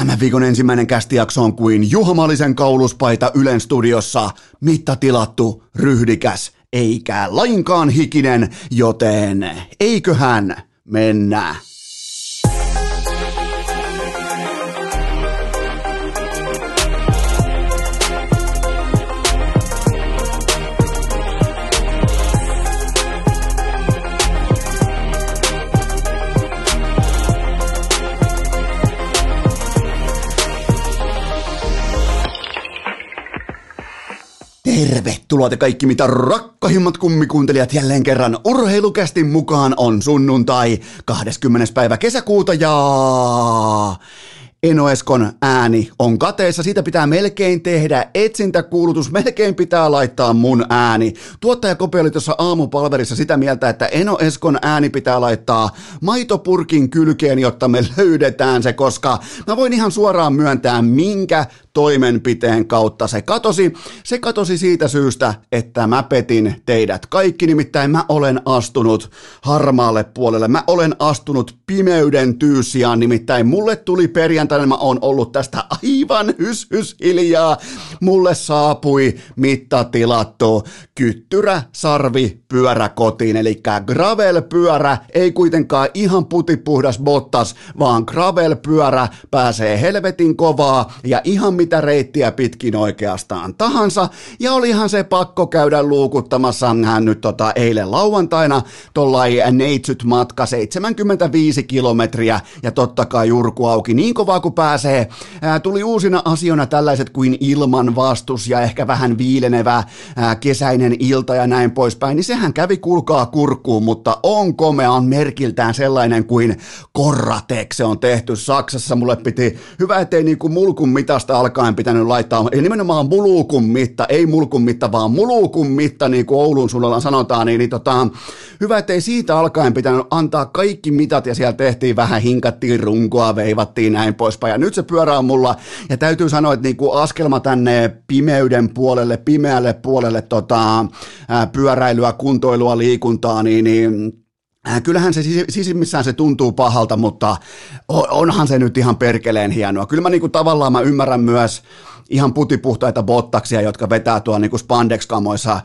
Tämän viikon ensimmäinen kästijakso on kuin Juha Malisen kauluspaita Ylen studiossa. Mitta tilattu, ryhdikäs, eikä lainkaan hikinen, joten eiköhän mennä. Tervetuloa te kaikki mitä rakkahimmat kummikuuntelijat jälleen kerran urheilukästin mukaan on sunnuntai 20. päivä kesäkuuta ja Eno Eskon ääni on kateessa, siitä pitää melkein tehdä etsintäkuulutus, melkein pitää laittaa mun ääni. Tuottaja Kope oli tuossa aamupalverissa sitä mieltä, että Eno Eskon ääni pitää laittaa maitopurkin kylkeen, jotta me löydetään se, koska mä voin ihan suoraan myöntää, minkä toimenpiteen kautta se katosi. Se katosi siitä syystä, että mä petin teidät kaikki, nimittäin mä olen astunut harmaalle puolelle. Mä olen astunut pimeyden tyyssiaan, nimittäin mulle tuli perjantaina, mä ollut tästä aivan hys hiljaa. Mulle saapui mittatilattu kyttyrä, sarvi, pyörä kotiin, eli gravel-pyörä, ei kuitenkaan ihan putipuhdas Bottas, vaan gravel-pyörä pääsee helvetin kovaa ja ihan mitä reittiä pitkin oikeastaan tahansa, ja olihan se pakko käydä luukuttamassa. Hän nyt tota eilen lauantaina tollai neitsyt matka 75 kilometriä, ja totta kai jurku auki niin kovaa kuin pääsee. Ää, tuli uusina asioina tällaiset kuin ilman vastus ja ehkä vähän viilenevä kesäinen ilta ja näin poispäin, niin sehän kävi kulkaa kurkkuun, mutta on komean merkiltään sellainen kuin Korratek se on tehty Saksassa. Mulle piti, hyvä ettei niinku mulkun mitasta alkaen pitänyt laittaa, eli nimenomaan mulukun mitta, ei mulkun mitta, vaan mulukun mitta, niin kuin Oulun suunnalla sanotaan, niin, niin tota, hyvä, ettei siitä alkaen pitänyt antaa kaikki mitat, ja siellä tehtiin vähän, hinkattiin runkoa, veivattiin näin poispäin, ja nyt se pyörä on mulla, ja täytyy sanoa, että niin kuin askelma tänne pimeyden puolelle, pimeälle puolelle tota, pyöräilyä, kuntoilua, liikuntaa, niin, niin Kyllähän se sisimmissään se tuntuu pahalta, mutta onhan se nyt ihan perkeleen hienoa. Kyllä mä niinku tavallaan mä ymmärrän myös ihan putipuhtaita bottaksia, jotka vetää tuolla niinku spandex-kamoissa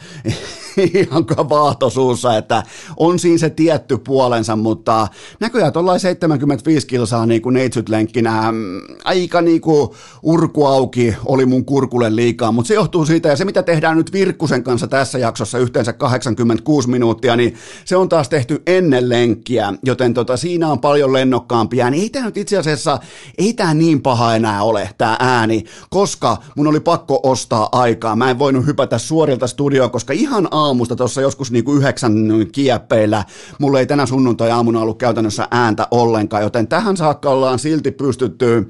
ihan vaahtosuussa, että on siinä se tietty puolensa, mutta näköjään tuollain 75 kilsaa niin kuin neitsyt lenkkinä, mm, aika niin kuin urku auki oli mun kurkulle liikaa, mutta se johtuu siitä, ja se mitä tehdään nyt Virkkusen kanssa tässä jaksossa yhteensä 86 minuuttia, niin se on taas tehty ennen lenkkiä, joten tota, siinä on paljon lennokkaampia, niin ei tämä nyt itse asiassa, ei tämä niin paha enää ole, tämä ääni, koska mun oli pakko ostaa aikaa, mä en voinut hypätä suorilta studioon, koska ihan aamusta tuossa joskus niin kuin yhdeksän kieppeillä. Mulla ei tänä sunnuntai-aamuna ollut käytännössä ääntä ollenkaan, joten tähän saakka ollaan silti pystytty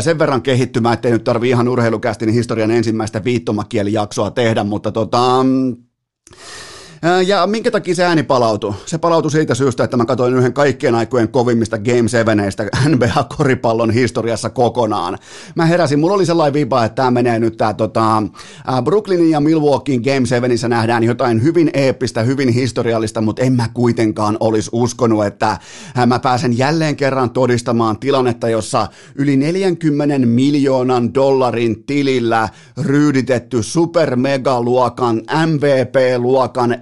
sen verran kehittymään, ettei nyt tarvi ihan urheilukästin historian ensimmäistä viittomakielijaksoa tehdä, mutta tota, ja minkä takia se ääni palautui? Se palautui siitä syystä, että mä katsoin yhden kaikkien aikojen kovimmista Game 7 NBA-koripallon historiassa kokonaan. Mä heräsin, mulla oli sellainen vipa, että tämä menee nyt tää tota, Brooklynin ja Milwaukeein Game 7 nähdään jotain hyvin eeppistä, hyvin historiallista, mutta en mä kuitenkaan olisi uskonut, että mä pääsen jälleen kerran todistamaan tilannetta, jossa yli 40 miljoonan dollarin tilillä ryyditetty super luokan MVP-luokan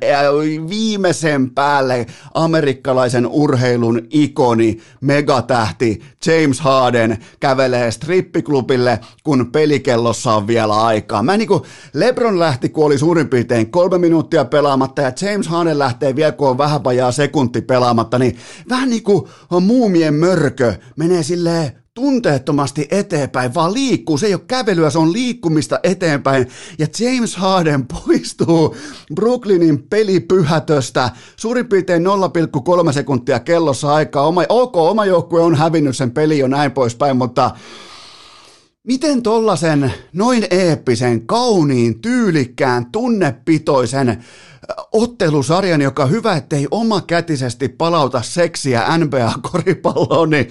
viimeisen päälle amerikkalaisen urheilun ikoni, megatähti James Harden kävelee strippiklubille, kun pelikellossa on vielä aikaa. Mä niinku, Lebron lähti, kun oli suurin piirtein kolme minuuttia pelaamatta, ja James Harden lähtee vielä, kun on vähän vajaa sekunti pelaamatta, niin vähän niinku muumien mörkö menee silleen tunteettomasti eteenpäin, vaan liikkuu. Se ei ole kävelyä, se on liikkumista eteenpäin. Ja James Harden poistuu Brooklynin pelipyhätöstä suurin piirtein 0,3 sekuntia kellossa aikaa. Oma, ok, oma joukkue on hävinnyt sen peli jo näin poispäin, mutta Miten tollasen noin eeppisen, kauniin, tyylikkään, tunnepitoisen ottelusarjan, joka hyvä, ettei omakätisesti palauta seksiä NBA-koripalloon, niin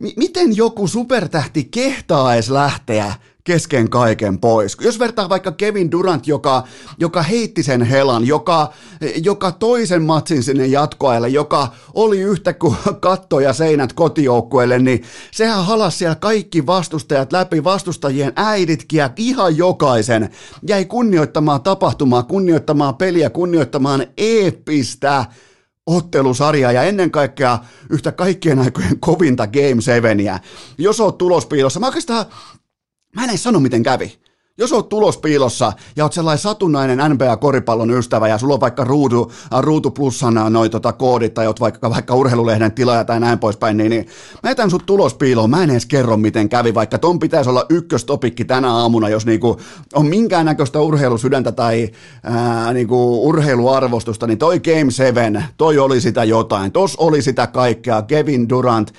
M- miten joku supertähti kehtaa edes lähteä kesken kaiken pois. Jos vertaa vaikka Kevin Durant, joka, joka heitti sen helan, joka, joka toisen matsin sinne jatkoajalle, joka oli yhtä kuin katto ja seinät kotijoukkueelle, niin sehän halas siellä kaikki vastustajat läpi, vastustajien äiditkin ja ihan jokaisen. Jäi kunnioittamaan tapahtumaa, kunnioittamaan peliä, kunnioittamaan eeppistä ottelusarjaa ja ennen kaikkea yhtä kaikkien aikojen kovinta Game 7. Jos oot tulospiilossa, mä oikeastaan, mä en sano miten kävi. Jos oot tulospiilossa ja oot sellainen satunnainen NBA-koripallon ystävä ja sulla on vaikka ruutu, äh, ruutu plussana noin tota koodit tai oot vaikka, vaikka urheilulehden tilaaja tai näin poispäin, niin, niin mä jätän sut tulospiiloon. Mä en edes kerro miten kävi, vaikka ton pitäisi olla ykköstopikki tänä aamuna, jos niinku on minkäännäköistä urheilusydäntä tai ää, niinku urheiluarvostusta, niin toi Game 7, toi oli sitä jotain. Tos oli sitä kaikkea. Kevin Durant,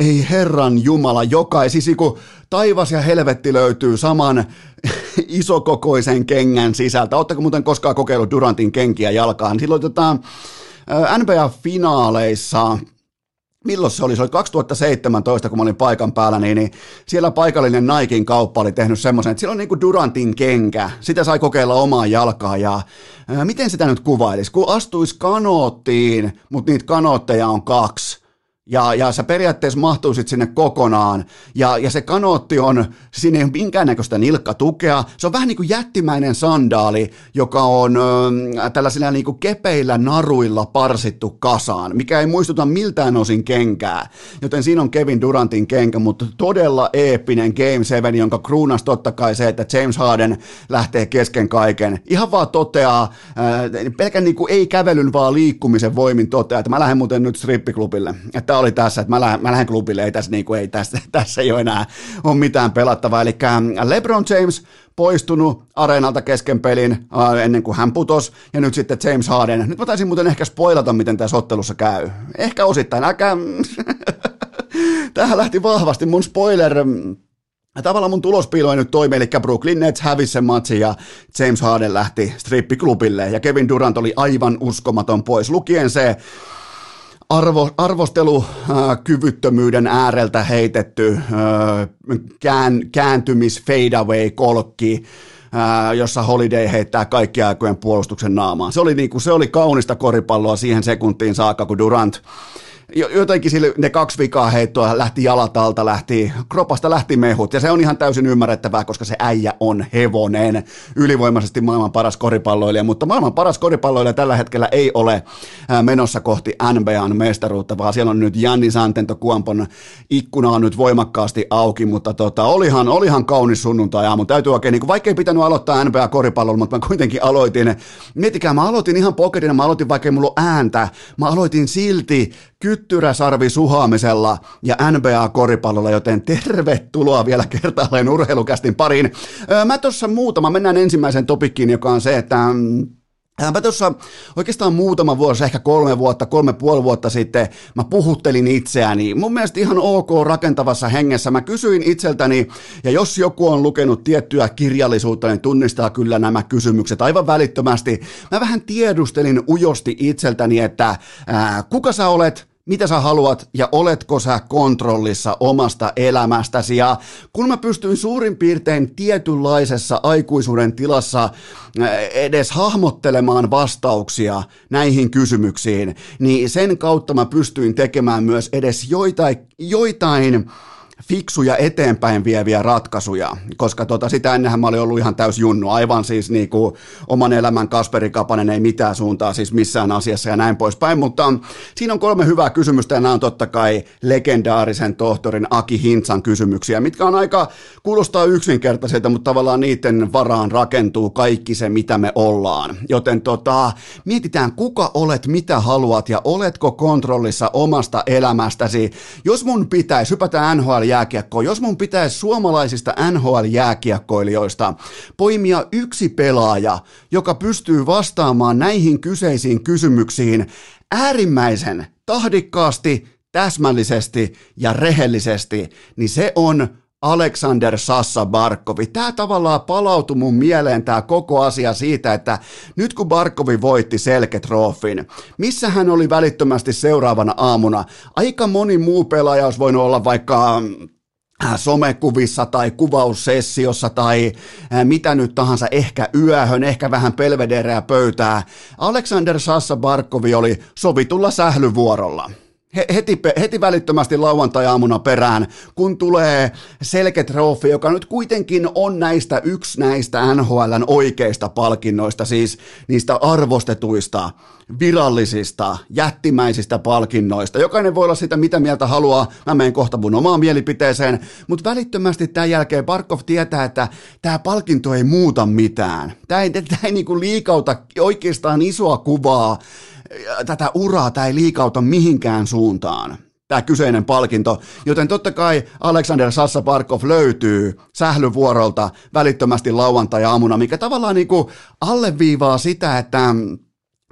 ei herran Jumala, joka, siis kun taivas ja helvetti löytyy saman isokokoisen kengän sisältä. Oletteko muuten koskaan kokeillut Durantin kenkiä jalkaan? Silloin tota, NBA-finaaleissa milloin se oli, se oli 2017, kun mä olin paikan päällä, niin, niin siellä paikallinen Naikin kauppa oli tehnyt semmoisen, että siellä on niinku Durantin kenkä, sitä sai kokeilla omaa jalkaa ja ää, miten sitä nyt kuvailisi, kun astuisi kanoottiin, mutta niitä kanootteja on kaksi, ja, ja sä periaatteessa mahtuisit sinne kokonaan, ja, ja se kanootti on, siinä ei ole minkäännäköistä nilkkatukea, se on vähän niin kuin jättimäinen sandaali, joka on ö, tällaisilla niin kuin kepeillä naruilla parsittu kasaan, mikä ei muistuta miltään osin kenkää, joten siinä on Kevin Durantin kenkä, mutta todella eeppinen Game 7, jonka kruunas totta kai se, että James Harden lähtee kesken kaiken, ihan vaan toteaa, ö, pelkän niin kuin ei kävelyn, vaan liikkumisen voimin toteaa, että mä lähden muuten nyt strippiklubille, että tämä oli tässä, että mä lähden, mä lähden klubille, ei tässä, niin kuin, ei tässä, tässä ei ole enää ole mitään pelattavaa. Eli LeBron James poistunut areenalta kesken pelin ennen kuin hän putosi, ja nyt sitten James Harden. Nyt mä taisin muuten ehkä spoilata, miten tässä ottelussa käy. Ehkä osittain, älkää... Tähän lähti vahvasti mun spoiler Tavallaan mun tulospiilo ei nyt toimi, eli Brooklyn Nets hävisi sen matsin ja James Harden lähti strippiklubille ja Kevin Durant oli aivan uskomaton pois. Lukien se arvo, arvostelukyvyttömyyden ääreltä heitetty kään, kääntymis fadeaway kolkki, jossa Holiday heittää kaikki aikojen puolustuksen naamaan. Se oli, niin kuin, se oli kaunista koripalloa siihen sekuntiin saakka, kun Durant jotenkin sille, ne kaksi vikaa heittoa lähti jalatalta, lähti, kropasta lähti mehut, ja se on ihan täysin ymmärrettävää, koska se äijä on hevonen, ylivoimaisesti maailman paras koripalloilija, mutta maailman paras koripalloilija tällä hetkellä ei ole menossa kohti NBAn mestaruutta, vaan siellä on nyt Janni Kuampon ikkuna on nyt voimakkaasti auki, mutta tota, olihan, olihan kaunis sunnuntai aamu, täytyy oikein, niin vaikka ei pitänyt aloittaa NBA-koripallolla, mutta mä kuitenkin aloitin, miettikää, mä aloitin ihan pokerina, mä aloitin vaikka ei mulla ääntä, mä aloitin silti kyttyräsarvi suhaamisella ja NBA-koripallolla, joten tervetuloa vielä kertaalleen urheilukästin pariin. Mä tuossa muutama, mennään ensimmäiseen topikkiin, joka on se, että mm, Mä tuossa oikeastaan muutama vuosi, ehkä kolme vuotta, kolme puoli vuotta sitten, mä puhuttelin itseäni. Mun mielestä ihan ok rakentavassa hengessä. Mä kysyin itseltäni, ja jos joku on lukenut tiettyä kirjallisuutta, niin tunnistaa kyllä nämä kysymykset aivan välittömästi. Mä vähän tiedustelin ujosti itseltäni, että ää, kuka sä olet, mitä sä haluat ja oletko sä kontrollissa omasta elämästäsi. Ja kun mä pystyin suurin piirtein tietynlaisessa aikuisuuden tilassa eh, edes hahmottelemaan vastauksia näihin kysymyksiin, niin sen kautta mä pystyin tekemään myös edes joitain, joitain fiksuja eteenpäin vieviä ratkaisuja, koska tota, sitä ennenhän mä olin ollut ihan täys junnu, aivan siis niin kuin oman elämän Kasperi Kapanen ei mitään suuntaa siis missään asiassa ja näin poispäin, mutta siinä on kolme hyvää kysymystä ja nämä on totta kai legendaarisen tohtorin Aki Hintsan kysymyksiä, mitkä on aika, kuulostaa yksinkertaiselta, mutta tavallaan niiden varaan rakentuu kaikki se, mitä me ollaan. Joten tota, mietitään, kuka olet, mitä haluat ja oletko kontrollissa omasta elämästäsi. Jos mun pitäisi, hypätä NHL NHL-jääkiekkoa, jos mun pitäisi suomalaisista NHL-jääkiekkoilijoista poimia yksi pelaaja, joka pystyy vastaamaan näihin kyseisiin kysymyksiin äärimmäisen tahdikkaasti, täsmällisesti ja rehellisesti, niin se on Alexander Sassa Barkovi. Tämä tavallaan palautui mun mieleen tämä koko asia siitä, että nyt kun Barkovi voitti Selketrofin, missä hän oli välittömästi seuraavana aamuna, aika moni muu pelaaja olisi voinut olla vaikka somekuvissa tai kuvaussessiossa tai mitä nyt tahansa, ehkä yöhön, ehkä vähän pelvedereä pöytää. Alexander Sassa Barkovi oli sovitulla sählyvuorolla heti, heti välittömästi lauantai-aamuna perään, kun tulee selketrofi, joka nyt kuitenkin on näistä yksi näistä NHLn oikeista palkinnoista, siis niistä arvostetuista, virallisista, jättimäisistä palkinnoista. Jokainen voi olla sitä mitä mieltä haluaa, mä menen kohta mun omaan mielipiteeseen, mutta välittömästi tämän jälkeen Barkov tietää, että tämä palkinto ei muuta mitään. Tämä ei, tämä ei niinku liikauta oikeastaan isoa kuvaa tätä uraa tämä ei liikauta mihinkään suuntaan tämä kyseinen palkinto, joten totta kai Alexander Sassa Parkov löytyy sählyvuorolta välittömästi lauantai-aamuna, mikä tavallaan niin kuin alleviivaa sitä, että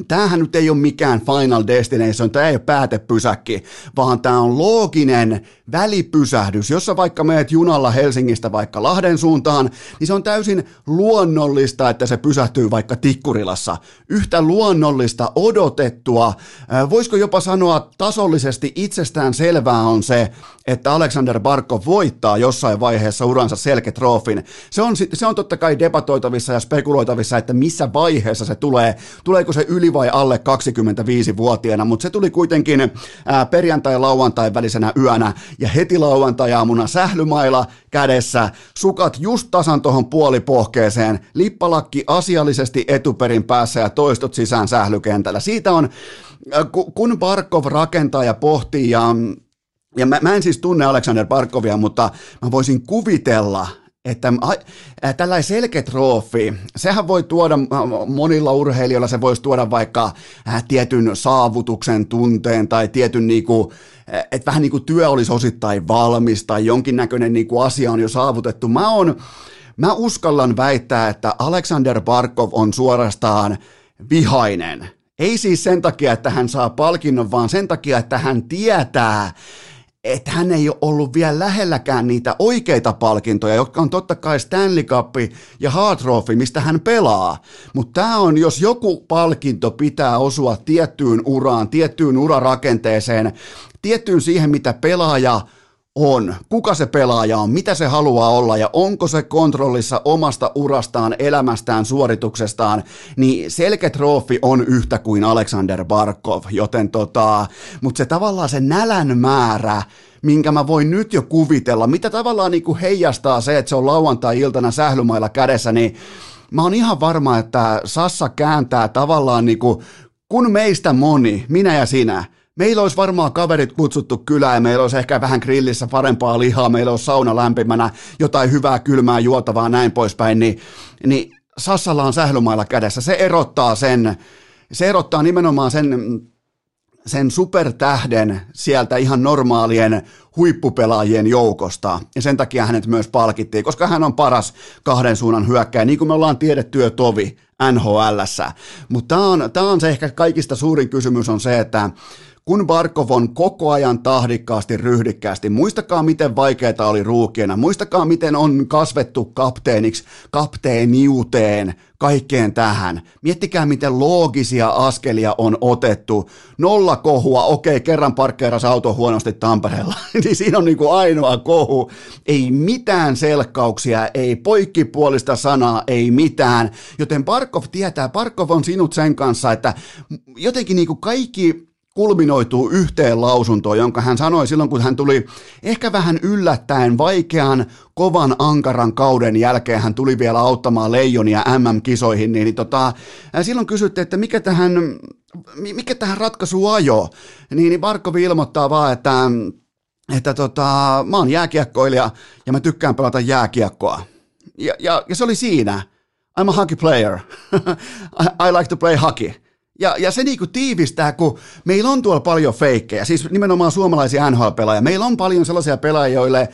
Tämähän nyt ei ole mikään final destination, tämä ei ole päätepysäkki, vaan tämä on looginen välipysähdys. Jossa vaikka meet junalla Helsingistä vaikka Lahden suuntaan, niin se on täysin luonnollista, että se pysähtyy vaikka Tikkurilassa. Yhtä luonnollista, odotettua, voisiko jopa sanoa tasollisesti itsestään selvää on se, että Alexander Barkov voittaa jossain vaiheessa uransa selketrofin. Se on, se on totta kai debatoitavissa ja spekuloitavissa, että missä vaiheessa se tulee. Tuleeko se yli vai alle 25-vuotiaana, mutta se tuli kuitenkin perjantai-lauantai välisenä yönä ja heti lauantai-aamuna sählymailla kädessä, sukat just tasan tuohon puolipohkeeseen, lippalakki asiallisesti etuperin päässä ja toistot sisään sählykentällä. Siitä on, kun Barkov rakentaa ja pohtii ja ja mä, mä en siis tunne Alexander Barkovia, mutta mä voisin kuvitella, että äh, tällainen selketroofi, sehän voi tuoda monilla urheilijoilla, se voisi tuoda vaikka äh, tietyn saavutuksen tunteen tai tietyn niinku, äh, että vähän niin kuin työ olisi osittain valmis tai jonkinnäköinen niinku asia on jo saavutettu. Mä, on, mä uskallan väittää, että Alexander Barkov on suorastaan vihainen. Ei siis sen takia, että hän saa palkinnon, vaan sen takia, että hän tietää, että hän ei ole ollut vielä lähelläkään niitä oikeita palkintoja, jotka on totta kai Stanley Cup ja Hard Trophy, mistä hän pelaa. Mutta tämä on, jos joku palkinto pitää osua tiettyyn uraan, tiettyyn urarakenteeseen, tiettyyn siihen, mitä pelaaja on, kuka se pelaaja on, mitä se haluaa olla? Ja onko se kontrollissa omasta urastaan, elämästään, suorituksestaan, niin selketroofi on yhtä kuin Alexander Barkov, joten tota, mutta se tavallaan se nälän määrä, minkä mä voin nyt jo kuvitella, mitä tavallaan niin kuin heijastaa se, että se on lauantai-iltana sählymailla kädessä, niin mä oon ihan varma, että Sassa kääntää tavallaan niin kuin, kun meistä moni, minä ja sinä, Meillä olisi varmaan kaverit kutsuttu kylään meillä olisi ehkä vähän grillissä parempaa lihaa, meillä olisi sauna lämpimänä, jotain hyvää kylmää juotavaa näin poispäin, niin, niin Sassalla on sählymailla kädessä. Se erottaa sen, se erottaa nimenomaan sen, sen supertähden sieltä ihan normaalien huippupelaajien joukosta. Ja sen takia hänet myös palkittiin, koska hän on paras kahden suunnan hyökkäjä, niin kuin me ollaan tiedetty jo tovi NHLssä. Mutta tämä on, on se ehkä kaikista suurin kysymys on se, että kun Barkov on koko ajan tahdikkaasti, ryhdikkäästi, muistakaa miten vaikeaa oli ruukiena, muistakaa miten on kasvettu kapteeniksi, kapteeniuteen, kaikkeen tähän. Miettikää, miten loogisia askelia on otettu. Nolla kohua, okei, kerran parkkeeras auto huonosti Tampereella, niin siinä on niin kuin ainoa kohu. Ei mitään selkkauksia, ei poikkipuolista sanaa, ei mitään. Joten Barkov tietää, Barkov on sinut sen kanssa, että jotenkin niin kuin kaikki kulminoituu yhteen lausuntoon, jonka hän sanoi silloin, kun hän tuli ehkä vähän yllättäen vaikean, kovan, ankaran kauden jälkeen. Hän tuli vielä auttamaan Leijonia MM-kisoihin, niin, niin tota, silloin kysyttiin, että mikä tähän, mikä tähän ratkaisu ajo, niin, niin Barkovi ilmoittaa vaan, että, että tota, mä oon jääkiekkoilija ja mä tykkään pelata jääkiekkoa. Ja, ja, ja se oli siinä. I'm a hockey player. I, I like to play hockey. Ja, ja se niinku tiivistää, kun meillä on tuolla paljon feikkejä, siis nimenomaan suomalaisia NHL-pelaajia. Meillä on paljon sellaisia pelaajia, joille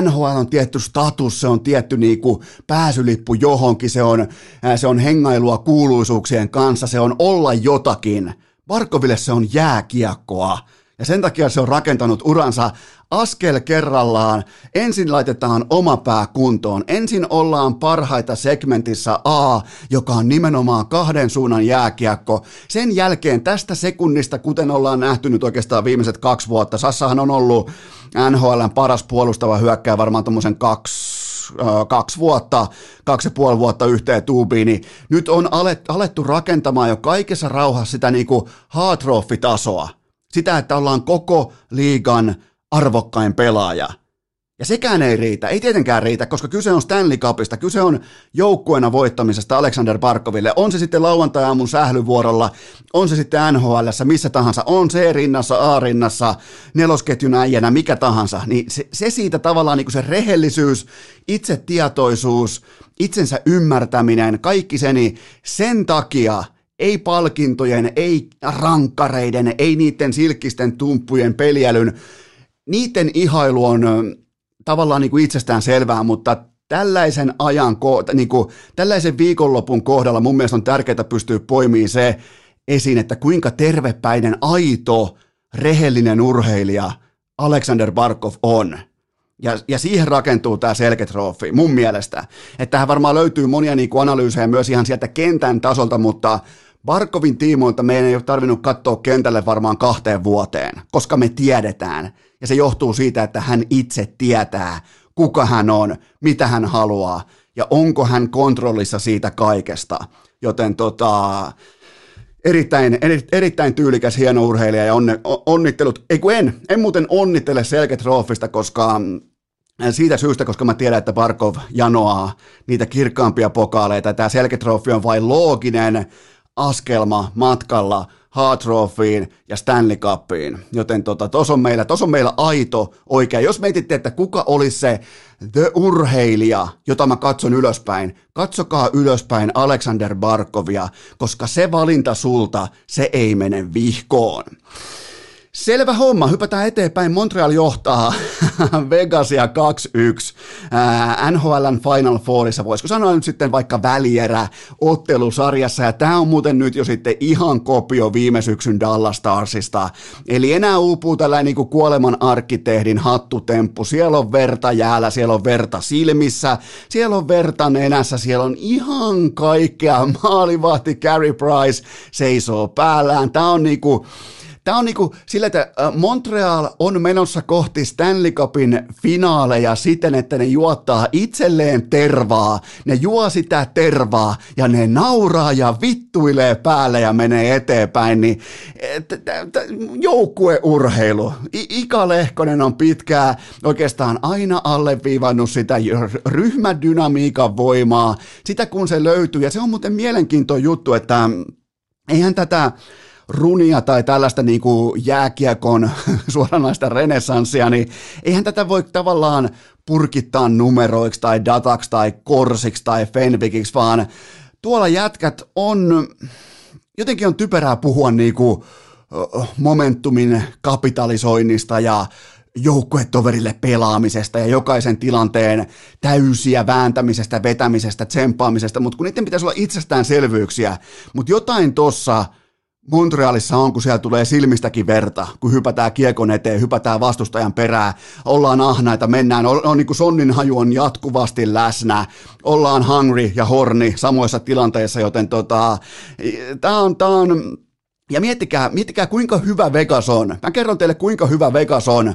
NHL on tietty status, se on tietty niinku pääsylippu johonkin, se on, se on hengailua kuuluisuuksien kanssa, se on olla jotakin. Barkoville se on jääkiekkoa. Ja sen takia se on rakentanut uransa askel kerrallaan. Ensin laitetaan oma pää kuntoon. Ensin ollaan parhaita segmentissä A, joka on nimenomaan kahden suunnan jääkiekko. Sen jälkeen tästä sekunnista, kuten ollaan nähty nyt oikeastaan viimeiset kaksi vuotta, Sassahan on ollut NHLn paras puolustava hyökkää varmaan tuommoisen kaksi kaksi vuotta, kaksi ja puoli vuotta yhteen tuubiin, niin nyt on alettu rakentamaan jo kaikessa rauhassa sitä niin kuin tasoa sitä, että ollaan koko liigan arvokkain pelaaja. Ja sekään ei riitä, ei tietenkään riitä, koska kyse on Stanley Cupista, kyse on joukkueena voittamisesta Alexander Barkoville. On se sitten lauantai-aamun sählyvuorolla, on se sitten NHL, missä tahansa, on C-rinnassa, A-rinnassa, nelosketjun äijänä, mikä tahansa. Niin se, se siitä tavallaan niin kuin se rehellisyys, itsetietoisuus, itsensä ymmärtäminen, kaikki se, niin sen takia – ei palkintojen, ei rankkareiden, ei niiden silkkisten tumppujen peliälyn. Niiden ihailu on tavallaan niin kuin itsestään selvää, mutta tällaisen ajan, niin kuin, tällaisen viikonlopun kohdalla mun mielestä on tärkeää pystyä poimimaan se esiin, että kuinka tervepäinen, aito, rehellinen urheilija Alexander Barkov on. Ja, ja siihen rakentuu tämä selketrofi mun mielestä. Että tähän varmaan löytyy monia niin kuin analyysejä myös ihan sieltä kentän tasolta, mutta Barkovin tiimoilta meidän ei ole tarvinnut katsoa kentälle varmaan kahteen vuoteen, koska me tiedetään. Ja se johtuu siitä, että hän itse tietää, kuka hän on, mitä hän haluaa ja onko hän kontrollissa siitä kaikesta. Joten tota, erittäin, eri, erittäin tyylikäs, hieno urheilija ja onne, onnittelut. Ei kun en, en muuten onnittele Selketrofista, koska siitä syystä, koska mä tiedän, että Barkov janoaa niitä kirkkaampia pokaaleita. Tämä selketrofi on vain looginen askelma matkalla Hard Trophyin ja Stanley Cupiin. Joten tota, tos on meillä, tos on meillä aito oikea. Jos mietitte, että kuka olisi se the urheilija, jota mä katson ylöspäin, katsokaa ylöspäin Alexander Barkovia, koska se valinta sulta, se ei mene vihkoon. Selvä homma, hypätään eteenpäin. Montreal johtaa Vegasia 2-1 NHLn Final Fourissa, voisiko sanoa nyt sitten vaikka välierä ottelusarjassa, ja tämä on muuten nyt jo sitten ihan kopio viime syksyn Dallas Starsista. Eli enää uupuu tällainen niin kuoleman arkkitehdin hattutemppu, siellä on verta jäällä, siellä on verta silmissä, siellä on verta nenässä, siellä on ihan kaikkea. Maalivahti Carey Price seisoo päällään, tämä on niinku Tämä on niinku sillä, että Montreal on menossa kohti Stanley Cupin finaaleja siten, että ne juottaa itselleen tervaa. Ne juo sitä tervaa ja ne nauraa ja vittuilee päälle ja menee eteenpäin. Niin, joukkueurheilu. Ika Lehkonen on pitkää oikeastaan aina alleviivannut sitä ryhmädynamiikan voimaa, sitä kun se löytyy. Ja se on muuten mielenkiintoinen juttu, että eihän tätä runia tai tällaista niin kuin jääkiekon suoranaista renessanssia, niin eihän tätä voi tavallaan purkittaa numeroiksi tai dataksi tai korsiksi tai fenvikiksi, vaan tuolla jätkät on, jotenkin on typerää puhua niin kuin momentumin kapitalisoinnista ja joukkuetoverille pelaamisesta ja jokaisen tilanteen täysiä vääntämisestä, vetämisestä, tsemppaamisesta, mutta kun niiden pitäisi olla itsestäänselvyyksiä, mutta jotain tuossa Montrealissa on, kun siellä tulee silmistäkin verta, kun hypätään kiekon eteen, hypätään vastustajan perään, ollaan ahnaita, mennään, on, on niin kuin sonnin haju on jatkuvasti läsnä, ollaan hungry ja horni samoissa tilanteissa, joten tota, tämä on, tää on, ja miettikää, miettikää kuinka hyvä Vegas on. Mä kerron teille kuinka hyvä Vegas on.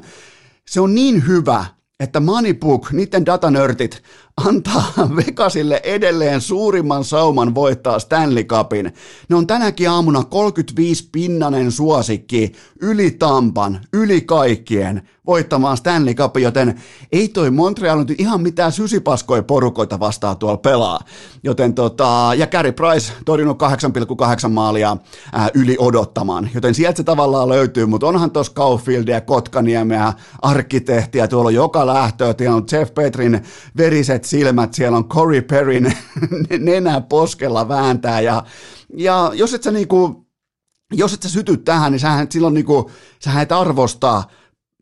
Se on niin hyvä, että Moneybook, niiden datanörtit, antaa Vegasille edelleen suurimman sauman voittaa Stanley Cupin. Ne on tänäkin aamuna 35 pinnanen suosikki yli Tampan, yli kaikkien voittamaan Stanley Cupin, joten ei toi Montreal nyt ihan mitään sysipaskoja porukoita vastaa tuolla pelaa. Joten tota, ja Gary Price torjunut 8,8 maalia ää, yli odottamaan, joten sieltä se tavallaan löytyy, mutta onhan tuossa Caulfieldia, Kotkaniemeä, arkkitehtiä, tuolla on joka lähtöä, on Jeff Petrin veriset silmät, siellä on Corey Perrin nenä poskella vääntää. Ja, ja jos et sä niinku, jos et sä syty tähän, niin sähän silloin niinku, sähän et arvostaa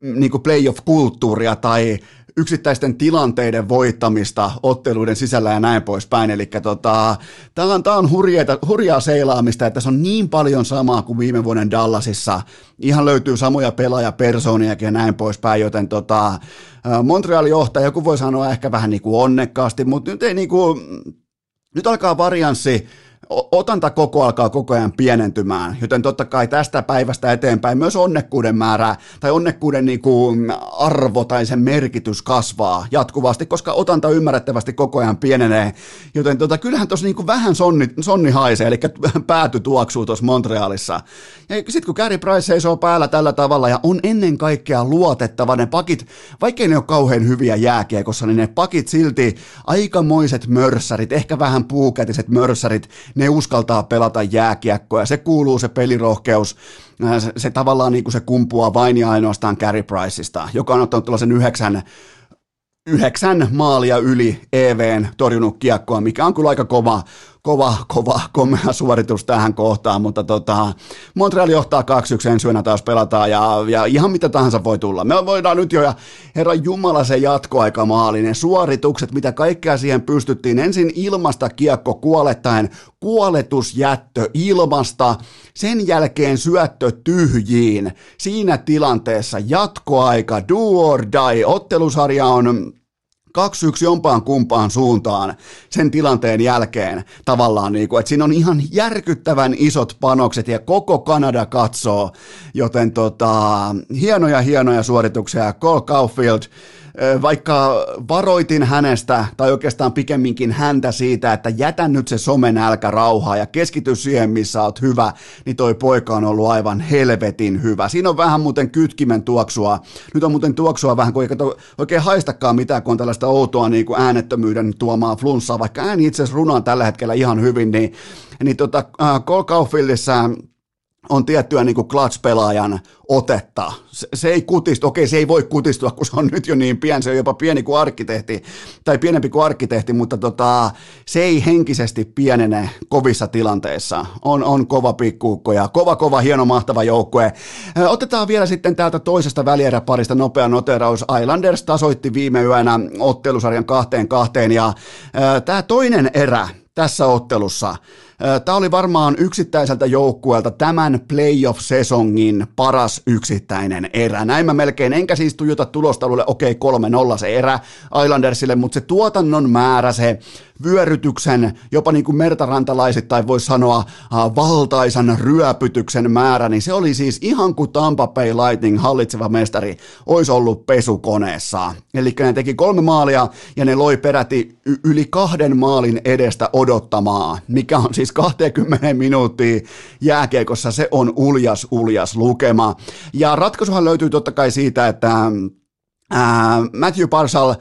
niinku playoff-kulttuuria tai yksittäisten tilanteiden voittamista otteluiden sisällä ja näin poispäin. Eli tota, tämä on, tää on hurjeita, hurjaa seilaamista, että se on niin paljon samaa kuin viime vuoden Dallasissa. Ihan löytyy samoja pelaajapersooniakin ja näin poispäin, joten tota, Montreal johtaa, joku voi sanoa ehkä vähän niin kuin onnekkaasti, mutta nyt ei niin kuin, nyt alkaa varianssi otanta koko alkaa koko ajan pienentymään, joten totta kai tästä päivästä eteenpäin myös onnekkuuden määrä tai onnekkuuden niin kuin arvo tai sen merkitys kasvaa jatkuvasti, koska otanta ymmärrettävästi koko ajan pienenee, joten tota, kyllähän tuossa niin vähän sonni, sonni haisee, eli pääty tuoksuu tuossa Montrealissa. Ja sitten kun Gary Price seisoo päällä tällä tavalla ja on ennen kaikkea luotettava, ne pakit, vaikkei ne ole kauhean hyviä jääkiekossa, niin ne pakit silti aikamoiset mörssärit, ehkä vähän puukätiset mörssärit, ne uskaltaa pelata jääkiekkoa, se kuuluu se pelirohkeus, se, se tavallaan niin kuin se kumpuaa vain ja ainoastaan Carey Priceista, joka on ottanut tällaisen yhdeksän yhdeksän maalia yli EVn torjunut kiekkoa, mikä on kyllä aika kova, kova, kova, komea suoritus tähän kohtaan, mutta tota, Montreal johtaa 2-1 ensi yönä taas pelataan ja, ja, ihan mitä tahansa voi tulla. Me voidaan nyt jo, ja herra Jumala se jatkoaika maalinen, suoritukset, mitä kaikkea siihen pystyttiin. Ensin ilmasta kiekko kuolettaen, kuoletusjättö ilmasta, sen jälkeen syöttö tyhjiin. Siinä tilanteessa jatkoaika, do or die, ottelusarja on 2-1 jompaan kumpaan suuntaan sen tilanteen jälkeen tavallaan, niin kuin, että siinä on ihan järkyttävän isot panokset ja koko Kanada katsoo, joten tota, hienoja hienoja suorituksia, Cole Caulfield, vaikka varoitin hänestä, tai oikeastaan pikemminkin häntä siitä, että jätä nyt se somen älkä rauhaa ja keskity siihen, missä oot hyvä, niin toi poika on ollut aivan helvetin hyvä. Siinä on vähän muuten kytkimen tuoksua. Nyt on muuten tuoksua vähän, kun ei oikein haistakaan mitään, kun on tällaista outoa niin kuin äänettömyyden tuomaa flunssaa, vaikka ääni itse asiassa runaan tällä hetkellä ihan hyvin, niin, niin tota, äh, Cole Caulfieldissa on tiettyä niin kuin clutch-pelaajan otetta. Se, se ei kutistu, okei se ei voi kutistua, kun se on nyt jo niin pieni, se on jopa pieni kuin arkkitehti, tai pienempi kuin arkkitehti, mutta tota, se ei henkisesti pienene kovissa tilanteissa. On, on kova pikkuukko ja kova, kova, hieno, mahtava joukkue. Otetaan vielä sitten täältä toisesta välieräparista nopea noteraus. Islanders tasoitti viime yönä ottelusarjan kahteen kahteen, ja tämä toinen erä tässä ottelussa – Tämä oli varmaan yksittäiseltä joukkueelta tämän playoff-sesongin paras yksittäinen erä. Näin mä melkein, enkä siis tujuta tulostaululle, okei, okay, 3-0 se erä Islandersille, mutta se tuotannon määrä, se vyörytyksen, jopa niin kuin mertarantalaiset voisi sanoa valtaisan ryöpytyksen määrä, niin se oli siis ihan kuin Tampa Bay Lightning hallitseva mestari olisi ollut pesukoneessa. Eli ne teki kolme maalia ja ne loi peräti yli kahden maalin edestä odottamaa, mikä on siis 20 minuuttia jääkeikossa, se on uljas uljas lukema. Ja ratkaisuhan löytyy totta kai siitä, että ää, Matthew Parsal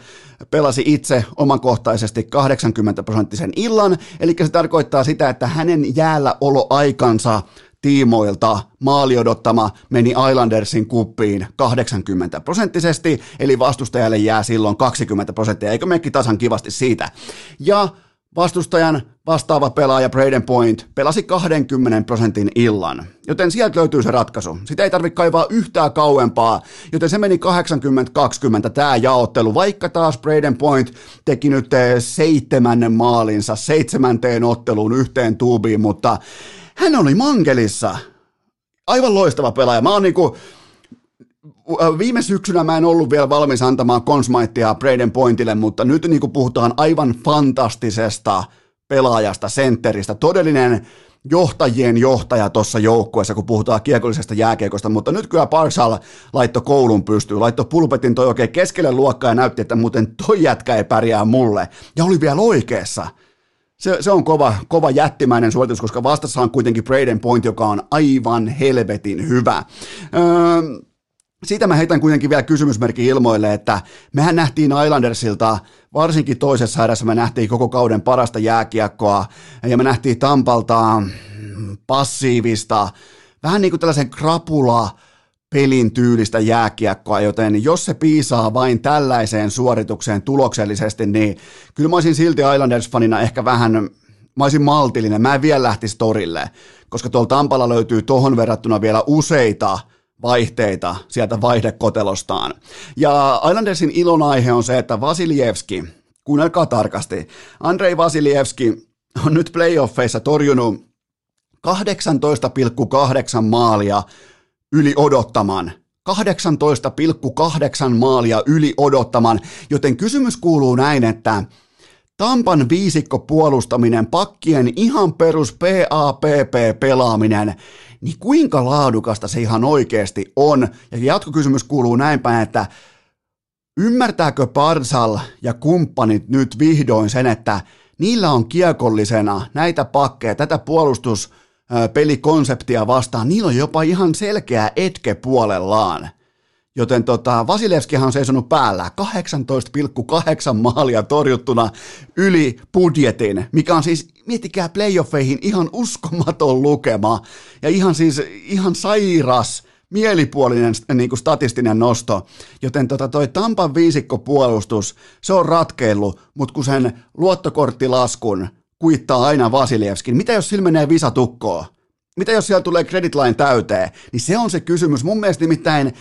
pelasi itse omakohtaisesti 80 prosenttisen illan, eli se tarkoittaa sitä, että hänen jäällä oloaikansa tiimoilta maali odottama meni Islandersin kuppiin 80 prosenttisesti, eli vastustajalle jää silloin 20 prosenttia, eikö mekki tasan kivasti siitä. Ja Vastustajan vastaava pelaaja Braden Point pelasi 20 prosentin illan, joten sieltä löytyy se ratkaisu. Sitä ei tarvitse kaivaa yhtään kauempaa, joten se meni 80-20 tämä jaottelu, vaikka taas Braden Point teki nyt seitsemännen maalinsa seitsemänteen otteluun yhteen tuubiin, mutta hän oli mangelissa. Aivan loistava pelaaja. Mä oon niinku, viime syksynä mä en ollut vielä valmis antamaan Consmaittia Braden Pointille, mutta nyt niin kuin puhutaan aivan fantastisesta pelaajasta, sentteristä, todellinen johtajien johtaja tuossa joukkueessa, kun puhutaan kiekollisesta jääkiekosta, mutta nyt kyllä Parsal laitto koulun pystyy, laitto pulpetin toi oikein keskelle luokkaa ja näytti, että muuten toi jätkä ei pärjää mulle. Ja oli vielä oikeassa. Se, se on kova, kova jättimäinen suoritus, koska vastassa on kuitenkin Braden Point, joka on aivan helvetin hyvä. Öö, siitä mä heitän kuitenkin vielä kysymysmerkki ilmoille, että mehän nähtiin Islandersilta, varsinkin toisessa erässä me nähtiin koko kauden parasta jääkiekkoa, ja me nähtiin Tampalta mm, passiivista, vähän niin kuin tällaisen krapula, pelin tyylistä jääkiekkoa, joten jos se piisaa vain tällaiseen suoritukseen tuloksellisesti, niin kyllä mä olisin silti Islanders-fanina ehkä vähän, mä olisin maltillinen, mä en vielä lähtisi torille, koska tuolla Tampalla löytyy tohon verrattuna vielä useita vaihteita sieltä vaihdekotelostaan. Ja Islandersin ilonaihe on se, että Vasiljevski, kuunnelkaa tarkasti, Andrei Vasiljevski on nyt playoffeissa torjunut 18,8 maalia yli odottaman. 18,8 maalia yli odottaman, joten kysymys kuuluu näin, että Tampan viisikko puolustaminen, pakkien ihan perus PAPP-pelaaminen, niin kuinka laadukasta se ihan oikeasti on? Ja jatkokysymys kuuluu näin päin, että ymmärtääkö Parsal ja kumppanit nyt vihdoin sen, että niillä on kiekollisena näitä pakkeja, tätä puolustuspelikonceptia vastaan, niillä on jopa ihan selkeä etke puolellaan. Joten tota, Vasilevskihan on seisonut päällä 18,8 maalia torjuttuna yli budjetin, mikä on siis, miettikää playoffeihin ihan uskomaton lukema ja ihan siis ihan sairas mielipuolinen niin kuin statistinen nosto, joten tota toi Tampan viisikkopuolustus, se on ratkeillut, mutta kun sen luottokorttilaskun kuittaa aina Vasilievskin, mitä jos sillä menee visatukkoon? Mitä jos siellä tulee credit line täyteen? Niin se on se kysymys. Mun mielestä nimittäin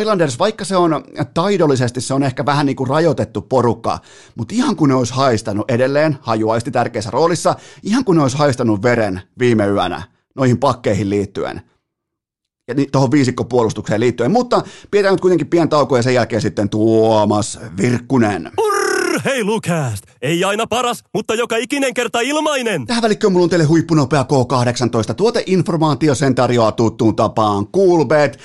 Islanders, vaikka se on taidollisesti, se on ehkä vähän niin kuin rajoitettu porukka, mutta ihan kun ne olisi haistanut edelleen, hajuaisti tärkeässä roolissa, ihan kun ne olisi haistanut veren viime yönä noihin pakkeihin liittyen, ja tuohon viisikkopuolustukseen liittyen, mutta pidetään nyt kuitenkin pian tauko ja sen jälkeen sitten Tuomas Virkkunen. Urheilukääst! Ei aina paras, mutta joka ikinen kerta ilmainen! Tähän välikköön mulla on teille huippunopea K18. Tuoteinformaatio sen tarjoaa tuttuun tapaan. Coolbet,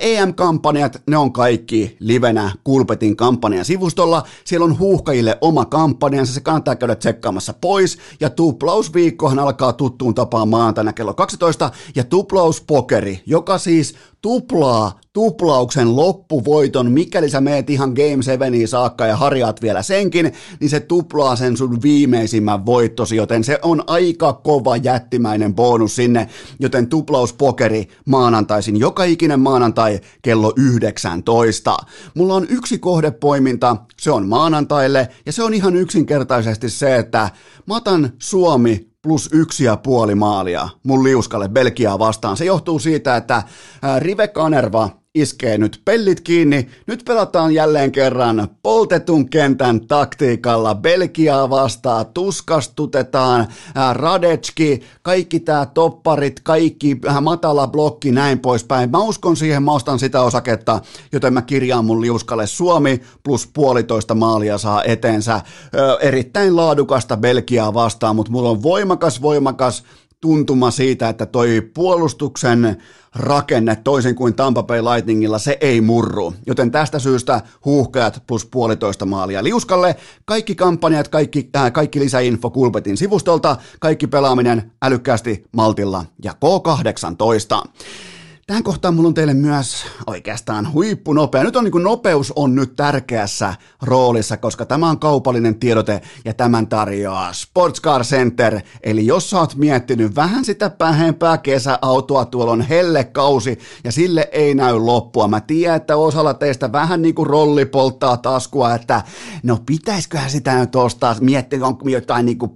EM-kampanjat, ne on kaikki livenä Coolbetin kampanjan sivustolla. Siellä on huuhkajille oma kampanjansa, se kannattaa käydä tsekkaamassa pois. Ja tuplausviikkohan alkaa tuttuun tapaan maantaina kello 12. Ja tuplauspokeri, joka siis tuplaa tuplauksen loppuvoiton, mikäli sä meet ihan Game 7 saakka ja harjaat vielä senkin, niin se tuplaa sen sun viimeisimmän voittosi, joten se on aika kova jättimäinen bonus sinne, joten tuplauspokeri maanantaisin, joka ikinen maanantai kello 19. Mulla on yksi kohdepoiminta, se on maanantaille, ja se on ihan yksinkertaisesti se, että mä Suomi plus yksi ja puoli maalia mun liuskalle Belgiaa vastaan. Se johtuu siitä, että Rive Kanerva iskee nyt pellit kiinni. Nyt pelataan jälleen kerran poltetun kentän taktiikalla. Belgiaa vastaan tuskastutetaan, Radetski, kaikki tää topparit, kaikki matala blokki, näin poispäin. Mä uskon siihen, mä ostan sitä osaketta, joten mä kirjaan mun liuskalle Suomi plus puolitoista maalia saa eteensä. Ö, erittäin laadukasta Belgiaa vastaan, mutta mulla on voimakas, voimakas tuntuma siitä, että toi puolustuksen rakenne toisin kuin Tampa Bay Lightningilla, se ei murru. Joten tästä syystä huuhkajat plus puolitoista maalia liuskalle. Kaikki kampanjat, kaikki, äh, kaikki lisäinfo Kulpetin sivustolta, kaikki pelaaminen älykkäästi Maltilla ja K18. Tähän kohtaan mulla on teille myös oikeastaan huippunopea. Nyt on niin kuin nopeus on nyt tärkeässä roolissa, koska tämä on kaupallinen tiedote ja tämän tarjoaa Sports Car Center. Eli jos sä oot miettinyt vähän sitä pähempää kesäautoa, tuolla on hellekausi ja sille ei näy loppua. Mä tiedän, että osalla teistä vähän niin kuin rolli polttaa taskua, että no pitäisiköhän sitä nyt ostaa, miettiä onko jotain niin kuin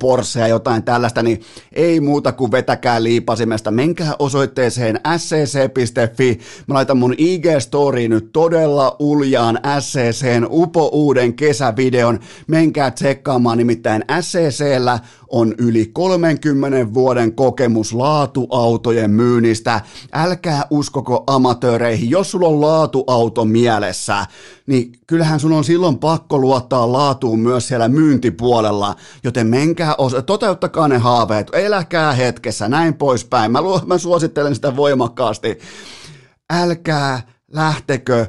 jotain tällaista, niin ei muuta kuin vetäkää liipasimesta. Menkää osoitteeseen scc SCC.fi. Mä laitan mun IG-storiin nyt todella uljaan SCCn upo uuden kesävideon. Menkää tsekkaamaan, nimittäin SCCllä on yli 30 vuoden kokemus laatuautojen myynnistä. Älkää uskoko amatööreihin. Jos sulla on laatuauto mielessä, niin kyllähän sun on silloin pakko luottaa laatuun myös siellä myyntipuolella. Joten menkää, osa- toteuttakaa ne haaveet, eläkää hetkessä, näin poispäin. Mä, mä suosittelen sitä voimakkaasti. Älkää lähtekö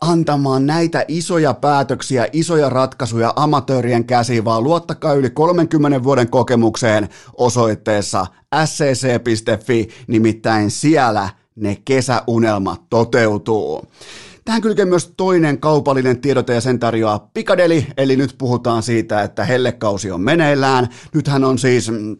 antamaan näitä isoja päätöksiä, isoja ratkaisuja amatöörien käsiin, vaan luottakaa yli 30 vuoden kokemukseen osoitteessa scc.fi, nimittäin siellä ne kesäunelmat toteutuu. Tähän kylkee myös toinen kaupallinen tiedote ja sen tarjoaa Pikadeli, eli nyt puhutaan siitä, että hellekausi on meneillään. Nythän on siis mm,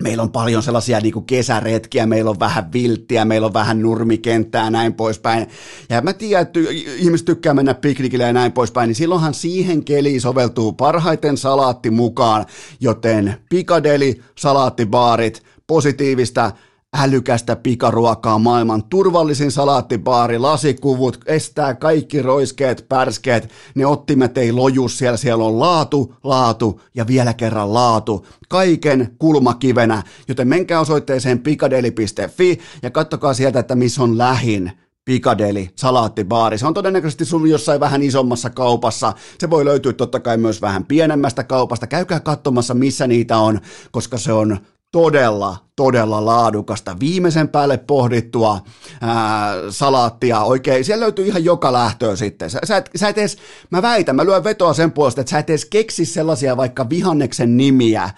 Meillä on paljon sellaisia niin kuin kesäretkiä, meillä on vähän vilttiä, meillä on vähän nurmikenttää ja näin poispäin. Ja mä tiedän, että ihmiset tykkää mennä piknikille ja näin poispäin, niin silloinhan siihen keliin soveltuu parhaiten salaatti mukaan, joten pikadeli, salaattibaarit, positiivista älykästä pikaruokaa, maailman turvallisin salaattibaari, lasikuvut, estää kaikki roiskeet, pärskeet, ne ottimet ei loju siellä, siellä on laatu, laatu ja vielä kerran laatu, kaiken kulmakivenä, joten menkää osoitteeseen pikadeli.fi ja kattokaa sieltä, että missä on lähin Pikadeli, salaattibaari. Se on todennäköisesti sun jossain vähän isommassa kaupassa. Se voi löytyä totta kai myös vähän pienemmästä kaupasta. Käykää katsomassa, missä niitä on, koska se on todella, todella laadukasta, viimeisen päälle pohdittua ää, salaattia oikein. Siellä löytyy ihan joka lähtöä sitten. Sä, sä, et, sä et edes, mä väitän, mä lyön vetoa sen puolesta, että sä et edes keksi sellaisia vaikka vihanneksen nimiä,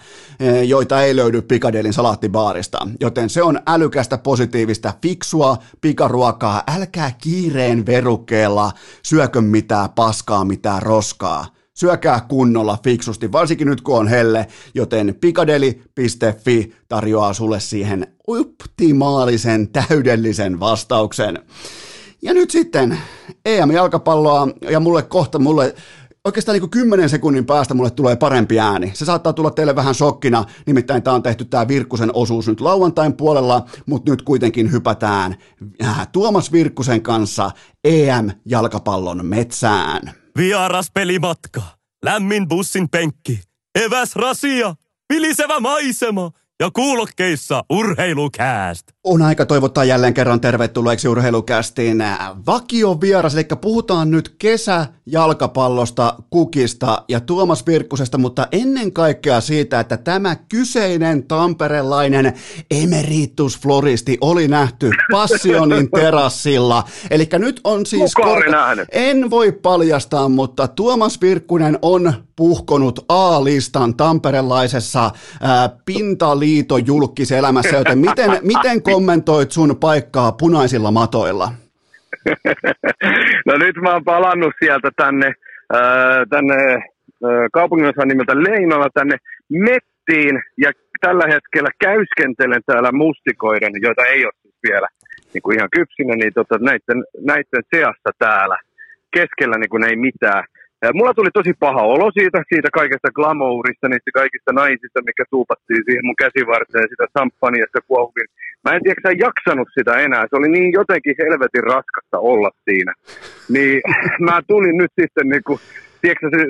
joita ei löydy Pikadelin salaattibaarista. Joten se on älykästä, positiivista, fiksua pikaruokaa. Älkää kiireen verukkeella syökö mitään paskaa, mitään roskaa Syökää kunnolla fiksusti, varsinkin nyt kun on helle, joten pikadeli.fi tarjoaa sulle siihen optimaalisen, täydellisen vastauksen. Ja nyt sitten EM-jalkapalloa ja mulle kohta, mulle oikeastaan niin kuin 10 sekunnin päästä mulle tulee parempi ääni. Se saattaa tulla teille vähän shokkina, nimittäin tämä on tehty tämä Virkkusen osuus nyt lauantain puolella, mutta nyt kuitenkin hypätään äh, Tuomas Virkkusen kanssa EM-jalkapallon metsään. Vieras pelimatka, lämmin bussin penkki, eväs rasia, vilisevä maisema ja kuulokkeissa urheilukääst. On aika toivottaa jälleen kerran tervetulleeksi urheilukästiin vakio vieras, eli puhutaan nyt kesä jalkapallosta, kukista ja Tuomas Virkkusesta, mutta ennen kaikkea siitä, että tämä kyseinen tamperelainen emeritus floristi oli nähty Passionin terassilla. Eli nyt on siis... Korta... En voi paljastaa, mutta Tuomas Virkkunen on puhkonut A-listan tamperelaisessa ää, pintaliiton julkiselämässä, joten miten, miten kommentoit sun paikkaa punaisilla matoilla? No nyt mä oon palannut sieltä tänne, tänne ää, kaupunginosan nimeltä Leinola tänne Mettiin ja tällä hetkellä käyskentelen täällä mustikoiden, joita ei ole siis vielä niin kuin ihan kypsinä, niin tota, näiden, näiden seassa täällä keskellä niin kuin ei mitään. Mulla tuli tosi paha olo siitä, siitä kaikesta glamourista, niistä kaikista naisista, mikä tuupattiin siihen mun käsivarteen, sitä samppaniasta kuohuvin. Mä en tiedä, jaksanut sitä enää. Se oli niin jotenkin helvetin raskasta olla siinä. Niin mä tulin nyt sitten niin kuin tiedätkö, se,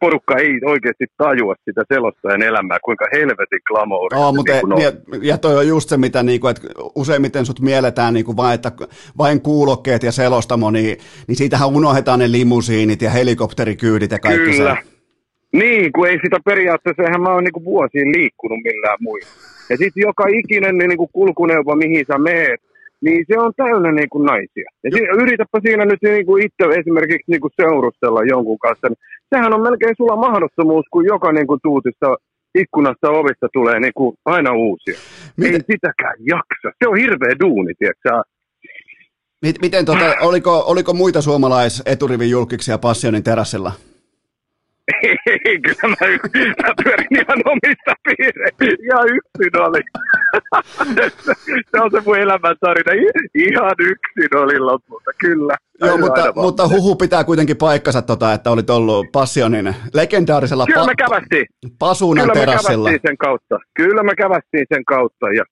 porukka ei oikeasti tajua sitä selostajan elämää, kuinka helvetin glamour. Oh, mutta niin ja, ja toi on just se, mitä niinku, että useimmiten sut mielletään niinku vain, että vain kuulokkeet ja selostamo, niin, niin siitähän unohdetaan ne limusiinit ja helikopterikyydit ja kaikki Kyllä. se. Niin, kun ei sitä periaatteessa, eihän mä oon niinku vuosiin liikkunut millään muilla. Ja sitten joka ikinen niin kuin kulkuneuvo, mihin sä meet, niin se on täynnä niin kuin naisia. Ja si- yritäpä siinä nyt niin kuin itse esimerkiksi niin kuin seurustella jonkun kanssa. Niin sehän on melkein sulla mahdottomuus, kun joka niin kuin tuutista ikkunasta ovista tulee niin kuin aina uusia. Miten? Ei sitäkään jaksa. Se on hirveä duuni, tiedätkö Miten, tota, oliko, oliko muita suomalais-eturivin julkiksia Passionin terassilla? Ei, kyllä mä, mä pyörin ihan omista piireistä. Ja yksin oli. se on se mun elämän tarina. Ihan yksin oli lopulta, kyllä. Joo, mutta, mutta huhu pitää kuitenkin paikkansa, tota, että olit ollut Passionin legendaarisella Kyllä me kävästiin. Pasunan Kyllä terassilla. me sen kautta. Kyllä me kävästiin sen kautta ja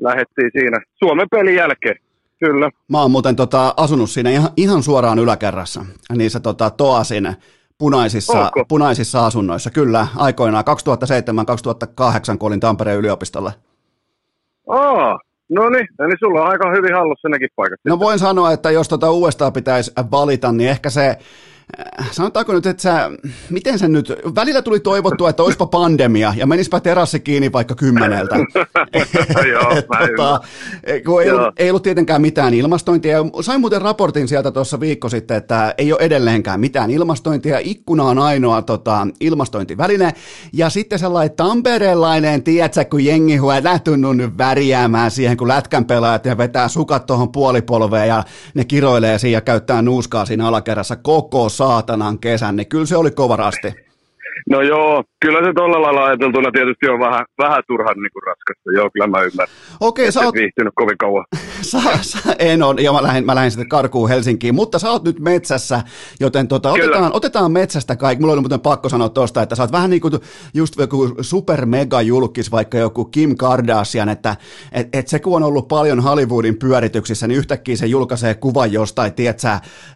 lähdettiin siinä Suomen pelin jälkeen. Kyllä. Mä oon muuten tota, asunut siinä ihan, ihan suoraan yläkerrassa, niissä tota, Toasin punaisissa, punaisissa asunnoissa. Kyllä, aikoinaan 2007-2008, kun olin Tampereen yliopistolla. Aa, no niin, eli sulla on aika hyvin hallussa nekin paikat. No voin sanoa, että jos tuota uudestaan pitäisi valita, niin ehkä se sanotaanko nyt, että sä, miten se nyt, välillä tuli toivottua, että olisipa pandemia ja menispä terassi kiinni vaikka kymmeneltä. Joo, tota, kun ei, ollut, ei ollut tietenkään mitään ilmastointia. Sain muuten raportin sieltä tuossa viikko sitten, että ei ole edelleenkään mitään ilmastointia. Ikkuna on ainoa tota, ilmastointiväline. Ja sitten sellainen tamperelainen, tiedätkö, kun jengi lähtynyt nyt värjäämään siihen, kun lätkän pelaajat ja vetää sukat tuohon puolipolveen ja ne kiroilee siinä ja käyttää nuuskaa siinä alakerrassa koko saatanan kesän, niin kyllä se oli kova rasti. No joo, kyllä se tuolla lailla ajateltuna tietysti on vähän, vähän turhan niin kuin raskasta. Joo, kyllä mä ymmärrän. Okei, okay, sä oot... viihtynyt kovin kauan. Sä, sä, en on, ja mä lähdin, mä lähdin sitten karkuun Helsinkiin, mutta sä oot nyt metsässä, joten tota, otetaan, otetaan metsästä kaikki. Mulla oli muuten pakko sanoa tosta, että sä oot vähän niin kuin just joku super mega julkis, vaikka joku Kim Kardashian, että et, et se kun on ollut paljon Hollywoodin pyörityksissä, niin yhtäkkiä se julkaisee kuvan jostain, tiedätkö,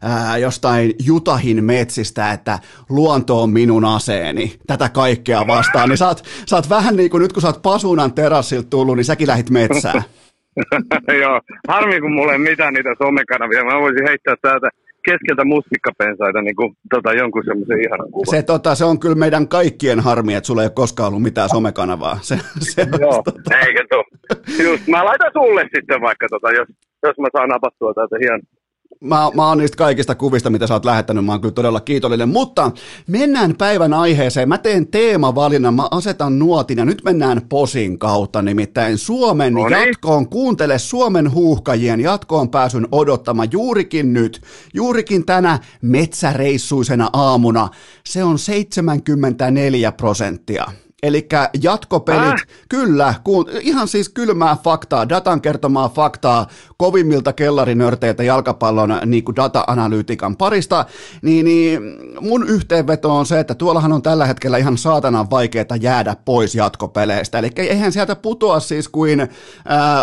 ää, jostain Jutahin metsistä, että luonto on minun aseeni, tätä kaikkea vastaan, niin sä oot, sä oot vähän niin kuin nyt kun sä oot Pasunan terassilta tullut, niin säkin lähit metsään. Joo, harmi kun mulla ei mitään niitä somekanavia. Mä voisin heittää täältä keskeltä mustikkapensaita niin kuin, tota, jonkun semmoisen ihanan kuvan. Se, tota, se on kyllä meidän kaikkien harmi, että sulla ei ole koskaan ollut mitään somekanavaa. Se, se Joo, tota... eikä tuo. Just, mä laitan sulle sitten vaikka, tota, jos, jos mä saan napattua täältä hienon mä, mä oon niistä kaikista kuvista, mitä sä oot lähettänyt, mä oon kyllä todella kiitollinen. Mutta mennään päivän aiheeseen. Mä teen teemavalinnan, mä asetan nuotin ja nyt mennään posin kautta, nimittäin Suomen Noniin. jatkoon. Kuuntele Suomen huuhkajien jatkoon pääsyn odottama juurikin nyt, juurikin tänä metsäreissuisena aamuna. Se on 74 prosenttia. Eli jatkopelit, äh. kyllä, kun, ihan siis kylmää faktaa, datan kertomaa faktaa kovimmilta kellarinörteiltä jalkapallon niin kuin data-analyytikan parista, niin, niin mun yhteenveto on se, että tuollahan on tällä hetkellä ihan saatanan vaikeaa jäädä pois jatkopeleistä. Eli eihän sieltä putoa siis kuin äh,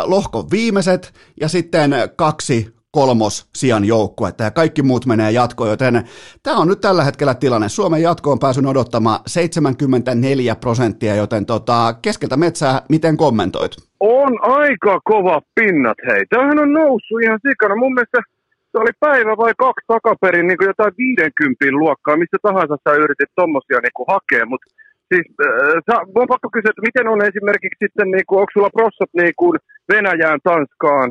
lohkon viimeiset ja sitten kaksi kolmos sijan joukkuetta ja kaikki muut menee jatkoon, joten tämä on nyt tällä hetkellä tilanne. Suomen jatkoon pääsyn odottama 74 prosenttia, joten tota, keskeltä metsää, miten kommentoit? On aika kova pinnat, hei. Tämähän on noussut ihan sikana. Mun mielestä se oli päivä vai kaksi takaperin niin jotain 50 luokkaa, missä tahansa sä yritit tommosia niin hakea, mutta siis äh, on pakko kysyä, että miten on esimerkiksi sitten, niin kuin, onko sulla prossat niin kuin Venäjään, Tanskaan,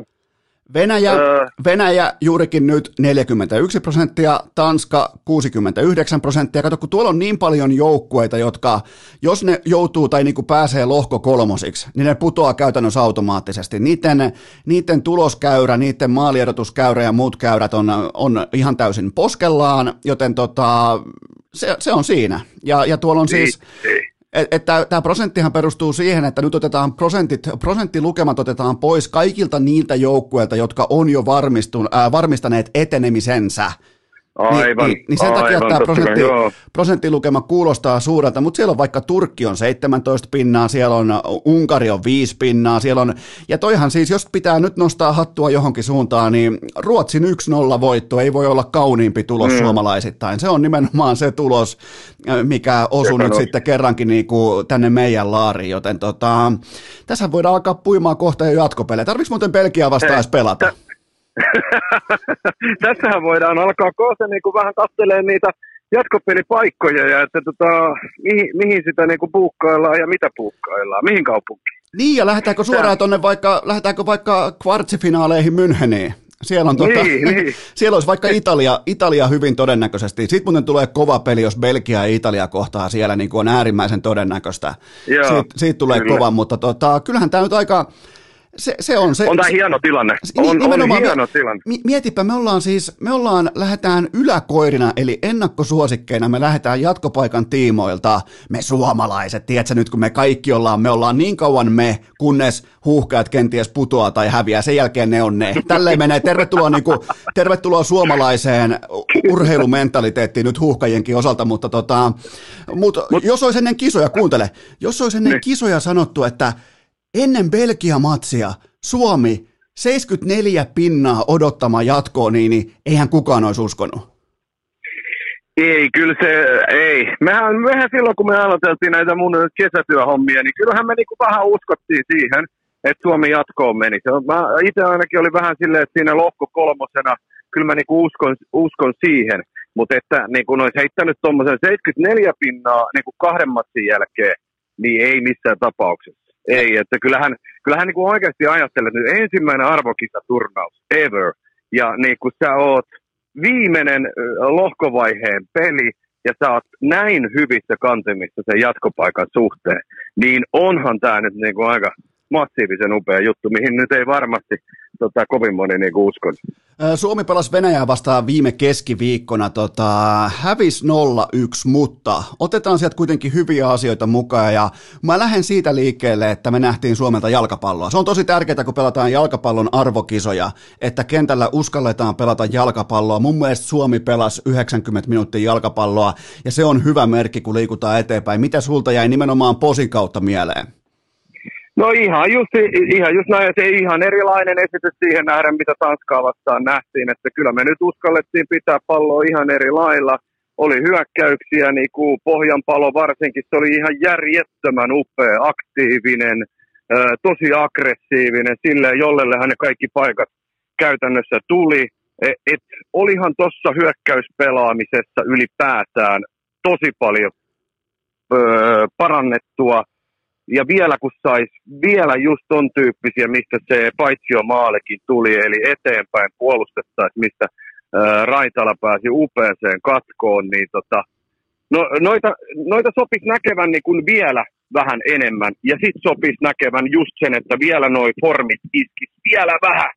Venäjä, öö. Venäjä juurikin nyt 41 prosenttia, Tanska 69 prosenttia. Kato, kun tuolla on niin paljon joukkueita, jotka, jos ne joutuu tai niin kuin pääsee lohko kolmosiksi, niin ne putoaa käytännössä automaattisesti. Niiden, niiden tuloskäyrä, niiden maaliedotuskäyrä ja muut käyrät on, on ihan täysin poskellaan, joten tota, se, se on siinä. Ja, ja tuolla on siis... Niin, niin. Että tämä prosenttihan perustuu siihen, että nyt otetaan prosentit, prosenttilukemat otetaan pois kaikilta niiltä joukkueilta, jotka on jo varmistun, äh, varmistaneet etenemisensä Aivan, niin, niin, niin sen aivan, takia tämä prosentti, prosenttilukema kuulostaa suurelta, mutta siellä on vaikka Turkki on 17 pinnaa, siellä on Unkari on 5 pinnaa, siellä on, ja toihan siis, jos pitää nyt nostaa hattua johonkin suuntaan, niin Ruotsin 1-0 voitto ei voi olla kauniimpi tulos mm. suomalaisittain. Se on nimenomaan se tulos, mikä osui nyt sitten kerrankin niin kuin tänne meidän laariin, joten tota, tässä voidaan alkaa puimaan kohta jo jatkopelejä. Tarvitsisi muuten Belgia vastaan pelata? T- Tässähän voidaan alkaa kohta niin kuin vähän katselemaan niitä jatkopelipaikkoja ja että tota, mihin, mihin sitä niin kuin puukkaillaan ja mitä puukkaillaan, mihin kaupunkiin. Niin, ja lähdetäänkö suoraan tuonne vaikka, lähdetäänkö vaikka kvartsifinaaleihin Müncheniin? Siellä, on tuota, niin, niin. siellä olisi vaikka Italia, Italia hyvin todennäköisesti. Sitten muuten tulee kova peli, jos Belgia ja Italia kohtaa siellä, niin kuin on äärimmäisen todennäköistä. Joo, siitä, siitä tulee kyllä. kova, mutta tota, kyllähän tämä nyt aika, se, se on se. On tämä hieno tilanne. On, on hieno tilanne. Mietipä, me ollaan siis, me ollaan, lähdetään yläkoirina, eli ennakkosuosikkeina, me lähdetään jatkopaikan tiimoilta, me suomalaiset, tiedätkö nyt kun me kaikki ollaan, me ollaan niin kauan me, kunnes huuhkajat kenties putoaa tai häviää, sen jälkeen ne on ne. Tälleen menee, tervetuloa, niin kuin, tervetuloa suomalaiseen urheilumentaliteettiin nyt huuhkajienkin osalta, mutta tota, mutta Mut, jos olisi ennen kisoja, kuuntele, jos olisi ennen niin. kisoja sanottu, että ennen Belgia-matsia Suomi 74 pinnaa odottama jatkoon, niin, niin eihän kukaan olisi uskonut. Ei, kyllä se, ei. Mehän, mehän silloin, kun me aloiteltiin näitä mun kesätyöhommia, niin kyllähän me niinku vähän uskottiin siihen, että Suomi jatkoon meni. Mä itse ainakin oli vähän silleen, että siinä lohko kolmosena, kyllä mä niinku uskon, uskon siihen. Mutta että niin kun olisi heittänyt tuommoisen 74 pinnaa niin kuin kahden matsin jälkeen, niin ei missään tapauksessa. Ei, että kyllähän, kyllähän niin kuin oikeasti ajattelee, että nyt ensimmäinen arvokisaturnaus ever, ja niin kuin sä oot viimeinen lohkovaiheen peli, ja sä oot näin hyvissä kantemissa sen jatkopaikan suhteen, niin onhan tämä nyt niin kuin aika massiivisen upea juttu, mihin nyt ei varmasti tota, kovin moni niin kuin uskon. Suomi pelasi Venäjää vastaan viime keskiviikkona, tota, hävis 0-1, mutta otetaan sieltä kuitenkin hyviä asioita mukaan ja mä lähden siitä liikkeelle, että me nähtiin Suomelta jalkapalloa. Se on tosi tärkeää, kun pelataan jalkapallon arvokisoja, että kentällä uskalletaan pelata jalkapalloa. Mun mielestä Suomi pelasi 90 minuuttia jalkapalloa ja se on hyvä merkki, kun liikutaan eteenpäin. Mitä sulta jäi nimenomaan posin kautta mieleen? No ihan just, ihan just näin, se ihan erilainen esitys siihen nähden, mitä Tanskaa vastaan nähtiin, että kyllä me nyt uskallettiin pitää palloa ihan eri lailla. Oli hyökkäyksiä, niin kuin Pohjanpalo varsinkin, se oli ihan järjettömän upea, aktiivinen, tosi aggressiivinen, silleen jollelle ne kaikki paikat käytännössä tuli. Et, et olihan tuossa hyökkäyspelaamisessa ylipäätään tosi paljon parannettua ja vielä kun saisi vielä just ton tyyppisiä, mistä se paitsio maalekin tuli, eli eteenpäin puolustettaisiin, mistä ää, Raitala pääsi upeeseen katkoon, niin tota, no, noita, noita sopisi näkevän niin kuin vielä vähän enemmän. Ja sitten sopisi näkevän just sen, että vielä noi formit iskis vielä vähän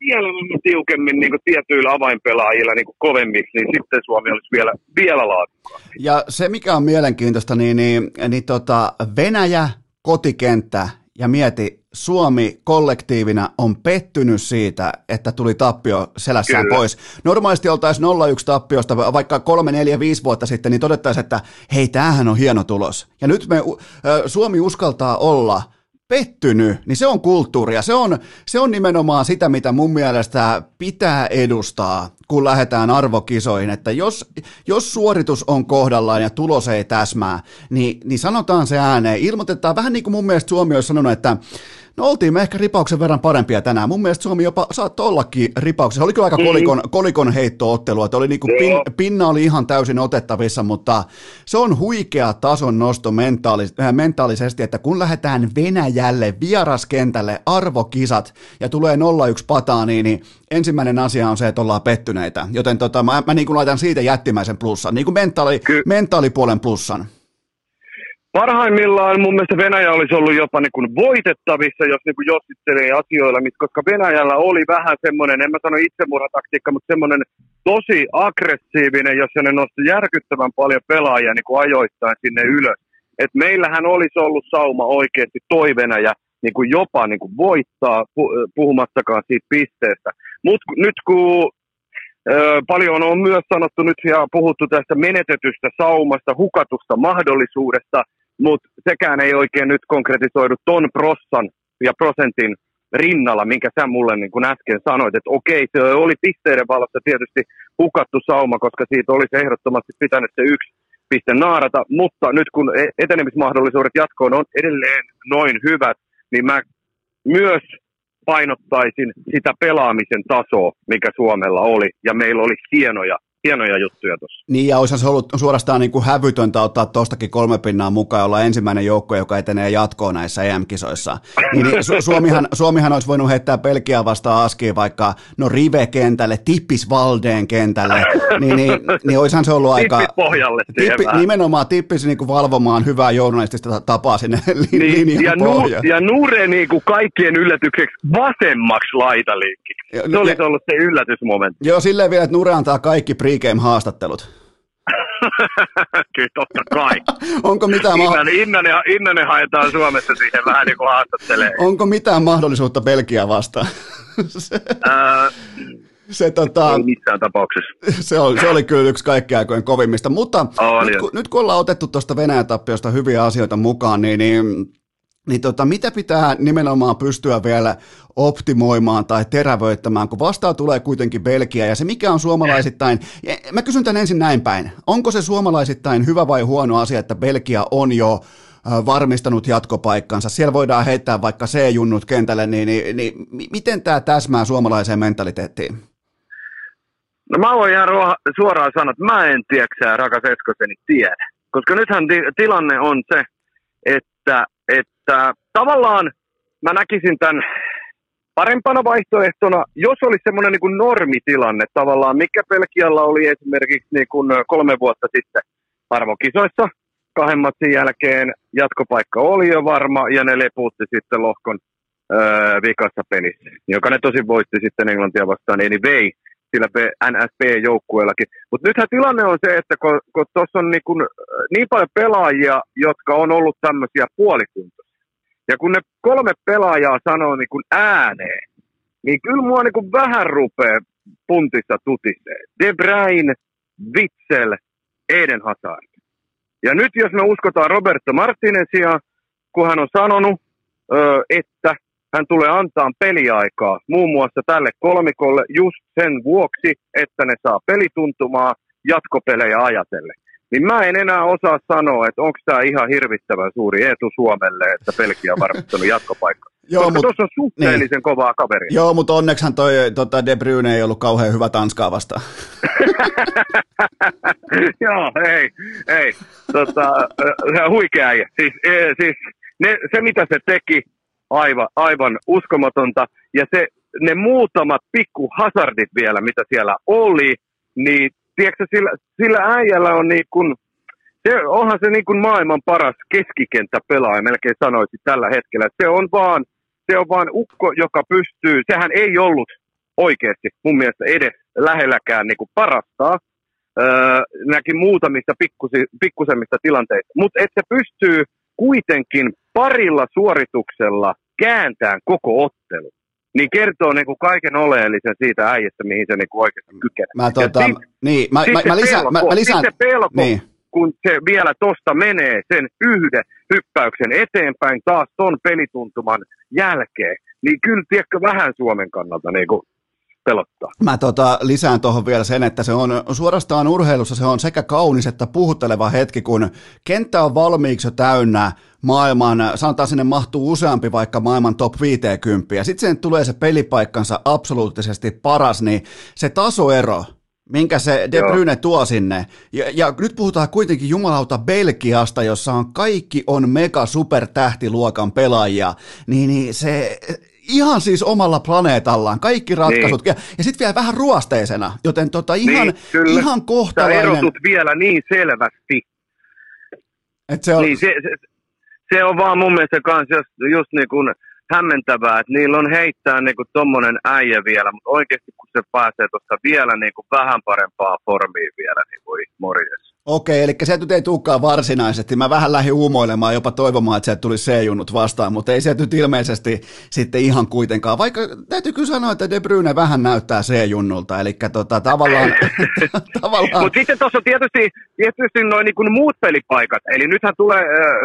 vielä tiukemmin niin kuin tietyillä avainpelaajilla niin kuin kovemmiksi, niin sitten Suomi olisi vielä, vielä laadukkaampi. Ja se, mikä on mielenkiintoista, niin, niin, niin tota Venäjä, kotikenttä ja mieti, Suomi kollektiivina on pettynyt siitä, että tuli tappio selässään Kyllä. pois. Normaalisti oltaisiin 0-1 tappiosta vaikka 3, 4, 5 vuotta sitten, niin todettaisiin, että hei, tämähän on hieno tulos. Ja nyt me, Suomi uskaltaa olla – pettynyt, niin se on kulttuuria. Se on, se on nimenomaan sitä, mitä mun mielestä pitää edustaa, kun lähdetään arvokisoihin. Että jos, jos suoritus on kohdallaan ja tulos ei täsmää, niin, niin sanotaan se ääneen. Ilmoitetaan vähän niin kuin mun mielestä Suomi olisi sanonut, että No oltiin me ehkä ripauksen verran parempia tänään. Mun mielestä Suomi jopa saattoi ollakin ripauksen. Se oli kyllä aika mm. kolikon, kolikon heittoottelu, että oli niinku pin, pinna oli ihan täysin otettavissa, mutta se on huikea tason nosto mentaalis, äh, mentaalisesti, että kun lähdetään Venäjälle vieraskentälle arvokisat ja tulee 0-1 pataa, niin, niin ensimmäinen asia on se, että ollaan pettyneitä. Joten tota, mä, mä niin kuin laitan siitä jättimäisen plussan, niin kuin mentaali, mentaalipuolen plussan. Parhaimmillaan mun mielestä Venäjä olisi ollut jopa niin kuin voitettavissa, jos niin kuin jossittelee asioilla, koska Venäjällä oli vähän semmoinen, en mä sano itsemurhataktiikka, mutta semmoinen tosi aggressiivinen, jossa ne nosti järkyttävän paljon pelaajia niin kuin ajoittain sinne ylös. Et meillähän olisi ollut sauma oikeasti toi Venäjä niin kuin jopa niin kuin voittaa, puhumattakaan siitä pisteestä. Mutta nyt kun Paljon on myös sanottu nyt ja puhuttu tästä menetetystä saumasta, hukatusta mahdollisuudesta, mutta sekään ei oikein nyt konkretisoidu ton prossan ja prosentin rinnalla, minkä sä mulle niin kuin äsken sanoit, että okei, se oli pisteiden valossa tietysti hukattu sauma, koska siitä olisi ehdottomasti pitänyt se yksi piste naarata, mutta nyt kun e- etenemismahdollisuudet jatkoon on edelleen noin hyvät, niin mä myös painottaisin sitä pelaamisen tasoa, mikä Suomella oli, ja meillä oli hienoja hienoja juttuja tuossa. Niin, ja olisihan se ollut suorastaan niin kuin hävytöntä ottaa tuostakin kolme pinnaa mukaan olla ensimmäinen joukko, joka etenee jatkoon näissä EM-kisoissa. Niin, niin Su- Suomihan, Suomihan olisi voinut heittää Pelkiä vastaan askiin vaikka no Rive-kentälle, Tippis Valdeen kentälle, niin, niin, niin olisihan se ollut aika... Tippis pohjalle tippi, Nimenomaan Tippis niin kuin valvomaan hyvää journalistista tapaa sinne niin, linjan ja, nu, ja Nure niin kuin kaikkien yllätykseksi vasemmaksi laitaliikki. Se olisi ollut se yllätysmomentti. Joo, silleen vielä, että Nure antaa kaikki pregame-haastattelut. Kyllä totta kai. Onko mitään Innanen, ma- Innanen, Innanen haetaan Suomessa siihen vähän niin kuin haastattelee. Onko mitään mahdollisuutta Belgia vastaan? se, se, tota, ei missään tapauksessa. Se oli, se oli kyllä yksi kaikkien aikojen kovimmista, mutta oh, nyt, kun, nyt kun ollaan otettu tuosta Venäjän tappiosta hyviä asioita mukaan, niin, niin niin tota, mitä pitää nimenomaan pystyä vielä optimoimaan tai terävöittämään, kun vastaan tulee kuitenkin Belgia, ja se mikä on suomalaisittain, mä kysyn tämän ensin näin päin, onko se suomalaisittain hyvä vai huono asia, että Belgia on jo varmistanut jatkopaikkansa, siellä voidaan heittää vaikka C-junnut kentälle, niin, niin, niin miten tämä täsmää suomalaiseen mentaliteettiin? No mä voin ihan suoraan sanoa, että mä en tiedä, rakas Eskoseni, tiedä. Koska nythän tilanne on se, että, että tavallaan mä näkisin tämän parempana vaihtoehtona, jos olisi semmoinen niin normitilanne tavallaan, mikä Pelkialla oli esimerkiksi niin kuin kolme vuotta sitten arvokisoissa, kahden matsin jälkeen jatkopaikka oli jo varma ja ne lepuutti sitten lohkon öö, vikassa pelissä, joka ne tosi voitti sitten Englantia vastaan, niin vei sillä NSP-joukkueellakin. Mutta nythän tilanne on se, että kun, kun tuossa on niin, kun, niin paljon pelaajia, jotka on ollut tämmöisiä puolikuntoisia, ja kun ne kolme pelaajaa sanoo niin kun ääneen, niin kyllä mua niin kun vähän rupeaa puntissa tutisee. De Bruyne, Witzel, Eden Hazard. Ja nyt jos me uskotaan Roberto Martinesia, kun hän on sanonut, että hän tulee antaa peliaikaa muun muassa tälle kolmikolle just sen vuoksi, että ne saa pelituntumaa jatkopelejä ajatellen. Niin mä en enää osaa sanoa, että onko tämä ihan hirvittävän suuri etu Suomelle, että Belgia on varmistanut jatkopaikka. Joo, Koska tuossa on suhteellisen niin. kovaa kaveria. Joo, mutta onneksihan toi tota De Bruyne ei ollut kauhean hyvä Tanskaa vastaan. Joo, ei, ei. Tota, huikea äijä. Siis, e, siis ne, se, mitä se teki, aivan, aivan uskomatonta. Ja se, ne muutamat pikku hazardit vielä, mitä siellä oli, niin tiedätkö, sillä, sillä äijällä on niin kuin, se, onhan se niin kuin maailman paras keskikenttäpelaaja, melkein sanoisin tällä hetkellä. Se on vaan, se on vaan ukko, joka pystyy, sehän ei ollut oikeasti mun mielestä edes lähelläkään niin kuin parastaa, öö, näkin muutamista pikkusemmista tilanteista, mutta että se pystyy kuitenkin parilla suorituksella kääntää koko ottelu, niin kertoo niin kuin kaiken oleellisen siitä äijästä, mihin se niin kuin oikeasti kykenee. Mä, tota, sit, niin, mä, mä, mä, lisään, pelko, mä, mä lisään, se pelko, niin. kun se vielä tosta menee sen yhden hyppäyksen eteenpäin taas ton pelituntuman jälkeen, niin kyllä tiedätkö vähän Suomen kannalta niin kuin pelottaa. Mä tota, lisään tuohon vielä sen, että se on suorastaan urheilussa se on sekä kaunis että puhutteleva hetki, kun kenttä on valmiiksi jo täynnä maailman, sanotaan sinne mahtuu useampi vaikka maailman top 50, ja sitten sen tulee se pelipaikkansa absoluuttisesti paras, niin se tasoero, minkä se De Bruyne tuo sinne. Ja, ja nyt puhutaan kuitenkin jumalauta Belgiasta, jossa on kaikki on mega super tähtiluokan pelaajia, niin, niin se, ihan siis omalla planeetallaan, kaikki ratkaisut, niin. ja, ja sitten vielä vähän ruosteisena, joten tota, ihan, niin, kyllä. ihan kohtalainen. Sä erotut vielä niin selvästi. Et se, on... niin, se, se, se on vaan mun mielestä kans just, just niin kuin hämmentävää, että niillä on heittää niin kuin tommonen äijä vielä, mutta oikeasti kun se pääsee tuosta vielä niin kuin vähän parempaa formiin vielä, niin voi morjes. Okei, eli se nyt ei tulekaan varsinaisesti. Mä vähän lähdin uumoilemaan, jopa toivomaan, että sieltä tulisi C-junnut vastaan, mutta ei se nyt ilmeisesti sitten ihan kuitenkaan. Vaikka täytyy kyllä sanoa, että De Bruyne vähän näyttää C-junnulta, eli tota, tavallaan... tavallaan... Mutta sitten tuossa on tietysti, tietysti noin niin muut pelipaikat. Eli nythän tulee,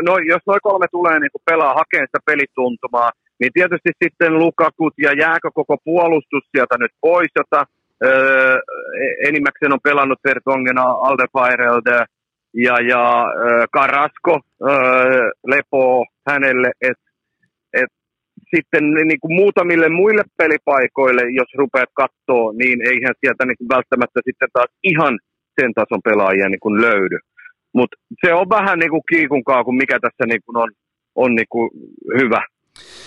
no, jos noin kolme tulee niin pelaa hakeen sitä pelituntumaa, niin tietysti sitten Lukakut ja jääkö koko puolustus sieltä nyt pois, jota Öö, enimmäkseen on pelannut Vertongen, Alderweireld ja, ja öö, Carrasco öö, lepoo hänelle, että et sitten niin kuin muutamille muille pelipaikoille, jos rupeat katsoa, niin eihän sieltä niin kuin välttämättä sitten taas ihan sen tason pelaajia niin kuin löydy. Mutta se on vähän niin kuin kiikunkaa, kun mikä tässä niin kuin on, on niin kuin hyvä.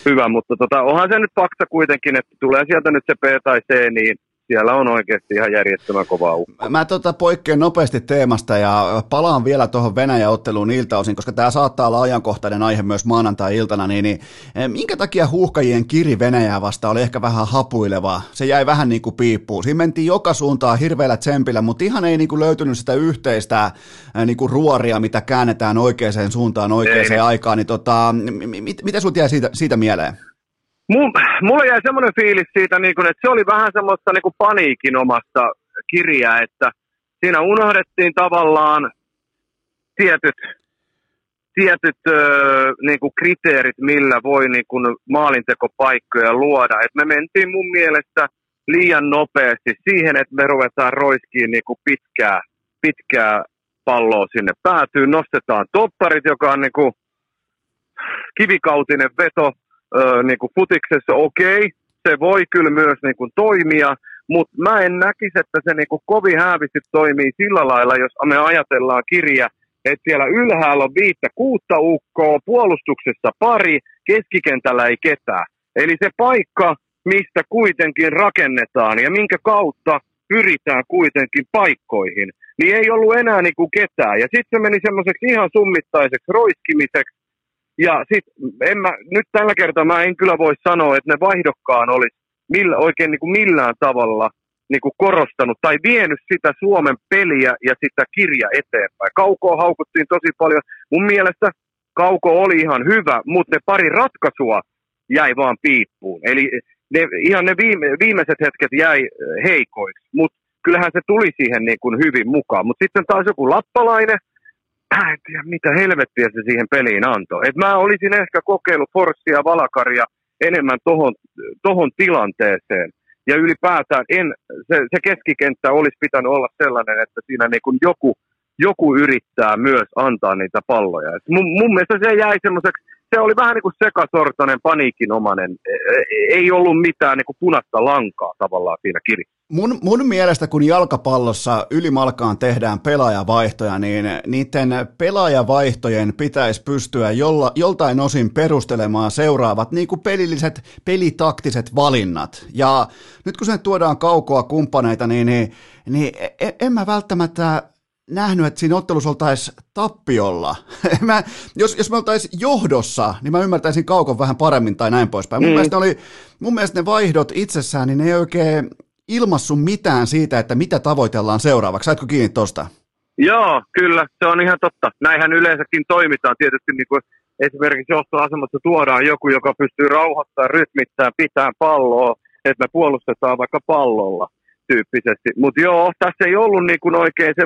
hyvä. Mutta tota, onhan se nyt fakta kuitenkin, että tulee sieltä nyt se P tai C, niin siellä on oikeasti ihan järjettömän kovaa ukkoa. Mä tota poikkean nopeasti teemasta ja palaan vielä tuohon Venäjä-otteluun niiltä osin, koska tämä saattaa olla ajankohtainen aihe myös maanantai-iltana, niin, niin eh, minkä takia huuhkajien kiri Venäjää vasta oli ehkä vähän hapuilevaa? Se jäi vähän niin kuin piippuun. Siinä mentiin joka suuntaan hirveällä tsempillä, mutta ihan ei niin kuin löytynyt sitä yhteistä eh, niin kuin ruoria, mitä käännetään oikeaan suuntaan oikeaan ei. aikaan. Niin tota, mit, mitä sinut jäi siitä, siitä mieleen? Mulla jäi semmoinen fiilis siitä, niin kun, että se oli vähän semmoista niin paniikin omasta kirjaa, että siinä unohdettiin tavallaan tietyt, tietyt ö, niin kuin kriteerit, millä voi niin kuin maalintekopaikkoja luoda. Et me mentiin mun mielestä liian nopeasti siihen, että me ruvetaan roiskiin niin kuin pitkää, pitkää palloa sinne päätyy. Nostetaan topparit, joka on niin kuin kivikautinen veto, ö, niin kuin futiksessa okei, okay, se voi kyllä myös niin kuin toimia, mutta mä en näkisi, että se niin kuin kovin häävisti toimii sillä lailla, jos me ajatellaan kirja, että siellä ylhäällä on viittä kuutta ukkoa, puolustuksessa pari, keskikentällä ei ketään. Eli se paikka, mistä kuitenkin rakennetaan ja minkä kautta pyritään kuitenkin paikkoihin, niin ei ollut enää niin kuin ketään. Ja sitten se meni semmoiseksi ihan summittaiseksi roiskimiseksi, Ja sit en mä, nyt tällä kertaa mä en kyllä voi sanoa, että ne vaihdokkaan olisi millä, oikein niin kuin millään tavalla niin kuin korostanut tai vienyt sitä Suomen peliä ja sitä kirja eteenpäin. Kaukoa haukuttiin tosi paljon. Mun mielestä Kauko oli ihan hyvä, mutta ne pari ratkaisua jäi vaan piippuun. Eli ne, ihan ne viime, viimeiset hetket jäi heikoiksi, mutta kyllähän se tuli siihen niin kuin hyvin mukaan. Mutta sitten taas joku lappalainen, mä en tiedä mitä helvettiä se siihen peliin antoi. Et mä olisin ehkä kokeillut Forssia Valakaria enemmän tohon, tohon tilanteeseen. Ja ylipäätään en, se, se keskikenttä olisi pitänyt olla sellainen, että siinä niin kuin joku, joku yrittää myös antaa niitä palloja. Et mun, mun mielestä se jäi semmoiseksi se oli vähän niin kuin sekasortoinen, paniikinomainen. E, e, ei ollut mitään niin kuin punaista lankaa tavallaan siinä kirjassa. Mun, mun mielestä, kun jalkapallossa ylimalkaan tehdään pelaajavaihtoja, niin niiden pelaajavaihtojen pitäisi pystyä jolla, joltain osin perustelemaan seuraavat niin kuin pelilliset, pelitaktiset valinnat. Ja nyt kun se tuodaan kaukoa kumppaneita, niin, niin, niin e, en mä välttämättä nähnyt, että siinä ottelussa oltaisiin tappiolla. mä, jos, jos me oltaisiin johdossa, niin mä ymmärtäisin kaukon vähän paremmin tai näin poispäin. Mun, mm. mielestä, oli, mun mielestä ne vaihdot itsessään, niin ne ei oikein ilmassu mitään siitä, että mitä tavoitellaan seuraavaksi. Saitko kiinni tuosta? Joo, kyllä, se on ihan totta. Näinhän yleensäkin toimitaan. Tietysti niin kuin esimerkiksi johtoasemassa tuodaan joku, joka pystyy rauhoittamaan, rytmittämään, pitää palloa, että me puolustetaan vaikka pallolla tyyppisesti. Mutta joo, tässä ei ollut niin kuin oikein se,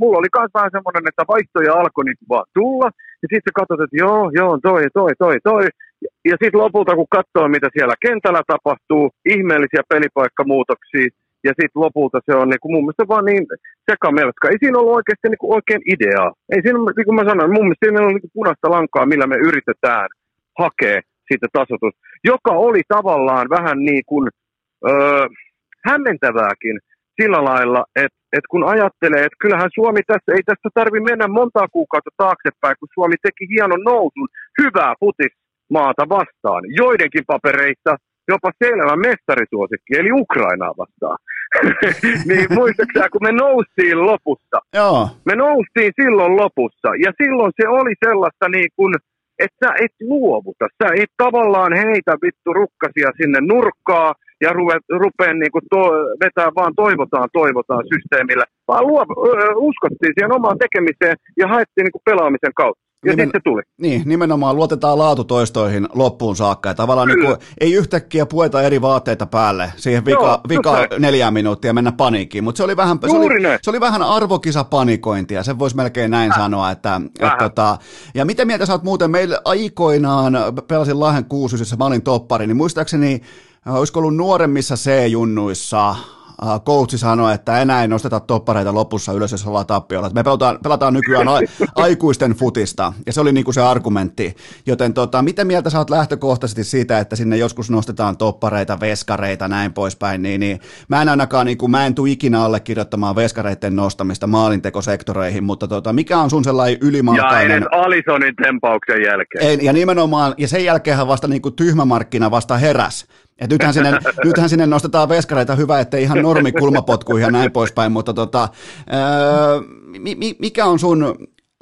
mulla oli myös vähän semmoinen, että vaihtoja alkoi niin vaan tulla, ja sitten katsot, että joo, joo, toi, toi, toi, toi. Ja sitten lopulta, kun katsoo, mitä siellä kentällä tapahtuu, ihmeellisiä pelipaikkamuutoksia, ja sitten lopulta se on niin kuin mun mielestä vaan niin sekamelska. Ei siinä ollut oikeasti niin kuin oikein ideaa. Ei siinä, niin kuin mä sanoin, mun mielestä siinä on niin kuin punaista lankaa, millä me yritetään hakea siitä tasotusta, joka oli tavallaan vähän niin kuin, öö, hämmentävääkin sillä lailla, että, että kun ajattelee, että kyllähän Suomi tässä, ei tässä tarvi mennä monta kuukautta taaksepäin, kun Suomi teki hienon nousun hyvää futismaata vastaan. Joidenkin papereissa jopa selvä mestarisuosikki, eli Ukrainaa vastaan. niin muistaakseni, kun me noustiin lopussa. Joo. Me noustiin silloin lopussa, ja silloin se oli sellaista niin kuin, että sä et luovuta. Sä et tavallaan heitä vittu rukkasia sinne nurkkaa, ja rupeen niin kuin to, vetää vaan toivotaan, toivotaan systeemillä, vaan luo, uskottiin siihen omaan tekemiseen ja haettiin niin kuin pelaamisen kautta. Ja Nimen, sitten se tuli. Niin, nimenomaan luotetaan laatutoistoihin loppuun saakka. Ja tavallaan niin kuin, ei yhtäkkiä pueta eri vaatteita päälle siihen vika, Joo, vika neljään minuuttia mennä paniikkiin. Mutta se oli vähän, se oli, se oli vähän arvokisa panikointia, sen voisi melkein näin äh. sanoa. Että, et, tota, ja mitä mieltä sä oot muuten, meillä aikoinaan pelasin Lahden kuusyydessä, mä olin toppari, niin muistaakseni olisiko ollut nuoremmissa C-junnuissa, coachi sanoi, että enää ei nosteta toppareita lopussa ylös, jos ollaan tappiolla. Me pelataan, pelataan nykyään aikuisten futista, ja se oli niin kuin se argumentti. Joten tota, mitä mieltä sä oot lähtökohtaisesti siitä, että sinne joskus nostetaan toppareita, veskareita, näin poispäin, niin, niin mä en ainakaan, niin kuin, mä en tule ikinä allekirjoittamaan veskareiden nostamista maalintekosektoreihin, mutta tota, mikä on sun sellainen ylimalkainen... Ja edes Alisonin tempauksen jälkeen. Ei, ja nimenomaan, ja sen jälkeenhän vasta niin kuin tyhmämarkkina vasta heräs, et nythän, sinne, nythän sinne nostetaan veskareita hyvä, ettei ihan normi kulmapotku ja näin poispäin, mutta tota, öö, mikä on sun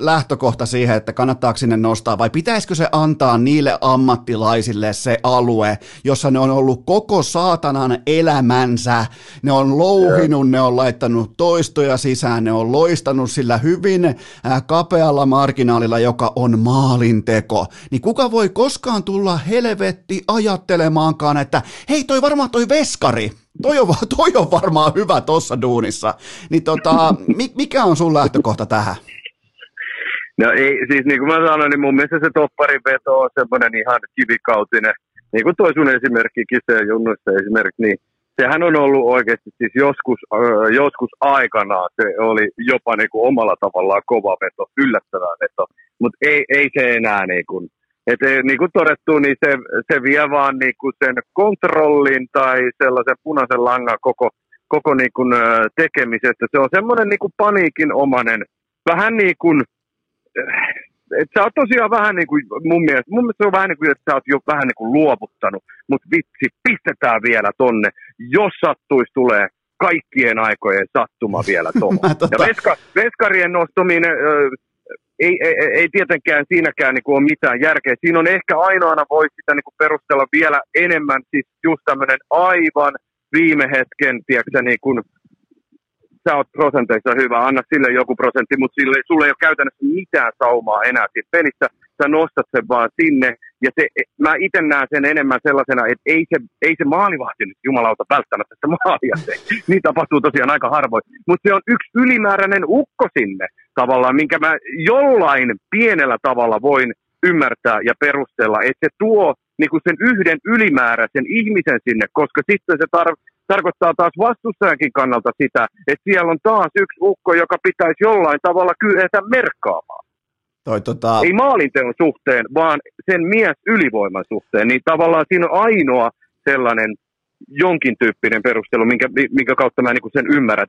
lähtökohta siihen, että kannattaako sinne nostaa vai pitäisikö se antaa niille ammattilaisille se alue, jossa ne on ollut koko saatanan elämänsä, ne on louhinut, ne on laittanut toistoja sisään, ne on loistanut sillä hyvin äh, kapealla marginaalilla, joka on maalinteko, niin kuka voi koskaan tulla helvetti ajattelemaankaan, että hei toi varmaan toi veskari, toi on, toi on varmaan hyvä tossa duunissa, niin tota, mikä on sun lähtökohta tähän? No ei, siis niin kuin mä sanoin, niin mun mielestä se topparin veto on semmoinen ihan kivikautinen. Niin kuin toi sun esimerkki Kiseen junnuissa esimerkiksi, niin sehän on ollut oikeasti siis joskus, äh, joskus aikanaan, se oli jopa niin kuin omalla tavallaan kova veto, yllättävä veto, mutta ei, ei se enää niin kuin, et, niin kuin todettu, niin se, se vie vaan niin kuin sen kontrollin tai sellaisen punaisen langan koko, koko niin kuin, tekemisestä. Se on semmoinen niin kuin paniikinomainen, vähän niin kuin et sä oot tosiaan vähän niin kuin, mun mielestä, mun mielestä se on vähän niin kuin, että sä oot jo vähän niin kuin luovuttanut, mutta vitsi, pistetään vielä tonne, jos sattuisi tulee kaikkien aikojen sattuma vielä tuohon. tota... Ja veska, veskarien nostaminen, ei, ei, ei tietenkään siinäkään niin kuin ole mitään järkeä. Siinä on ehkä ainoana voi sitä niin kuin perustella vielä enemmän, siis just tämmöinen aivan viime hetken, tiedätkö, niin kuin, sä oot prosenteissa hyvä, anna sille joku prosentti, mutta sille, sulle ei ole käytännössä mitään saumaa enää siinä pelissä, sä nostat sen vaan sinne, ja se, mä itse näen sen enemmän sellaisena, että ei se, ei se maalivahti nyt jumalauta välttämättä sitä maalia se. Niin tapahtuu tosiaan aika harvoin. Mutta se on yksi ylimääräinen ukko sinne tavallaan, minkä mä jollain pienellä tavalla voin ymmärtää ja perustella, että se tuo niin kuin sen yhden ylimääräisen ihmisen sinne, koska sitten se tar- tarkoittaa taas vastustajankin kannalta sitä, että siellä on taas yksi ukko, joka pitäisi jollain tavalla kyetä merkkaamaan. Toi, tota... Ei maalinteon suhteen, vaan sen mies ylivoiman suhteen. Niin tavallaan siinä on ainoa sellainen jonkin tyyppinen perustelu, minkä, minkä kautta mä niin sen ymmärrän.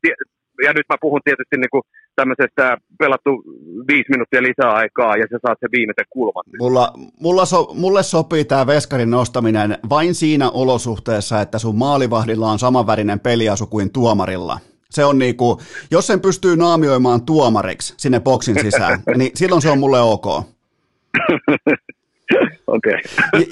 Ja nyt mä puhun tietysti niin kuin tämmöisestä pelattu viisi minuuttia lisää aikaa ja sä saat sen viimeisen kulman. Mulla, mulla so, mulle sopii tämä veskarin nostaminen vain siinä olosuhteessa, että sun maalivahdilla on samanvärinen peliasu kuin tuomarilla. Se on niinku, jos sen pystyy naamioimaan tuomariksi sinne boksin sisään, niin silloin se on mulle ok. Okay.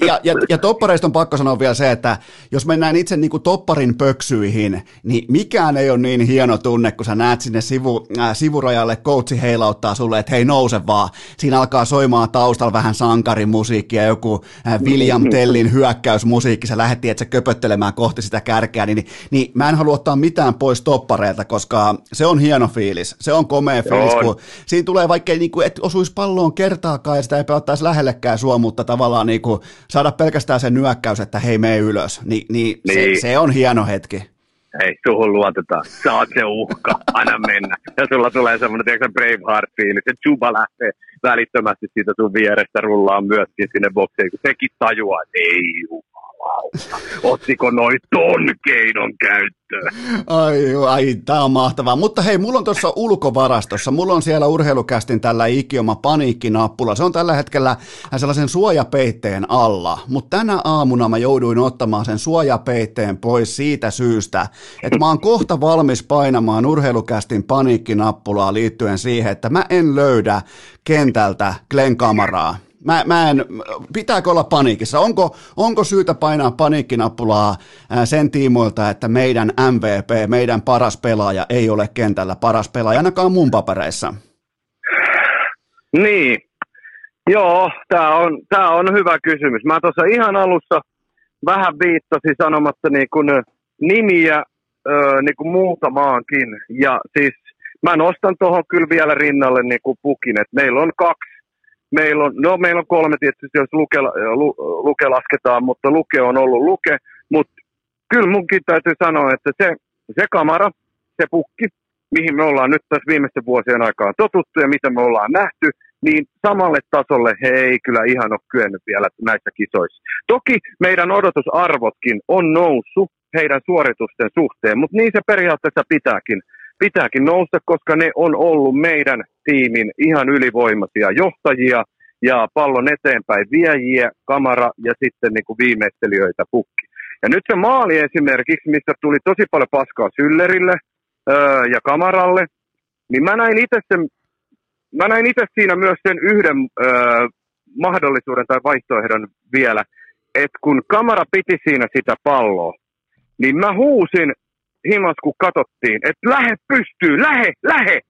Ja, ja, ja toppareista on pakko sanoa vielä se, että jos mennään itse niin kuin topparin pöksyihin, niin mikään ei ole niin hieno tunne, kun sä näet sinne sivu, äh, sivurajalle, coachi heilauttaa sulle, että hei nouse vaan. Siinä alkaa soimaan taustalla vähän sankarimusiikkia, joku äh, William Tellin hyökkäysmusiikki, sä lähetti, että se köpöttelemään kohti sitä kärkeä, niin, niin mä en halua ottaa mitään pois toppareilta, koska se on hieno fiilis, se on komea fiilis, kun siinä tulee vaikka niin kuin, et osuisi palloon kertaakaan ja sitä ei pelattaisi lähellekään sua, mutta tavallaan niin kuin saada pelkästään sen nyökkäys, että hei, mene ylös, niin, niin, niin. Se, se on hieno hetki. Hei, suhun luotetaan. Sä oot se uhka, aina mennä. Ja sulla tulee semmoinen, tiedätkö, Braveheart-fiilis, että Juba lähtee välittömästi siitä sun vierestä rullaa myöskin sinne bokseen, kun sekin tajuaa, että ei jumalauta, ottiko noin ton keinon käyttöön? Ai, ai, tää on mahtavaa. Mutta hei, mulla on tuossa ulkovarastossa, mulla on siellä urheilukästin tällä ikioma paniikkinappula. Se on tällä hetkellä sellaisen suojapeitteen alla, mutta tänä aamuna mä jouduin ottamaan sen suojapeitteen pois siitä syystä, että mä oon kohta valmis painamaan urheilukästin paniikkinappulaa liittyen siihen, että mä en löydä kentältä Glenn Kamaraa. Mä, mä en, pitääkö olla paniikissa? Onko, onko syytä painaa paniikkinappulaa sen tiimoilta, että meidän MVP, meidän paras pelaaja ei ole kentällä paras pelaaja, ainakaan mun papereissa? Niin, joo, tämä on, tää on hyvä kysymys. Mä tuossa ihan alussa vähän viittasin sanomatta niin kuin nimiä niin kuin muutamaankin. Ja siis mä nostan tuohon kyllä vielä rinnalle niin kuin pukin, että meillä on kaksi Meillä on, no meillä on kolme tietysti, jos luke, lu, luke lasketaan, mutta luke on ollut luke. Mutta kyllä munkin täytyy sanoa, että se, se kamera, se pukki, mihin me ollaan nyt tässä viimeisten vuosien aikaan totuttu ja mitä me ollaan nähty, niin samalle tasolle he ei kyllä ihan ole kyennyt vielä näissä kisoissa. Toki meidän odotusarvotkin on noussut heidän suoritusten suhteen, mutta niin se periaatteessa pitääkin pitääkin nousta, koska ne on ollut meidän tiimin ihan ylivoimaisia johtajia ja pallon eteenpäin viejiä, kamera ja sitten niin kuin viimeistelijöitä pukki. Ja nyt se maali esimerkiksi, missä tuli tosi paljon paskaa Syllerille öö, ja kamaralle, niin mä näin itse sen, mä näin itse siinä myös sen yhden öö, mahdollisuuden tai vaihtoehdon vielä, että kun kamera piti siinä sitä palloa, niin mä huusin himas, kun katsottiin, että lähe pystyy, lähe, lähe.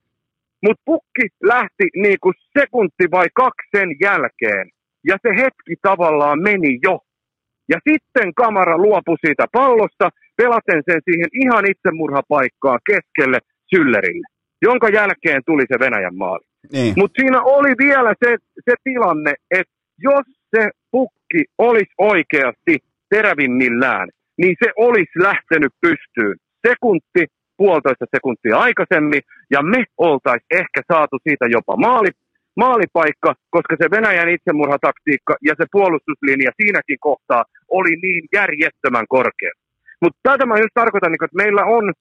Mutta pukki lähti niin kuin sekunti vai kaksi sen jälkeen. Ja se hetki tavallaan meni jo. Ja sitten kamera luopui siitä pallosta, pelaten sen siihen ihan itsemurhapaikkaa keskelle Syllerille, jonka jälkeen tuli se Venäjän maali. Niin. Mutta siinä oli vielä se, se tilanne, että jos se pukki olisi oikeasti terävimmillään, niin se olisi lähtenyt pystyyn sekunti, puolitoista sekuntia aikaisemmin, ja me oltaisiin ehkä saatu siitä jopa maali, maalipaikka, koska se Venäjän itsemurhataktiikka ja se puolustuslinja siinäkin kohtaa oli niin järjettömän korkea. Mutta tätä mä just tarkoitan, niin että meillä on,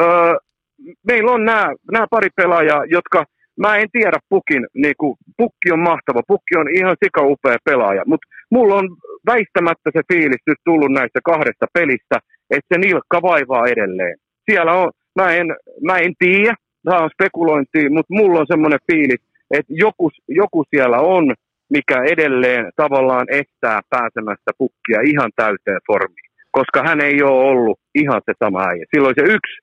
öö, meillä on nämä pari pelaajaa, jotka mä en tiedä Pukin, niin kuin, Pukki on mahtava, Pukki on ihan sika upea pelaaja, mutta mulla on väistämättä se fiilis nyt tullut näistä kahdesta pelistä, että se nilkka vaivaa edelleen. Siellä on, mä en, mä en tiedä, tämä on spekulointi, mutta mulla on semmoinen fiilis, että joku, joku siellä on, mikä edelleen tavallaan estää pääsemästä pukkia ihan täyteen formiin, koska hän ei ole ollut ihan se sama äijä. Silloin se yksi,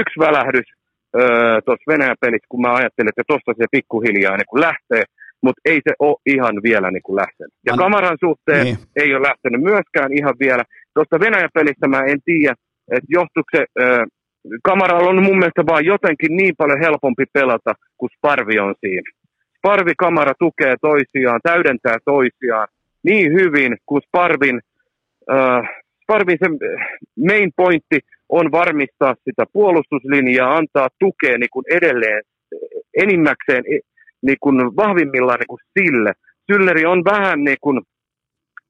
yksi välähdys öö, tuossa Venäjän pelissä, kun mä ajattelin, että tuosta se pikkuhiljaa niin kun lähtee, mutta ei se ole ihan vielä niin kuin lähtenyt. Ja An... Kamaran suhteen niin. ei ole lähtenyt myöskään ihan vielä. Tuosta Venäjän pelistä mä en tiedä, että johtuuko se, äh, Kamaralla on mun mielestä vaan jotenkin niin paljon helpompi pelata, kun Sparvi on siinä. Sparvi Kamara tukee toisiaan, täydentää toisiaan niin hyvin, kun Sparvin, äh, Sparvin se main pointti on varmistaa sitä puolustuslinjaa, antaa tukea niin kuin edelleen enimmäkseen niin kuin vahvimmillaan niin kuin sille. Sylleri on vähän, niin kuin,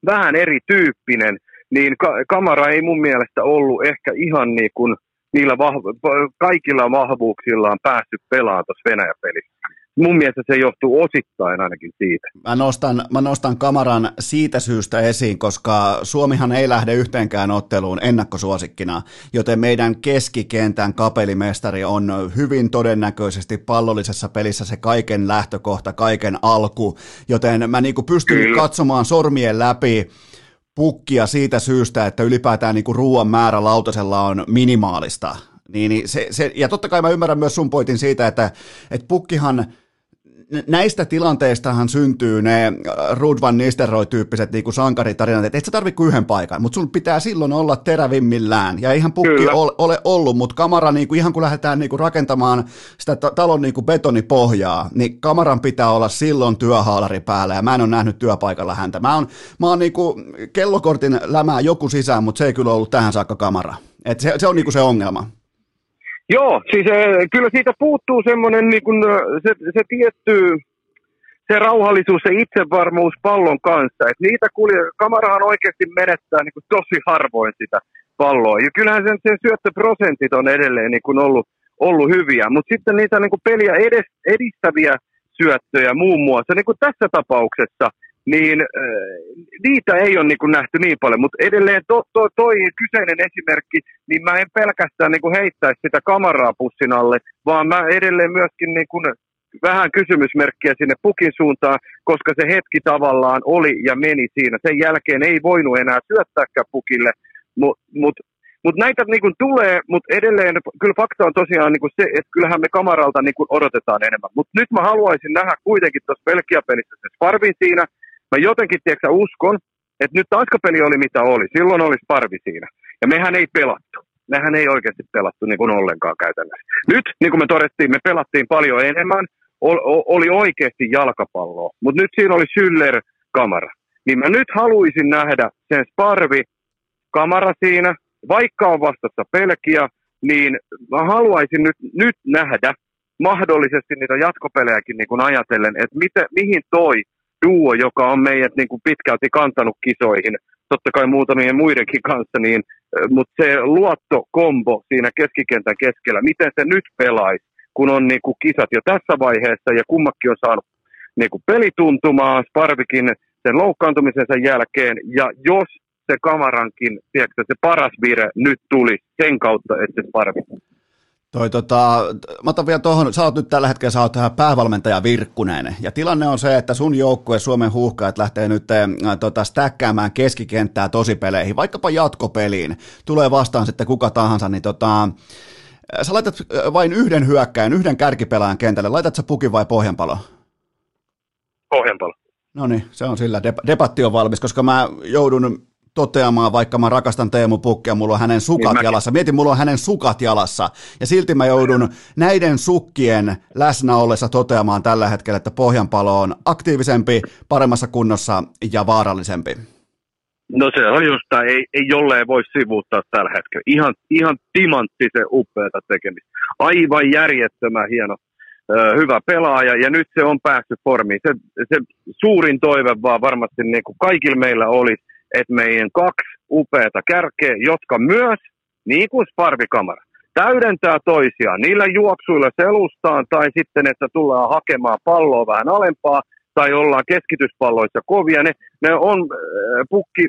vähän erityyppinen, niin ka- kamera ei mun mielestä ollut ehkä ihan niin kuin niillä vahv- kaikilla vahvuuksillaan päässyt pelaamaan tuossa Venäjä-pelissä mun mielestä se johtuu osittain ainakin siitä. Mä nostan, mä nostan kamaran siitä syystä esiin, koska Suomihan ei lähde yhteenkään otteluun ennakkosuosikkina, joten meidän keskikentän kapelimestari on hyvin todennäköisesti pallollisessa pelissä se kaiken lähtökohta, kaiken alku, joten mä niinku pystyn Kyllä. katsomaan sormien läpi pukkia siitä syystä, että ylipäätään niinku ruoan määrä lautasella on minimaalista. Niin, niin se, se, ja totta kai mä ymmärrän myös sun poitin siitä, että, että pukkihan – näistä tilanteistahan syntyy ne äh, Rud van Nistelrooy-tyyppiset niin sankaritarinat, että et sä tarvitse yhden paikan, mutta sun pitää silloin olla terävimmillään. Ja ihan pukki ole, ole ollut, mutta kamera, niin kuin, ihan kun lähdetään niin kuin rakentamaan sitä talon niin kuin betonipohjaa, niin kamaran pitää olla silloin työhaalari päällä, ja mä en ole nähnyt työpaikalla häntä. Mä oon, mä oon niin kuin kellokortin lämää joku sisään, mutta se ei kyllä ollut tähän saakka kamera. Et se, se on niin kuin se ongelma. Joo, siis äh, kyllä siitä puuttuu semmoinen niin kun, se, se tietty se rauhallisuus, se itsevarmuus pallon kanssa. Et niitä kulje, kamerahan oikeasti menettää niin tosi harvoin sitä palloa. Ja kyllähän sen, sen syöttöprosentit on edelleen niin kuin ollut, ollut hyviä, mutta sitten niitä niin kuin peliä edes, edistäviä syöttöjä muun muassa, niin kuin tässä tapauksessa – niin niitä ei ole niin kuin nähty niin paljon, mutta edelleen to, to, toi kyseinen esimerkki, niin mä en pelkästään niin kuin heittäisi sitä kameraa pussin alle, vaan mä edelleen myöskin niin kuin vähän kysymysmerkkiä sinne pukin suuntaan, koska se hetki tavallaan oli ja meni siinä. Sen jälkeen ei voinut enää syöttääkään pukille, mutta mut, mut näitä niin kuin tulee, mutta edelleen kyllä fakta on tosiaan niin kuin se, että kyllähän me kamaralta niin kuin odotetaan enemmän. Mutta nyt mä haluaisin nähdä kuitenkin tuossa Belgia-pelissä se Sparvin siinä, Mä jotenkin, tiedätkö, uskon, että nyt Tanska-peli oli mitä oli. Silloin olisi parvi siinä. Ja mehän ei pelattu. Mehän ei oikeasti pelattu niin kuin ollenkaan käytännössä. Nyt, niin kuin me todettiin, me pelattiin paljon enemmän. Oli oikeasti jalkapalloa. Mutta nyt siinä oli Syller kamera. Niin mä nyt haluaisin nähdä sen Sparvi kamera siinä, vaikka on vastassa pelkiä, niin mä haluaisin nyt, nyt nähdä mahdollisesti niitä jatkopelejäkin niin kuin ajatellen, että mitä, mihin toi duo, joka on meidät niin kuin pitkälti kantanut kisoihin, totta kai muutamien muidenkin kanssa, niin, mutta se luottokombo siinä keskikentän keskellä, miten se nyt pelaisi, kun on niin kuin kisat jo tässä vaiheessa ja kummakin on saanut niin kuin pelituntumaa, Sparvikin sen loukkaantumisen jälkeen, ja jos se kamarankin, tiedätkö, se paras vire nyt tuli sen kautta, että se Sparvi Toi, tota, mä otan vielä tuohon, sä oot nyt tällä hetkellä sä oot päävalmentaja Virkkunen, ja tilanne on se, että sun joukkue Suomen huuhkajat lähtee nyt äh, tota, stäkkäämään keskikenttää tosipeleihin, vaikkapa jatkopeliin, tulee vastaan sitten kuka tahansa, niin tota, äh, sä laitat äh, vain yhden hyökkäin, yhden kärkipelaajan kentälle, laitat sä pukin vai pohjanpalo? Pohjanpalo. No niin, se on sillä, debatti on valmis, koska mä joudun toteamaan, vaikka mä rakastan Teemu Pukkia, mulla on hänen sukat niin jalassa. Mietin, mulla on hänen sukat jalassa. Ja silti mä joudun näiden sukkien läsnä ollessa toteamaan tällä hetkellä, että Pohjanpalo on aktiivisempi, paremmassa kunnossa ja vaarallisempi. No se on just tämä, ei, ei jolleen voi sivuuttaa tällä hetkellä. Ihan, ihan timanttisen upeata tekemistä. Aivan järjettömän hieno, hyvä pelaaja ja nyt se on päässyt formiin. Se, se suurin toive vaan varmasti niin kuin kaikilla meillä olisi, että meidän kaksi upeata kärkeä, jotka myös, niin kuin Sparvikamara, täydentää toisiaan niillä juoksuilla selustaan tai sitten, että tullaan hakemaan palloa vähän alempaa tai ollaan keskityspalloissa kovia. Ne, ne on äh, pukki,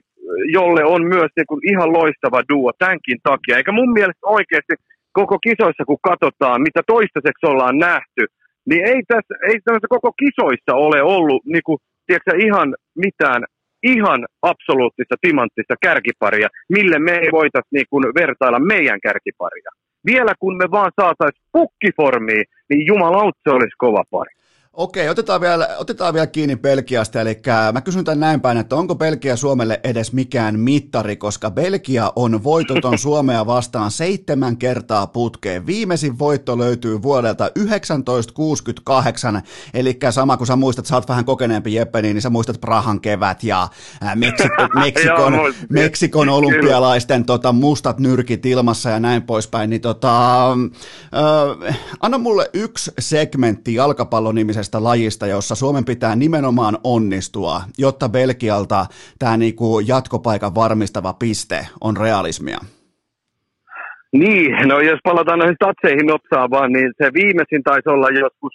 jolle on myös niin kuin ihan loistava duo tämänkin takia. Eikä mun mielestä oikeasti koko kisoissa, kun katsotaan, mitä toistaiseksi ollaan nähty, niin ei tässä, ei koko kisoissa ole ollut niin kuin, tiedätkö, ihan mitään ihan absoluuttista timanttista kärkiparia, mille me ei voitaisiin niin kuin vertailla meidän kärkiparia. Vielä kun me vaan saataisiin pukkiformiin, niin jumalauta se olisi kova pari. Okei, otetaan vielä, otetaan vielä kiinni Belgiasta, eli mä kysyn tämän näin päin, että onko Belgia Suomelle edes mikään mittari, koska Belgia on voitoton Suomea vastaan seitsemän kertaa putkeen. Viimeisin voitto löytyy vuodelta 1968, eli sama kuin sä muistat, sä oot vähän kokeneempi Jeppe, niin sä muistat Prahan kevät ja Meksiko, Meksikon, Meksikon olympialaisten tota, mustat nyrkit ilmassa ja näin poispäin, niin tota, äh, anna mulle yksi segmentti jalkapallon nimisestä tästä lajista, jossa Suomen pitää nimenomaan onnistua, jotta Belgialta tämä niinku jatkopaikan varmistava piste on realismia? Niin, no jos palataan noihin tatseihin nopsaan vaan, niin se viimeisin taisi olla joskus,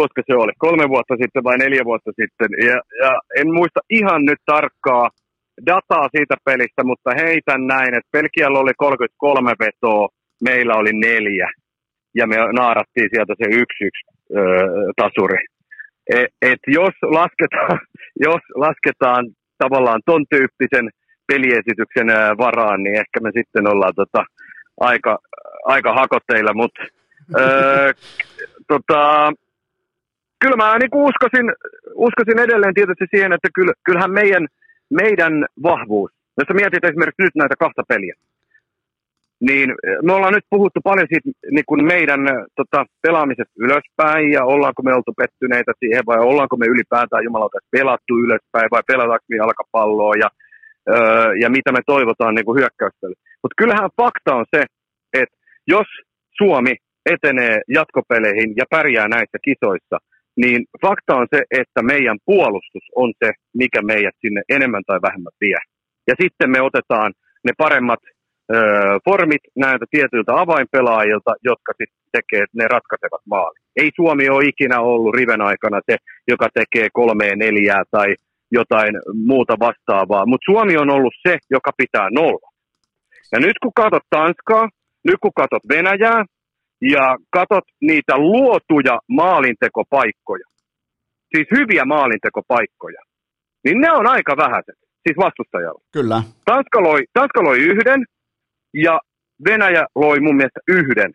koska se oli, kolme vuotta sitten vai neljä vuotta sitten. Ja, ja en muista ihan nyt tarkkaa dataa siitä pelistä, mutta heitän näin, että Belgialla oli 33 vetoa, meillä oli neljä. Ja me naarattiin sieltä se yksi yksi tasuri. Et, et jos, lasketaan, jos lasketaan tavallaan ton tyyppisen peliesityksen varaan, niin ehkä me sitten ollaan tota, aika, aika hakotteilla, mutta tota, kyllä mä niin uskoisin, uskoisin edelleen tietysti siihen, että kyllähän meidän, meidän vahvuus, jos mietit esimerkiksi nyt näitä kahta peliä, niin me ollaan nyt puhuttu paljon siitä niin kuin meidän tota, pelaamisesta ylöspäin ja ollaanko me oltu pettyneitä siihen vai ollaanko me ylipäätään jumalauta pelattu ylöspäin vai pelataanko me jalkapalloa ja, öö, ja mitä me toivotaan niin kuin hyökkäyställe. Mutta kyllähän fakta on se, että jos Suomi etenee jatkopeleihin ja pärjää näissä kisoissa, niin fakta on se, että meidän puolustus on se, mikä meidät sinne enemmän tai vähemmän vie. Ja sitten me otetaan ne paremmat formit näiltä tietyiltä avainpelaajilta, jotka sitten tekee ne ratkaisevat maalit. Ei Suomi ole ikinä ollut riven aikana se, joka tekee kolmea, neljää tai jotain muuta vastaavaa, mutta Suomi on ollut se, joka pitää nolla. Ja nyt kun katsot Tanskaa, nyt kun katsot Venäjää ja katsot niitä luotuja maalintekopaikkoja, siis hyviä maalintekopaikkoja, niin ne on aika vähäiset, siis vastustajalla. Kyllä. Tanska loi, Tanska loi yhden, ja Venäjä loi mun mielestä yhden.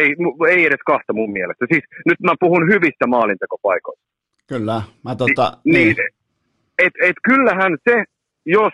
Ei, ei edes kahta mun mielestä. Siis nyt mä puhun hyvistä maalintekopaikoista. Kyllä. Mä tota, Ni, niin. niin. Et, et kyllähän se, jos,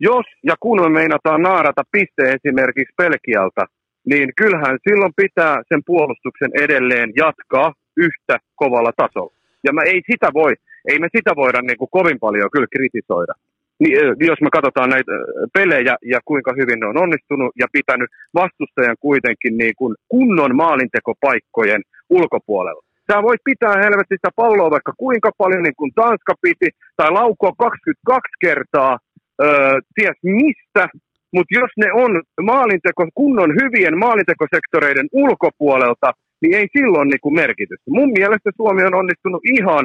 jos ja kun me meinataan naarata piste esimerkiksi Pelkialta, niin kyllähän silloin pitää sen puolustuksen edelleen jatkaa yhtä kovalla tasolla. Ja mä ei sitä voi, ei me sitä voida niin kuin kovin paljon kyllä kritisoida niin, jos me katsotaan näitä pelejä ja kuinka hyvin ne on onnistunut ja pitänyt vastustajan kuitenkin niin kuin kunnon maalintekopaikkojen ulkopuolella. Sä voit pitää helvetistä palloa vaikka kuinka paljon niin kuin Tanska piti, tai laukoa 22 kertaa, öö, ties mistä, mutta jos ne on maalinteko, kunnon hyvien maalintekosektoreiden ulkopuolelta, niin ei silloin niin kuin merkitystä. Mun mielestä Suomi on onnistunut ihan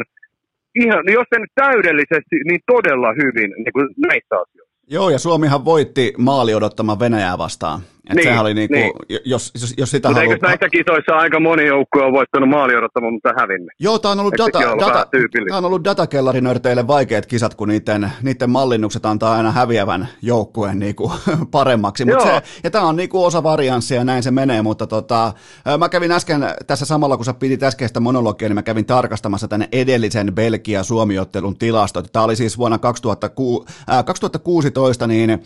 ihan, jos en täydellisesti, niin todella hyvin niin kuin näissä asioissa. Joo, ja Suomihan voitti maali odottamaan Venäjää vastaan. Et niin, sehän oli niinku, niin. jos, jos, jos sitä mutta haluaa... eikö näissä kisoissa aika moni joukkue on voittanut maali odottamaan, mutta hävinnyt? Joo, tämä on ollut, data, data, tämä on ollut datakellarinörteille vaikeat kisat, kun niiden, niiden mallinnukset antaa aina häviävän joukkueen niinku paremmaksi. Mut se, ja tämä on niinku osa varianssia ja näin se menee, mutta tota, mä kävin äsken tässä samalla, kun sä pidit äskeistä monologia, niin mä kävin tarkastamassa tänne edellisen Belgia-Suomiottelun tilastot. Tämä oli siis vuonna 2006, äh, 2016, niin äh,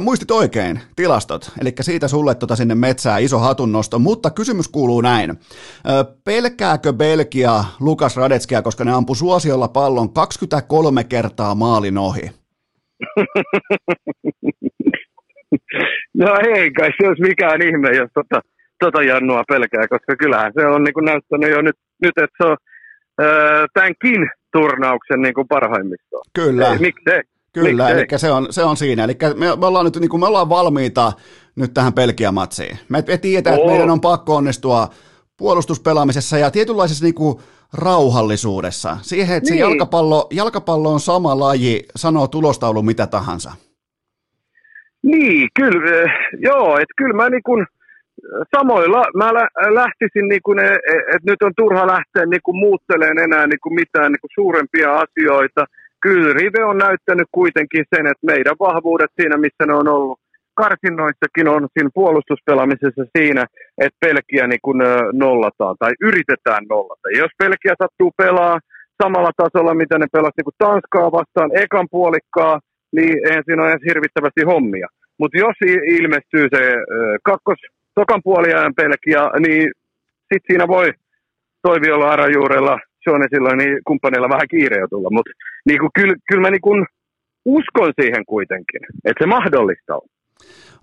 muistit oikein tilastot, eli siitä sulle tota sinne metsää iso hatunnosto, mutta kysymys kuuluu näin. Pelkääkö Belgia Lukas Radetskia, koska ne ampu suosiolla pallon 23 kertaa maalin ohi? no ei kai se olisi mikään ihme, jos tota, tota Jannua pelkää, koska kyllähän se on niin kuin näyttänyt jo nyt, nyt että se on öö, tämänkin turnauksen niin kuin parhaimmistoon. Kyllä. Ei, miksei? Kyllä, eli se on, se on siinä. Eli me, me, ollaan nyt niin kuin, me ollaan valmiita nyt tähän Pelkiä-matsiin. Me, me tiedetään, että meidän on pakko onnistua puolustuspelaamisessa ja tietynlaisessa niin kuin, rauhallisuudessa. Siihen, että niin. se jalkapallo, jalkapallo on sama laji, sanoo tulostaulu mitä tahansa. Niin, kyllä, joo, että kyllä mä niin kuin, samoilla mä lähtisin, niin kuin, että nyt on turha lähteä niin kuin muutteleen enää niin kuin mitään niin kuin suurempia asioita. Kyllä Rive on näyttänyt kuitenkin sen, että meidän vahvuudet siinä, missä ne on ollut karsinnoissakin on siinä puolustuspelaamisessa siinä, että Pelkiä niin kuin nollataan tai yritetään nollata. Ja jos Pelkiä sattuu pelaa samalla tasolla, mitä ne pelasivat niin Tanskaa vastaan ekan puolikkaa, niin eihän siinä ole edes hirvittävästi hommia. Mutta jos ilmestyy se kakkos, tokan puoliajan pelkiä, niin sitten siinä voi Toiviolla Arajuurella, Jonesilla, niin kumppaneilla vähän kiire jo tulla. Mutta niin kyllä, kyllä mä niin kuin uskon siihen kuitenkin, että se mahdollista on.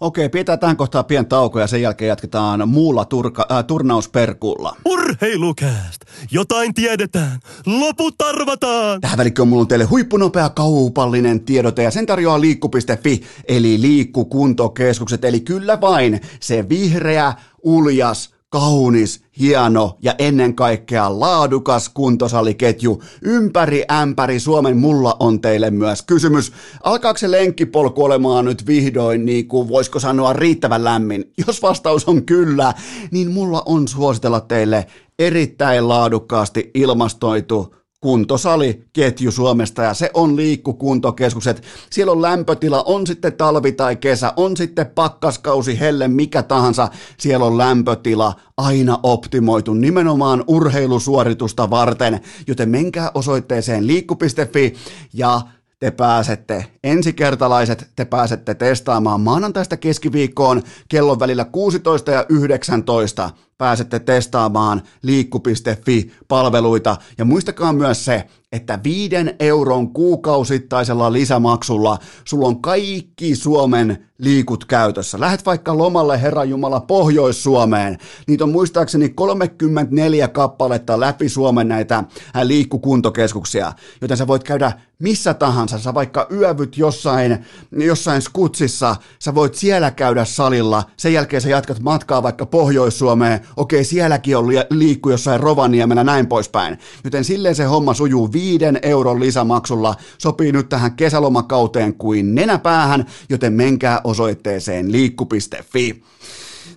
Okei, pidetään tähän kohtaan pien tauko ja sen jälkeen jatketaan muulla turka, äh, turnausperkulla. Urheilukääst! Jotain tiedetään, loput arvataan! Tähän välikköön mulla on teille huippunopea kaupallinen tiedote ja sen tarjoaa liikku.fi eli liikkukuntokeskukset. Eli kyllä vain se vihreä, uljas, kaunis, hieno ja ennen kaikkea laadukas kuntosaliketju ympäri ämpäri Suomen. Mulla on teille myös kysymys. Alkaako se lenkkipolku olemaan nyt vihdoin, niin kuin voisiko sanoa, riittävän lämmin? Jos vastaus on kyllä, niin mulla on suositella teille erittäin laadukkaasti ilmastoitu kuntosali ketju Suomesta ja se on liikkukuntokeskukset. Siellä on lämpötila, on sitten talvi tai kesä, on sitten pakkaskausi, helle, mikä tahansa. Siellä on lämpötila aina optimoitu nimenomaan urheilusuoritusta varten, joten menkää osoitteeseen liikku.fi ja te pääsette, ensikertalaiset, te pääsette testaamaan maanantaista keskiviikkoon kellon välillä 16 ja 19 pääsette testaamaan liikku.fi-palveluita. Ja muistakaa myös se, että viiden euron kuukausittaisella lisämaksulla sulla on kaikki Suomen liikut käytössä. Lähet vaikka lomalle Herra Jumala Pohjois-Suomeen. Niitä on muistaakseni 34 kappaletta läpi Suomen näitä äh, liikkukuntokeskuksia, joten sä voit käydä missä tahansa. Sä vaikka yövyt jossain, jossain skutsissa, sä voit siellä käydä salilla. Sen jälkeen sä jatkat matkaa vaikka Pohjois-Suomeen. Okei, sielläkin on liikku jossain Rovaniemellä näin poispäin. Joten silleen se homma sujuu viiden euron lisämaksulla. Sopii nyt tähän kesälomakauteen kuin nenäpäähän, joten menkää osoitteeseen liikku.fi.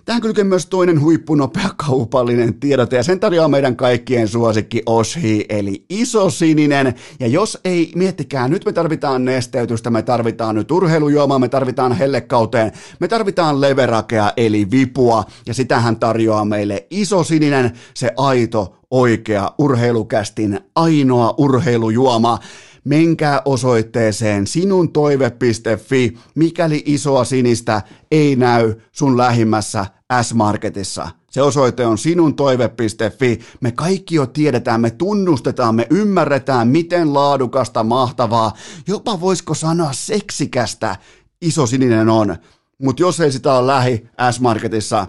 Tähän kylkee myös toinen huippunopea kaupallinen tiedote ja sen tarjoaa meidän kaikkien suosikki Oshi eli iso sininen. Ja jos ei, miettikää, nyt me tarvitaan nesteytystä, me tarvitaan nyt urheilujuomaa, me tarvitaan hellekauteen, me tarvitaan leverakea eli vipua ja sitähän tarjoaa meille iso sininen, se aito, oikea urheilukästin ainoa urheilujuoma menkää osoitteeseen sinuntoive.fi, mikäli isoa sinistä ei näy sun lähimmässä S-Marketissa. Se osoite on sinuntoive.fi. Me kaikki jo tiedetään, me tunnustetaan, me ymmärretään, miten laadukasta, mahtavaa, jopa voisiko sanoa seksikästä iso sininen on. Mutta jos ei sitä ole lähi S-Marketissa,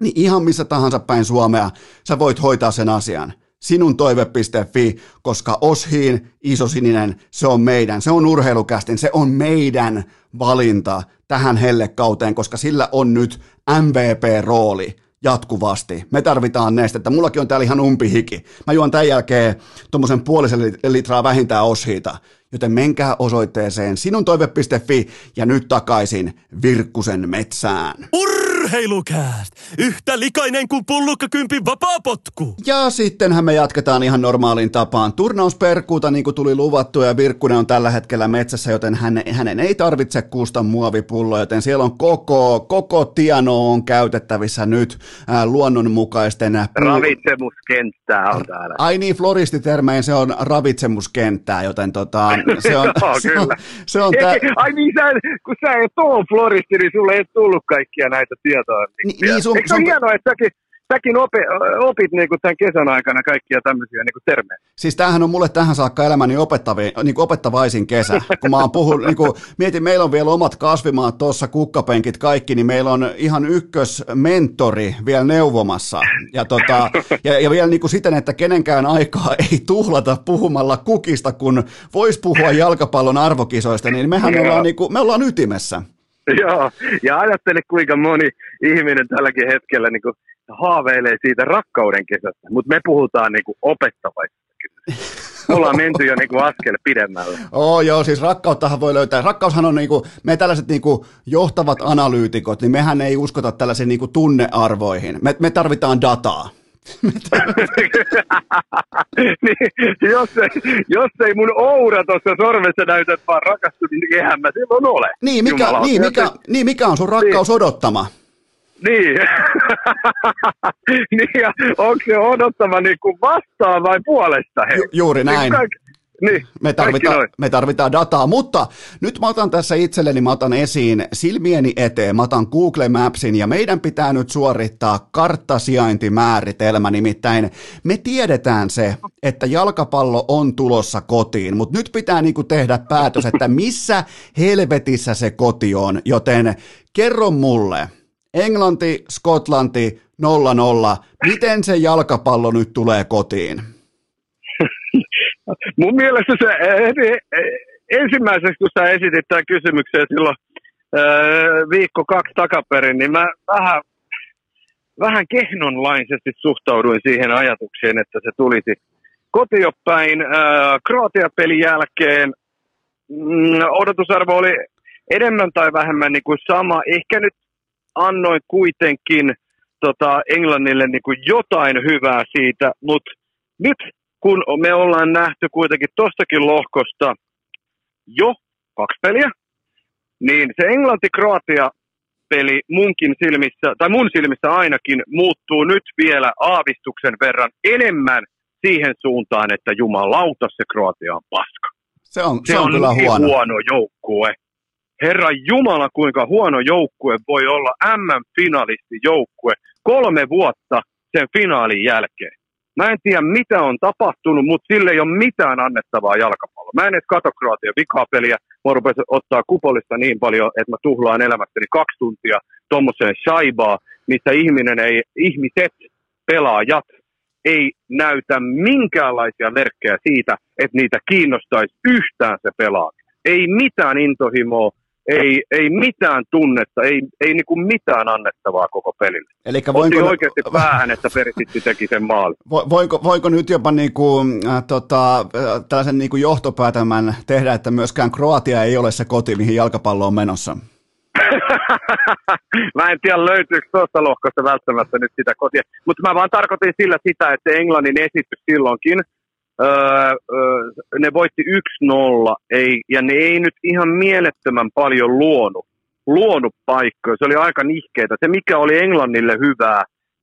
niin ihan missä tahansa päin Suomea sä voit hoitaa sen asian sinun toive.fi, koska Oshiin isosininen, se on meidän, se on urheilukästin, se on meidän valinta tähän hellekauteen, koska sillä on nyt MVP-rooli jatkuvasti. Me tarvitaan nestettä. Mullakin on täällä ihan umpihiki. Mä juon tämän jälkeen tuommoisen puolisen litraa vähintään oshiita. Joten menkää osoitteeseen sinuntoive.fi ja nyt takaisin Virkkusen metsään. Urheilukääst! Yhtä likainen kuin pullukkakympin vapaapotku! Ja sittenhän me jatketaan ihan normaaliin tapaan turnausperkuuta, niin kuin tuli luvattu, ja Virkkunen on tällä hetkellä metsässä, joten hän, hänen ei tarvitse kuusta muovipulloa, joten siellä on koko, koko tiano on käytettävissä nyt ää, luonnonmukaisten... Ravitsemuskenttää on täällä. Ai niin, floristitermein se on ravitsemuskenttää, joten tota, se on, Joo, se on, se on tää, Ai niin, sä, kun sä et ole floristi, niin sulle ei tullut kaikkia näitä tietoa. Ni- niin, sun- Eikö se sun- hienoa, että säkin, säkin opi, opit niinku tämän kesän aikana kaikkia tämmöisiä niinku termejä? Siis tämähän on mulle tähän saakka elämäni niin kuin opettavaisin kesä, kun mä oon puhunut, niin kuin, mietin, meillä on vielä omat kasvimaat tuossa, kukkapenkit kaikki, niin meillä on ihan ykkösmentori vielä neuvomassa. Ja, tota, ja, ja vielä niin kuin siten, että kenenkään aikaa ei tuhlata puhumalla kukista, kun vois puhua jalkapallon arvokisoista, niin mehän ollaan, niin kuin, me ollaan ytimessä. Joo, ja ajattele kuinka moni ihminen tälläkin hetkellä niinku haaveilee siitä rakkauden kesästä, mutta me puhutaan niinku opettavaisesta kesästä. Me ollaan menty jo niinku askel pidemmälle. Oh, joo, siis rakkauttahan voi löytää. Rakkaushan on niinku, me tällaiset niinku johtavat analyytikot, niin mehän ei uskota tällaisiin niinku tunnearvoihin. Me, me tarvitaan dataa. niin, jos, ei, jos ei mun oura tuossa sormessa näytä, että vaan rakastunut, niin eihän mä silloin ole. Niin, mikä, niin, mikä, niin, mikä on sun rakkaus niin. odottama? Niin. niin ja onko se odottava niin kuin vastaan vai puolesta? Hei? Ju- juuri näin. Niin, niin, me, tarvitaan, me tarvitaan dataa, mutta nyt mä otan tässä itselleni, mä otan esiin silmieni eteen, mä otan Google Mapsin ja meidän pitää nyt suorittaa karttasijaintimääritelmä, nimittäin me tiedetään se, että jalkapallo on tulossa kotiin, mutta nyt pitää niinku tehdä päätös, että missä helvetissä se koti on, joten kerro mulle, Englanti, Skotlanti, 0-0. Miten se jalkapallo nyt tulee kotiin? Mun mielestä se ensimmäiseksi, kun sä esitit tämän kysymyksen silloin viikko kaksi takaperin, niin mä vähän, vähän kehnonlaisesti suhtauduin siihen ajatukseen, että se tulisi kotiopäin. Kroatia-pelin jälkeen mm, odotusarvo oli enemmän tai vähemmän niin kuin sama. Ehkä nyt annoin kuitenkin tota, Englannille niin kuin jotain hyvää siitä, mutta nyt kun me ollaan nähty kuitenkin tostakin lohkosta jo kaksi peliä, niin se Englanti-Kroatia peli munkin silmissä, tai mun silmissä ainakin, muuttuu nyt vielä aavistuksen verran enemmän siihen suuntaan, että jumalauta se Kroatia on paska. Se on, se, se on, on kyllä niin huono. huono joukkue. Herra Jumala, kuinka huono joukkue voi olla MM-finalisti joukkue kolme vuotta sen finaalin jälkeen. Mä en tiedä, mitä on tapahtunut, mutta sille ei ole mitään annettavaa jalkapalloa. Mä en edes katso Kroatian vikapeliä. Mä rupesin ottaa kupolista niin paljon, että mä tuhlaan elämästäni kaksi tuntia tuommoiseen shaibaa, missä ihminen ei, ihmiset, pelaajat, ei näytä minkäänlaisia merkkejä siitä, että niitä kiinnostaisi yhtään se pelaaminen. Ei mitään intohimoa, ei, ei mitään tunnetta, ei, ei niinku mitään annettavaa koko pelille. Eli voinko... Otti oikeasti päähän, että Perisitti teki sen maalin. Voiko, voiko nyt jopa niinku, äh, tota, tällaisen niinku johtopäätelmän tehdä, että myöskään Kroatia ei ole se koti, mihin jalkapallo on menossa? mä en tiedä löytyykö tuosta lohkosta välttämättä nyt sitä kotia, mutta mä vaan tarkoitin sillä sitä, että Englannin esitys silloinkin – öö, ne voitti 1-0, ei, ja ne ei nyt ihan mielettömän paljon luonut, luonut paikkoja. Se oli aika nihkeitä. Se, mikä oli Englannille hyvää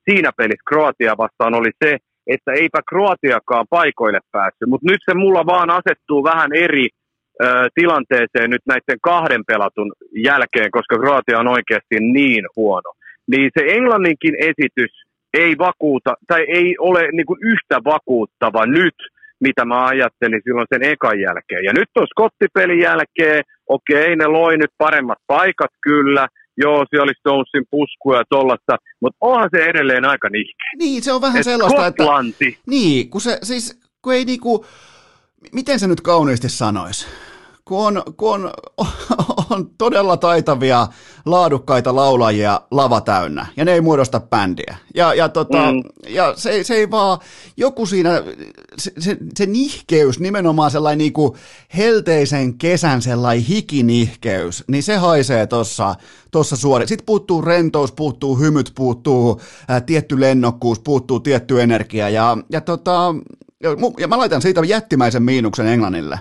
siinä pelissä Kroatia vastaan, oli se, että eipä Kroatiakaan paikoille päässyt, mutta nyt se mulla vaan asettuu vähän eri ö, tilanteeseen nyt näiden kahden pelatun jälkeen, koska Kroatia on oikeasti niin huono. Niin se Englanninkin esitys ei vakuuta, tai ei ole niin kuin yhtä vakuuttava nyt, mitä mä ajattelin silloin sen ekan jälkeen. Ja nyt on skottipelin jälkeen, okei, ne loi nyt paremmat paikat kyllä, joo, siellä oli Stonesin puskuja ja tollasta, mutta onhan se edelleen aika nihkeä. Niin, se on vähän Et sellaista, Skotlanti. että... Niin, kun se siis, kun ei niinku, miten se nyt kauniisti sanoisi? Kun on, kun on, on todella taitavia, laadukkaita laulajia lava täynnä, ja ne ei muodosta bändiä. Ja, ja, tota, mm. ja se, se ei vaan, joku siinä, se, se, se nihkeys, nimenomaan sellainen niin helteisen kesän sellainen hikinihkeys, niin se haisee tuossa tossa suori. Sitten puuttuu rentous, puuttuu hymyt, puuttuu ää, tietty lennokkuus, puuttuu tietty energia, ja, ja, tota, ja mä laitan siitä jättimäisen miinuksen Englannille.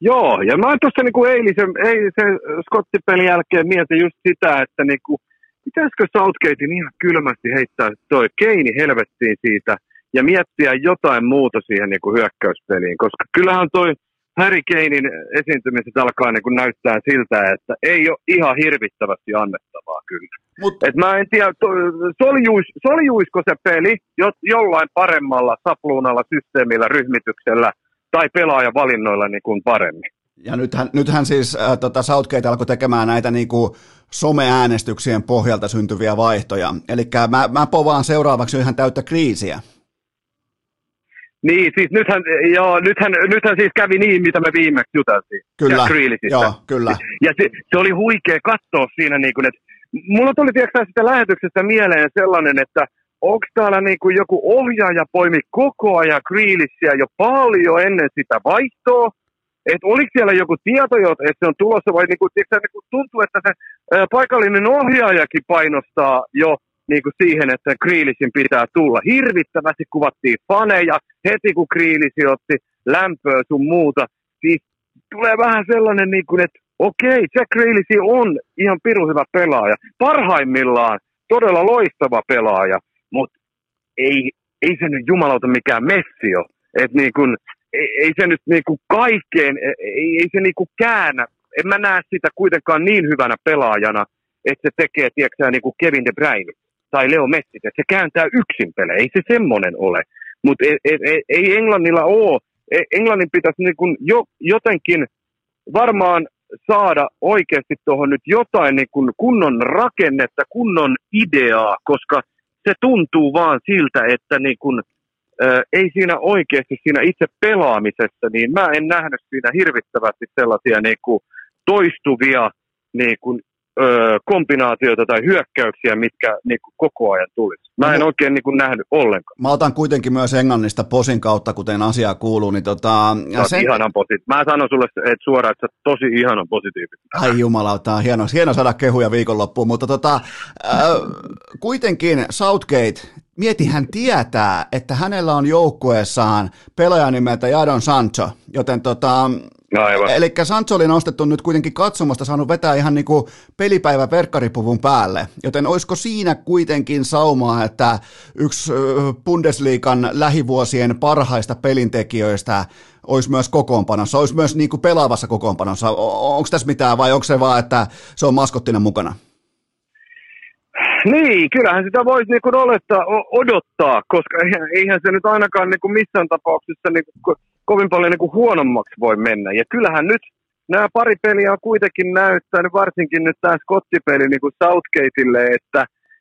Joo, ja mä tuossa niinku eilisen, eilisen skottipelin jälkeen mietin just sitä, että niinku, pitäisikö Southgatein ihan kylmästi heittää toi Keini helvettiin siitä ja miettiä jotain muuta siihen niinku hyökkäyspeliin, koska kyllähän toi Harry Keinin esiintymiset alkaa niinku näyttää siltä, että ei ole ihan hirvittävästi annettavaa kyllä. Mut, Et mä en tiedä, soljuis, soljuisko se peli jo, jollain paremmalla sapluunalla, systeemillä, ryhmityksellä – tai pelaajavalinnoilla niin kuin paremmin. Ja nythän, nythän siis äh, tota Southgate alkoi tekemään näitä niin kuin someäänestyksien pohjalta syntyviä vaihtoja. Eli mä, mä povaan seuraavaksi ihan täyttä kriisiä. Niin, siis nythän, joo, nythän, nythän siis kävi niin, mitä me viimeksi juteltiin. Kyllä, joo, kyllä. Ja se, se oli huikea katsoa siinä, niin kuin, että mulla tuli tiedätkö, sitä lähetyksestä mieleen sellainen, että onko täällä niinku joku ohjaaja poimi koko ajan Grealishia jo paljon ennen sitä vaihtoa, että oliko siellä joku tieto, että se on tulossa vai niinku, tiiäksä, niinku tuntuu, että se ää, paikallinen ohjaajakin painostaa jo niinku siihen, että Grealishin pitää tulla. Hirvittävästi kuvattiin faneja heti kun Grealish otti lämpöä sun muuta. Siis tulee vähän sellainen, niinku, että okei, Jack Grealish on ihan pirun hyvä pelaaja. Parhaimmillaan todella loistava pelaaja, ei, ei se nyt jumalauta mikään messi ole. Et niin kun, ei, ei se nyt niin kuin kaikkeen, ei, ei se niin kuin käännä. En mä näe sitä kuitenkaan niin hyvänä pelaajana, että se tekee, tiedätkö niin kuin Kevin De Bruyne tai Leo Messi, että se kääntää yksin pelejä. Ei se semmoinen ole. Mutta ei, ei, ei Englannilla ole. E, Englannin pitäisi niin kuin jo, jotenkin varmaan saada oikeasti tuohon nyt jotain niin kuin kunnon rakennetta, kunnon ideaa, koska se tuntuu vaan siltä, että niin kuin, ää, ei siinä oikeasti siinä itse pelaamisessa, niin mä en nähnyt siinä hirvittävästi sellaisia niin kuin toistuvia niin kuin, ö, kombinaatioita tai hyökkäyksiä, mitkä niin kuin koko ajan tulisi. Mä en no, oikein niin kuin nähnyt ollenkaan. Mä otan kuitenkin myös Englannista posin kautta, kuten asia kuuluu. Niin tota, ja sen... ihanan posi- Mä sanon sulle että suoraan, että sä tosi ihanan positiivinen. Ai jumalauta, on hieno, hieno saada kehuja viikonloppuun, mutta tota, äh, kuitenkin Southgate, mieti hän tietää, että hänellä on joukkueessaan pelaaja nimeltä Jadon Sancho, joten tota, Aivan. Eli Sancho oli nostettu nyt kuitenkin katsomasta, saanut vetää ihan niin kuin pelipäivä verkkaripuvun päälle, joten olisiko siinä kuitenkin saumaa, että yksi Bundesliigan lähivuosien parhaista pelintekijöistä olisi myös kokoonpanossa, olisi myös niin kuin pelaavassa kokoonpanossa. Onko tässä mitään vai onko se vaan, että se on maskottina mukana? Niin, kyllähän sitä voisi niin olettaa, odottaa, koska eihän se nyt ainakaan niin kuin missään tapauksessa niin kuin kovin paljon niin kuin huonommaksi voi mennä. Ja kyllähän nyt nämä pari peliä on kuitenkin näyttänyt, varsinkin nyt tämä Scottipeli niin kuin Southgateille, että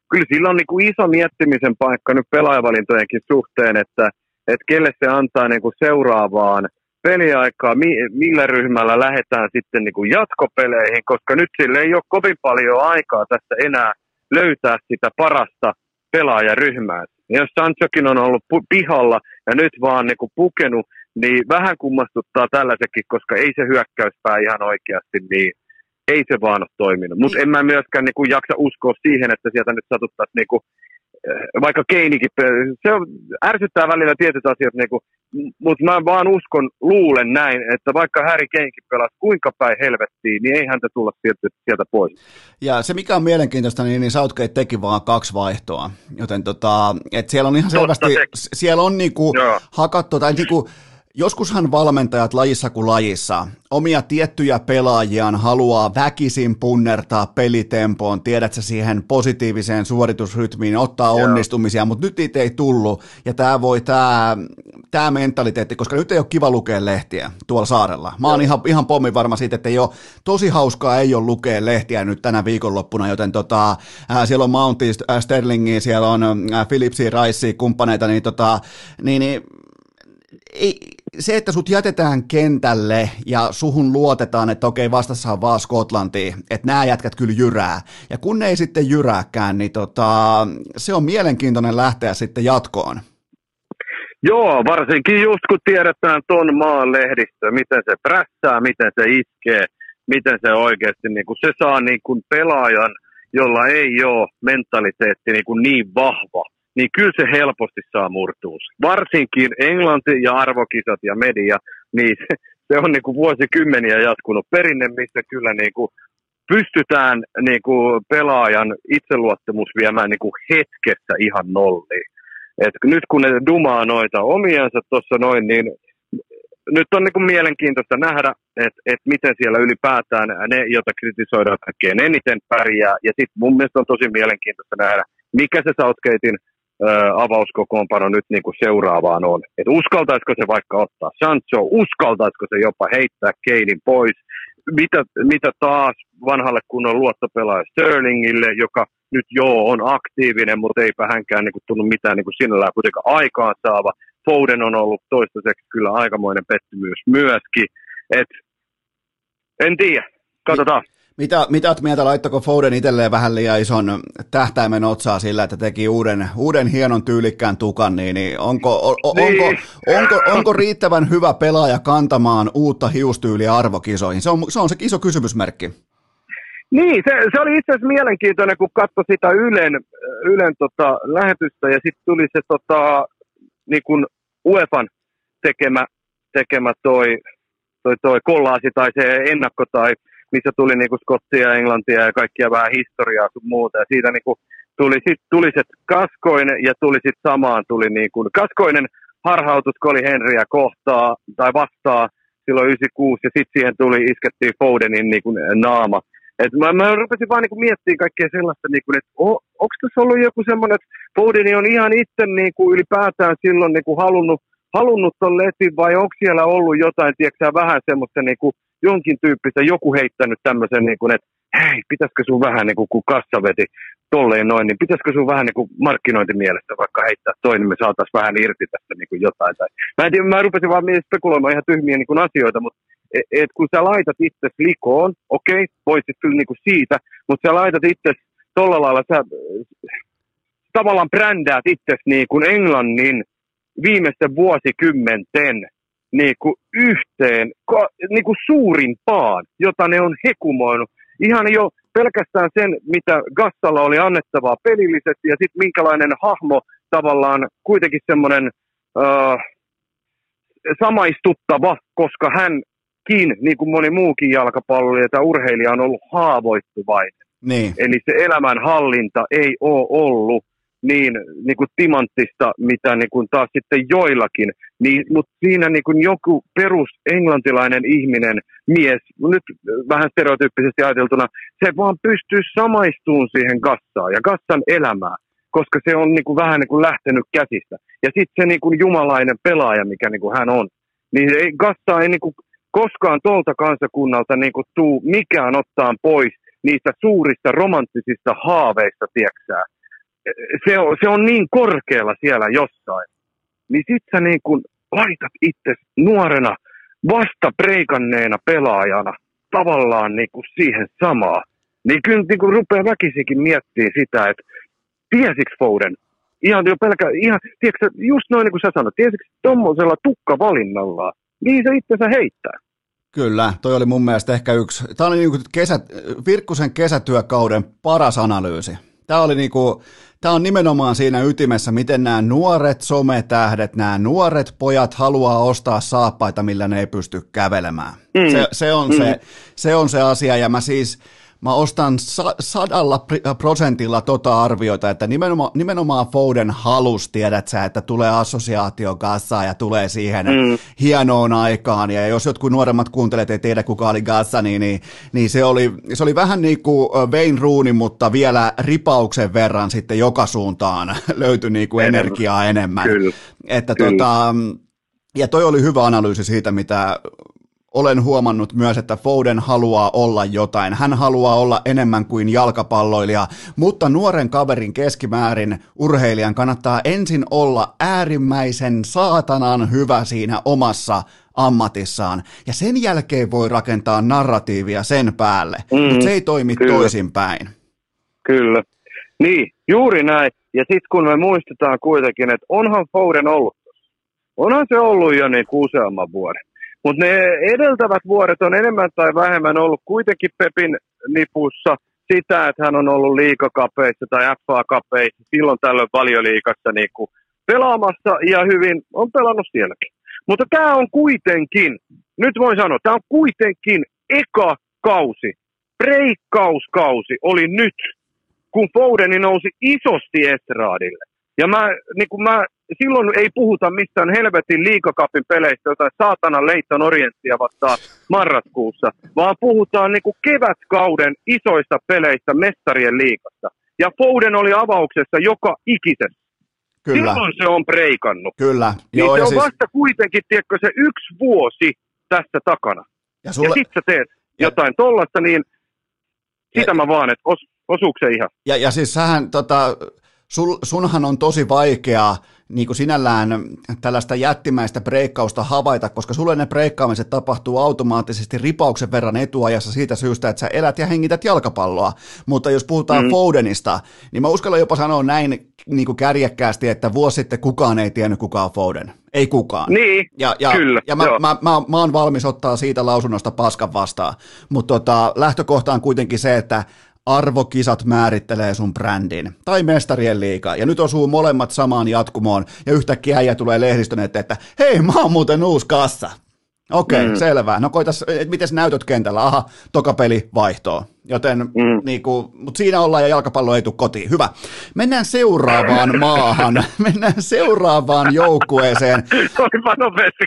kyllä sillä on niin kuin iso miettimisen paikka nyt pelaajavalintojenkin suhteen, että, että kelle se antaa niin kuin seuraavaan peliaikaa, mi- millä ryhmällä lähdetään sitten niin kuin jatkopeleihin, koska nyt sille ei ole kovin paljon aikaa tässä enää löytää sitä parasta pelaajaryhmää. Ja jos Sanchokin on ollut pihalla ja nyt vaan niin kuin pukenut niin vähän kummastuttaa tällaisekin, koska ei se hyökkäyspää ihan oikeasti, niin ei se vaan ole toiminut. Mutta en mä myöskään niin kuin, jaksa uskoa siihen, että sieltä nyt satuttaisiin niin kuin, vaikka Keinikin, se on, ärsyttää välillä tietyt asiat, niin kuin, mutta mä vaan uskon, luulen näin, että vaikka Häri Keinkin pelasi kuinka päin helvettiin, niin ei häntä tulla sieltä, sieltä pois. Ja se mikä on mielenkiintoista, niin, niin Southgate teki vaan kaksi vaihtoa, joten tota, et siellä on ihan selvästi, siellä on niinku hakattu, tai niinku, Joskushan valmentajat lajissa kuin lajissa omia tiettyjä pelaajiaan haluaa väkisin punnertaa pelitempoon, tiedätkö siihen positiiviseen suoritusrytmiin, ottaa Joo. onnistumisia, mutta nyt niitä ei tullut. Ja tämä voi, tämä, tämä mentaliteetti, koska nyt ei ole kiva lukea lehtiä tuolla saarella. Mä oon ihan, ihan pommin varma siitä, että ei ole, tosi hauskaa ei ole lukea lehtiä nyt tänä viikonloppuna, joten tota, ää, siellä on Mounti, Sterlingi, siellä on ää, Philipsi, Rice, kumppaneita, niin, tota, niin, niin ei, se, että sut jätetään kentälle ja suhun luotetaan, että okei, vastassa on vaan Skotlanti, että nämä jätkät kyllä jyrää. Ja kun ne ei sitten jyrääkään, niin tota, se on mielenkiintoinen lähteä sitten jatkoon. Joo, varsinkin just kun tiedetään ton maan lehdistö, miten se prässää, miten se iskee, miten se oikeasti, niin kun se saa niin kun pelaajan, jolla ei ole mentaliteetti niin, kuin niin vahva, niin kyllä se helposti saa murtuus. Varsinkin Englanti ja arvokisat ja media, niin se, on niin kuin vuosikymmeniä jatkunut perinne, missä kyllä niin kuin pystytään niin kuin pelaajan itseluottamus viemään niin kuin hetkessä ihan nolliin. Et nyt kun ne dumaa noita omiansa tuossa noin, niin nyt on niin kuin mielenkiintoista nähdä, että et miten siellä ylipäätään ne, joita kritisoidaan kaikkein eniten pärjää. Ja sitten mun mielestä on tosi mielenkiintoista nähdä, mikä se Southgatein avauskokoonpano nyt niin kuin seuraavaan on. Et uskaltaisiko se vaikka ottaa Sancho, uskaltaisiko se jopa heittää Keinin pois, mitä, mitä taas vanhalle kunnon luottopelaaja Sterlingille, joka nyt joo on aktiivinen, mutta eipä hänkään niin kuin, tunnu mitään niin kuin sinällään kuitenkaan aikaan saava. Foden on ollut toistaiseksi kyllä aikamoinen pettymys myöskin. Et, en tiedä, katsotaan. Mitä, mitä olet mieltä, laittako Foden itselleen vähän liian ison tähtäimen otsaa sillä, että teki uuden, uuden hienon tyylikkään tukan, niin, niin onko, o, o, Niin. onko, onko, onko riittävän hyvä pelaaja kantamaan uutta hiustyyliä arvokisoihin? Se on, se on se iso kysymysmerkki. Niin, se, se oli itse asiassa mielenkiintoinen, kun katsoi sitä Ylen, Ylen tota, lähetystä ja sitten tuli se tota, niin kuin UEFan tekemä, tekemä toi, toi, toi kollaasi tai se ennakko tai missä tuli niin kuin Skottia ja Englantia ja kaikkia vähän historiaa sun muuta. Ja siitä niin kuin tuli, sit, tuli se Kaskoinen ja tuli sitten samaan tuli niin kuin, Kaskoinen harhautus Coli Henryä kohtaa tai vastaa silloin 96 ja sitten siihen tuli, iskettiin Fodenin niin kuin naama. Et mä, mä rupesin vaan niinku miettimään kaikkea sellaista, niinku, että onko tässä ollut joku semmoinen, että Fodeni on ihan itse niinku, ylipäätään silloin niinku, halunnut, halunnut ton letin vai onko siellä ollut jotain, tiedätkö vähän semmoista niinku, jonkin tyyppistä, joku heittänyt tämmöisen, niinku, että hei, pitäisikö sun vähän, niinku, kun kassa veti tolleen noin, niin pitäisikö sun vähän niinku, markkinointimielestä vaikka heittää toi, niin me saataisiin vähän irti tästä niinku, jotain. Tai, mä, en tiedä, mä rupesin vaan spekuloimaan ihan tyhmiä niinku, asioita, mutta et, et kun sä laitat itse likoon, okei, voisit kyllä niinku siitä, mutta sä laitat itse tolla lailla, sä tavallaan brändäät itse niin kuin Englannin viimeisten vuosikymmenten niin kuin yhteen niin kuin suurimpaan, jota ne on hekumoinut. Ihan jo pelkästään sen, mitä Gassalla oli annettavaa pelillisesti ja sitten minkälainen hahmo tavallaan kuitenkin semmoinen äh, samaistuttava, koska hänkin, niin kuin moni muukin jalkapalloilija tai urheilija, on ollut haavoittuvainen. Niin. Eli se elämänhallinta ei ole ollut niin, niin kuin timanttista, mitä niin kuin taas sitten joillakin. Niin, mutta siinä niin kuin joku perus englantilainen ihminen, mies, nyt vähän stereotyyppisesti ajateltuna, se vaan pystyy samaistumaan siihen Gassaan ja Gassan elämään, koska se on niin kuin vähän niin kuin lähtenyt käsistä. Ja sitten se niin kuin jumalainen pelaaja, mikä niin kuin hän on, niin ei, Gassa ei niin kuin koskaan tuolta kansakunnalta niin kuin tuu mikään ottaan pois niistä suurista romanttisista haaveista, tieksää. Se on, se on niin korkealla siellä jossain. Niin sit sä niin kun laitat itse nuorena, vasta preikanneena pelaajana tavallaan niin kuin siihen samaa. Niin kyllä niin kuin rupeaa väkisikin miettimään sitä, että tiesikö Foden, ihan jo pelkä, ihan, tiedätkö, just noin niin kuin sä sanoit, tiesikö tuommoisella tukkavalinnalla, niin se itsensä heittää. Kyllä, toi oli mun mielestä ehkä yksi, tämä oli niinku kesä, Virkkusen kesätyökauden paras analyysi. Tämä oli niinku, tämä on nimenomaan siinä ytimessä, miten nämä nuoret sometähdet, nämä nuoret pojat haluaa ostaa saappaita, millä ne ei pysty kävelemään. Mm. Se, se, on mm. se, se on se asia, ja mä siis, mä ostan sa- sadalla prosentilla tota arvioita, että nimenomaan, nimenomaan Foden halus, tiedät sä, että tulee assosiaatio Gassa ja tulee siihen mm. hienoon aikaan. Ja jos jotkut nuoremmat kuuntelet, ei tiedä kuka oli Gassa, niin, niin, niin se, oli, se oli vähän niin kuin Wayne Rooney, mutta vielä ripauksen verran sitten joka suuntaan löytyi niin kuin enemmän. energiaa enemmän. Kyllä. Että Kyllä. Tota, ja toi oli hyvä analyysi siitä, mitä olen huomannut myös, että Foden haluaa olla jotain. Hän haluaa olla enemmän kuin jalkapalloilija, mutta nuoren kaverin keskimäärin urheilijan kannattaa ensin olla äärimmäisen saatanan hyvä siinä omassa ammatissaan. Ja sen jälkeen voi rakentaa narratiivia sen päälle, mm, mutta se ei toimi kyllä. toisinpäin. Kyllä. Niin, juuri näin. Ja sitten kun me muistetaan kuitenkin, että onhan Foden ollut Onhan se ollut jo niin useamman vuoden. Mutta ne edeltävät vuodet on enemmän tai vähemmän ollut kuitenkin Pepin nipussa sitä, että hän on ollut liikakapeissa tai FA-kapeissa, silloin tällöin valioliikassa niin kuin pelaamassa ja hyvin on pelannut sielläkin. Mutta tämä on kuitenkin, nyt voin sanoa, tämä on kuitenkin eka kausi, breikkauskausi oli nyt, kun Foudeni nousi isosti estraadille. Ja mä, niin kuin mä, silloin ei puhuta mistään helvetin liikakapin peleistä, jotain saatana Leiton Orienttia vastaan marraskuussa, vaan puhutaan niin kuin kevätkauden isoista peleistä mestarien liikasta. Ja Foden oli avauksessa joka ikisessä. Kyllä. Silloin se on breikannut. Kyllä. Niin Joo, se ja on siis, vasta kuitenkin, tiedätkö, se yksi vuosi tässä takana. ja Ja sulle, sit sä teet Ja- jotain tollasta, niin sitä Ja- mä vaan, että os, osuuko se ihan? Ja, ja siis sähän, tota, sul, sunhan on tosi vaikea niin kuin sinällään tällaista jättimäistä breikkausta havaita, koska sulle ne breikkaamiset tapahtuu automaattisesti ripauksen verran etuajassa siitä syystä, että sä elät ja hengität jalkapalloa. Mutta jos puhutaan mm. Fodenista, niin mä uskallan jopa sanoa näin niin kuin kärjekkäästi, että vuosi sitten kukaan ei tiennyt kuka on Foden. Ei kukaan. Niin, ja, ja, kyllä. Ja mä, mä, mä, mä, mä oon valmis ottaa siitä lausunnosta paskan vastaan. Mutta tota, lähtökohta on kuitenkin se, että arvokisat määrittelee sun brändin. Tai mestarien liiga. Ja nyt osuu molemmat samaan jatkumoon. Ja yhtäkkiä äijä tulee lehdistön eteen, että hei, mä oon muuten uusi kassa. Okei, okay, mm. selvä. No koitas, miten näytöt kentällä? Aha, toka peli vaihtoo. Joten, mm. niinku, mutta siinä ollaan ja jalkapallo ei tule kotiin. Hyvä. Mennään seuraavaan maahan. Mennään seuraavaan joukkueeseen. Olipa nopeasti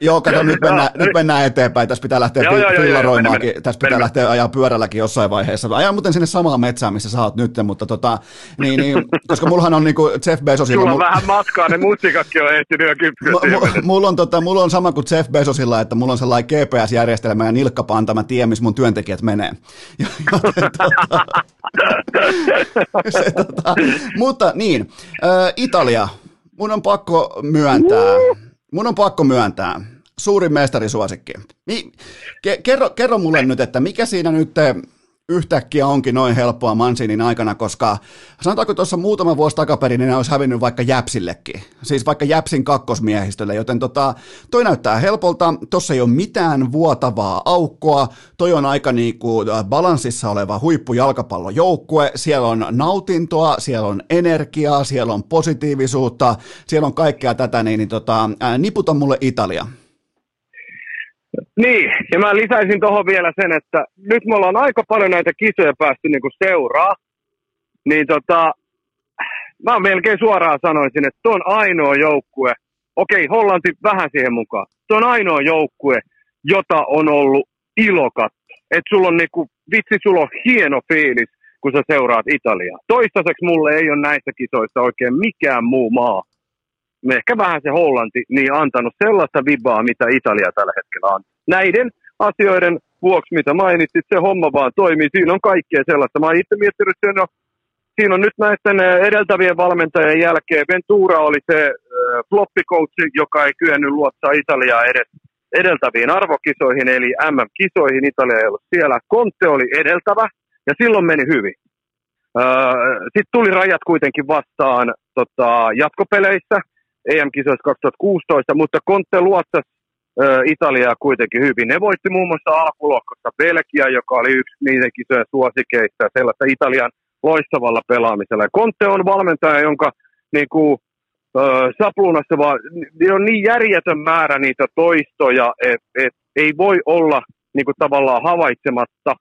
Joo, kato, nyt mennään, nyt mennään eteenpäin. Tässä pitää lähteä fillaroimaakin. Tässä pitää lähteä ajaa pyörälläkin jossain vaiheessa. Ajan muuten sinne samaan metsään, missä sä oot nyt, mutta tota, niin, niin, koska mullahan on niinku Jeff Bezosilla. Sulla on vähän matkaa, ne musikatkin on ehtinyt jo kypsyä. Mulla on, tota, mulla on sama kuin Jeff Bezosilla, että mulla on sellainen GPS-järjestelmä ja nilkkapanta, mä tiedän, missä mun työntekijät menee. Ja tota, se, tota, mutta niin, Italia, mun on pakko myöntää, mun on pakko myöntää, suurin mestarisuosikki. Kerro, kerro mulle nyt, että mikä siinä nyt yhtäkkiä onkin noin helppoa Mansinin aikana, koska sanotaanko tuossa muutama vuosi takaperin, niin olisi hävinnyt vaikka Jäpsillekin, siis vaikka Jäpsin kakkosmiehistölle, joten tota, toi näyttää helpolta, tuossa ei ole mitään vuotavaa aukkoa, toi on aika niinku balanssissa oleva huippujalkapallojoukkue, siellä on nautintoa, siellä on energiaa, siellä on positiivisuutta, siellä on kaikkea tätä, niin, niin tota, ää, niputa mulle Italia. Niin, ja mä lisäisin tuohon vielä sen, että nyt me ollaan aika paljon näitä kisoja päästy niin seuraa, niin tota, mä melkein suoraan sanoisin, että tuo on ainoa joukkue, okei, Hollanti vähän siihen mukaan, tuo on ainoa joukkue, jota on ollut ilokat. Että sulla on niinku, vitsi, sulla on hieno fiilis, kun sä seuraat Italiaa. Toistaiseksi mulle ei ole näissä kisoissa oikein mikään muu maa ehkä vähän se Hollanti, niin antanut sellaista vibaa, mitä Italia tällä hetkellä on. Näiden asioiden vuoksi, mitä mainitsit, se homma vaan toimii. Siinä on kaikkea sellaista. Mä itse miettinyt sen jo, siinä on nyt näiden edeltävien valmentajien jälkeen. Ventura oli se äh, floppikoutsi, joka ei kyennyt luottaa Italiaa edes edeltäviin arvokisoihin, eli MM-kisoihin. Italia ei ollut siellä. Conte oli edeltävä, ja silloin meni hyvin. Sitten tuli rajat kuitenkin vastaan tota, jatkopeleissä, EM-kisoissa 2016, mutta Conte luotsasi Italiaa kuitenkin hyvin. Ne voitti muun muassa alkulohkossa Belgia, joka oli yksi niiden kisojen suosikeista sellaista Italian loistavalla pelaamisella. Ja Conte on valmentaja, jonka niin kuin, äh, sapluunassa vaan, on niin järjetön määrä niitä toistoja, että et, ei voi olla niin kuin, tavallaan havaitsematta,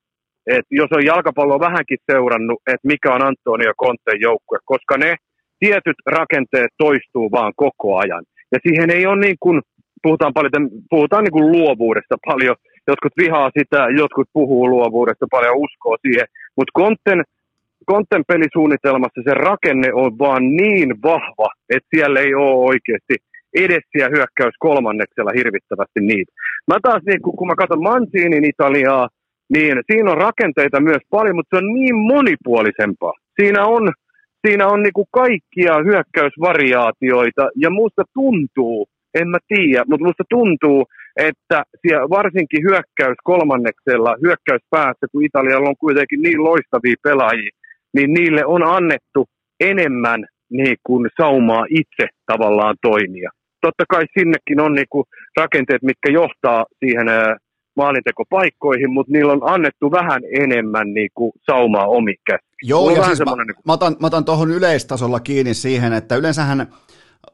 että jos on jalkapallo vähänkin seurannut, että mikä on Antonio Conten joukkue, koska ne tietyt rakenteet toistuu vaan koko ajan. Ja siihen ei ole niin kuin, puhutaan paljon, puhutaan niin kuin luovuudesta paljon, jotkut vihaa sitä, jotkut puhuu luovuudesta paljon, uskoo siihen, mutta konten, konten pelisuunnitelmassa se rakenne on vaan niin vahva, että siellä ei ole oikeasti edessiä hyökkäys kolmanneksella hirvittävästi niitä. Mä taas, niin kun, kun mä katson Mancinin Italiaa, niin siinä on rakenteita myös paljon, mutta se on niin monipuolisempaa. Siinä on siinä on niinku kaikkia hyökkäysvariaatioita ja musta tuntuu, en mä tiedä, mutta musta tuntuu, että siellä varsinkin hyökkäys kolmanneksella, hyökkäyspäässä, kun Italialla on kuitenkin niin loistavia pelaajia, niin niille on annettu enemmän niin kuin saumaa itse tavallaan toimia. Totta kai sinnekin on niin kuin rakenteet, mitkä johtaa siihen maalintekopaikkoihin, mutta niillä on annettu vähän enemmän niin kuin saumaa omikä. Joo, ja siis mä, niin kuin... mä, otan, mä otan tuohon yleistasolla kiinni siihen, että yleensähän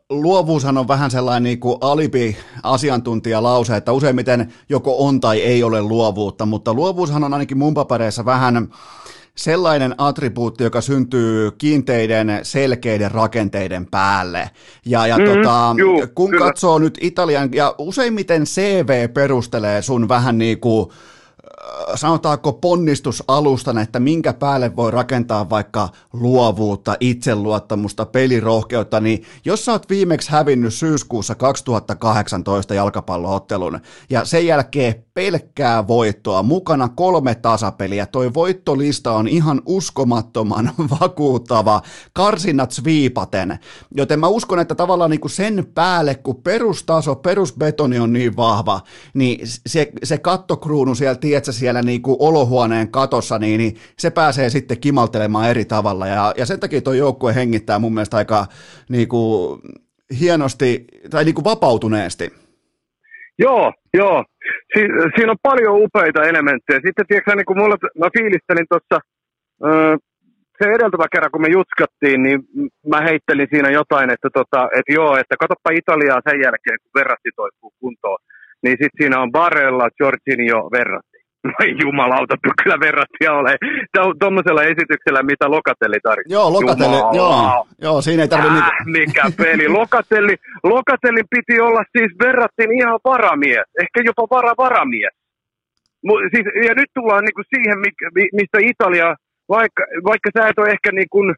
luovuushan on vähän sellainen niin kuin alibi-asiantuntijalause, että useimmiten joko on tai ei ole luovuutta, mutta luovuushan on ainakin mun papereissa vähän sellainen attribuutti, joka syntyy kiinteiden, selkeiden rakenteiden päälle. Ja, ja mm, tota, juu, kun kyllä. katsoo nyt Italian, ja useimmiten CV perustelee sun vähän niin kuin sanotaanko ponnistusalustan, että minkä päälle voi rakentaa vaikka luovuutta, itseluottamusta, pelirohkeutta, niin jos sä oot viimeksi hävinnyt syyskuussa 2018 jalkapalloottelun ja sen jälkeen pelkkää voittoa, mukana kolme tasapeliä, toi voittolista on ihan uskomattoman vakuuttava, karsinnat sviipaten, joten mä uskon, että tavallaan niin kuin sen päälle, kun perustaso, perusbetoni on niin vahva, niin se, se kattokruunu siellä, tiedätkö, siellä niin kuin olohuoneen katossa, niin, niin se pääsee sitten kimaltelemaan eri tavalla. Ja, ja sen takia tuo joukkue hengittää mun mielestä aika niin kuin, hienosti tai niin kuin vapautuneesti. Joo, joo. Si- siinä on paljon upeita elementtejä. Sitten tiedätkö, niin kuin mulla, mä fiilistelin tuossa se edeltävä kerran, kun me jutskattiin, niin mä heittelin siinä jotain, että, tota, että joo, että katoppa Italiaa sen jälkeen, kun verratti toipuu kuntoon. Niin sitten siinä on Barella, Giorginio, verratti. No ei jumalauta, kyllä verrattia ole. Tuommoisella esityksellä, mitä Lokatelli tarvitsee. Joo, Lokatelli, joo, joo, siinä ei tarvitse... Äh. Mikä peli. Lokatelli, Lokatelli piti olla siis verrattiin ihan varamies, ehkä jopa vara-varamies. Siis, ja nyt tullaan niinku siihen, mistä Italia, vaikka, vaikka sä et ole ehkä niin kuin,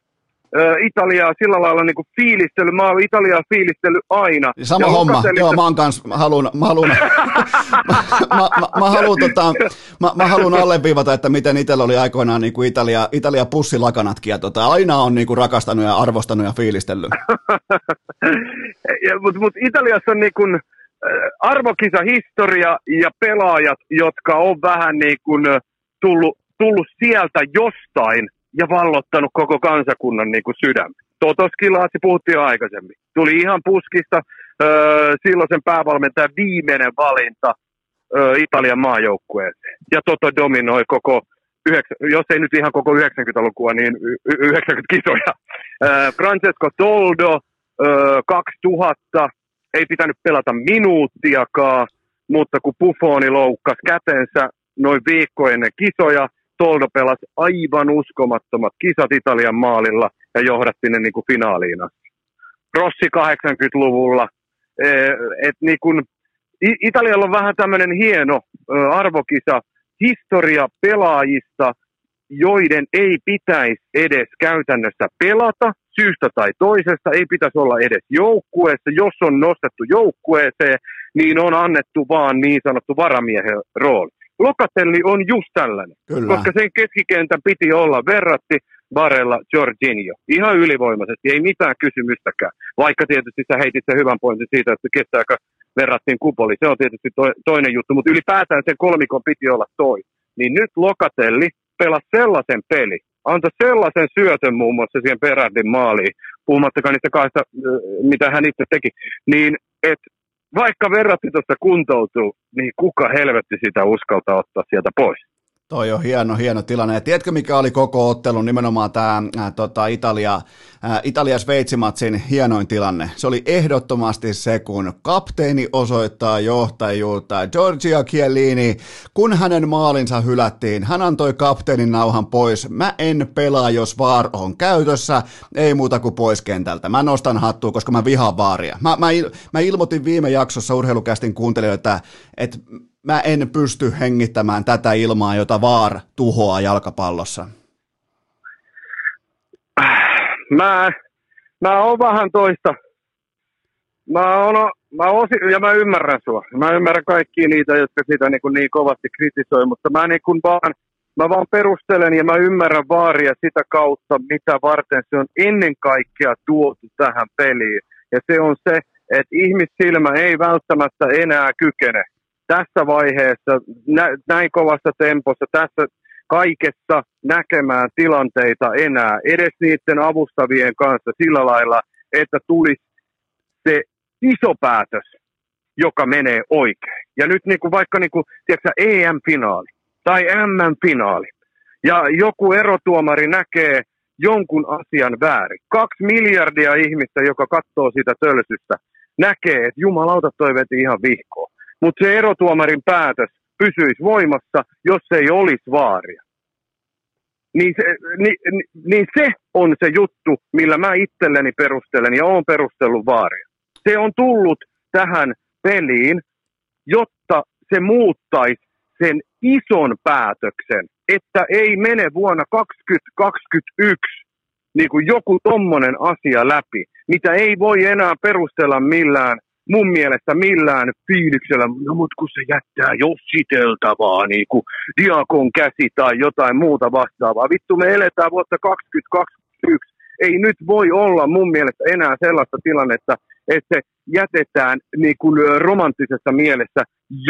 Italiaa sillä lailla niin kuin fiilistely. Mä oon Italiaa fiilistely aina. Sama ja homma, joo, mä oon kans, mä haluun, mä haluun, mä, mä, mä, mä, haluun, tota, mä, mä haluun alleviivata, että miten itsellä oli aikoinaan niin kuin Italia, Italia pussilakanatkin, ja tota, aina on niin kuin rakastanut ja arvostanut ja fiilistellyt. Mutta mut Italiassa on niin kuin, arvokisa historia ja pelaajat, jotka on vähän niin kuin tullut, tullut sieltä jostain ja vallottanut koko kansakunnan niin kuin sydämen. Totoskilaasi puhuttiin aikaisemmin. Tuli ihan puskista öö, silloisen päävalmentajan viimeinen valinta öö, Italian maajoukkueeseen. Ja Toto dominoi koko, jos ei nyt ihan koko 90-lukua, niin 90 kisoja. Öö, Francesco Toldo, öö, 2000, ei pitänyt pelata minuuttiakaan, mutta kun Buffoni loukkasi kätensä noin viikko ennen kisoja, Toldo pelasi aivan uskomattomat kisat Italian maalilla ja johdatti ne niin kuin finaaliin Rossi 80-luvulla. E, et niin kuin, Italialla on vähän tämmöinen hieno arvokisa historia pelaajista, joiden ei pitäisi edes käytännössä pelata syystä tai toisesta, ei pitäisi olla edes joukkueessa. Jos on nostettu joukkueeseen, niin on annettu vaan niin sanottu varamiehen rooli. Lokatelli on just tällainen, Kyllä. koska sen keskikentän piti olla verratti Barella Jorginho. Ihan ylivoimaisesti, ei mitään kysymystäkään. Vaikka tietysti sä heitit sen hyvän pointin siitä, että kestääkö verrattiin kupoli. Se on tietysti to, toinen juttu, mutta ylipäätään sen kolmikon piti olla toi. Niin nyt Lokatelli pelasi sellaisen peli, antoi sellaisen syötön muun muassa siihen Perardin maaliin, puhumattakaan niistä kahdesta, mitä hän itse teki, niin että vaikka verratti tuosta kuntoutuu, niin kuka helvetti sitä uskaltaa ottaa sieltä pois? Toi on hieno, hieno tilanne. Ja tiedätkö, mikä oli koko ottelun nimenomaan tämä äh, tota, Italia, äh, Italia-Sveitsimatsin hienoin tilanne? Se oli ehdottomasti se, kun kapteeni osoittaa johtajuutta. Giorgio Chiellini, kun hänen maalinsa hylättiin, hän antoi kapteenin nauhan pois. Mä en pelaa, jos vaar on käytössä, ei muuta kuin pois kentältä. Mä nostan hattua, koska mä vihaan vaaria. Mä, mä, il, mä ilmoitin viime jaksossa urheilukästin kuuntelijoille, että, että mä en pysty hengittämään tätä ilmaa, jota VAR tuhoaa jalkapallossa? Mä, mä oon vähän toista. Mä oon, mä osin, ja mä ymmärrän sua. Mä ymmärrän kaikki niitä, jotka sitä niin, niin kovasti kritisoi, mutta mä niin kuin vaan, mä vaan perustelen ja mä ymmärrän vaaria sitä kautta, mitä varten se on ennen kaikkea tuotu tähän peliin. Ja se on se, että ihmissilmä ei välttämättä enää kykene tässä vaiheessa, nä, näin kovassa tempossa, tässä kaikessa näkemään tilanteita enää, edes niiden avustavien kanssa sillä lailla, että tulisi se iso päätös, joka menee oikein. Ja nyt niin kuin vaikka niin kuin, tiedätkö, EM-finaali tai M-finaali, ja joku erotuomari näkee jonkun asian väärin. Kaksi miljardia ihmistä, joka katsoo sitä tölsystä, näkee, että jumalauta toi veti ihan vihkoon mutta se erotuomarin päätös pysyisi voimassa, jos ei olisi vaaria. Niin se, niin, niin se on se juttu, millä mä itselleni perustelen ja olen perustellut vaaria. Se on tullut tähän peliin, jotta se muuttaisi sen ison päätöksen, että ei mene vuonna 2021 niin kuin joku tommonen asia läpi, mitä ei voi enää perustella millään, mun mielestä millään fiiliksellä, no mut kun se jättää jossiteltavaa, niin kuin diakon käsi tai jotain muuta vastaavaa. Vittu, me eletään vuotta 2021. Ei nyt voi olla mun mielestä enää sellaista tilannetta, että se jätetään niin kuin romanttisessa mielessä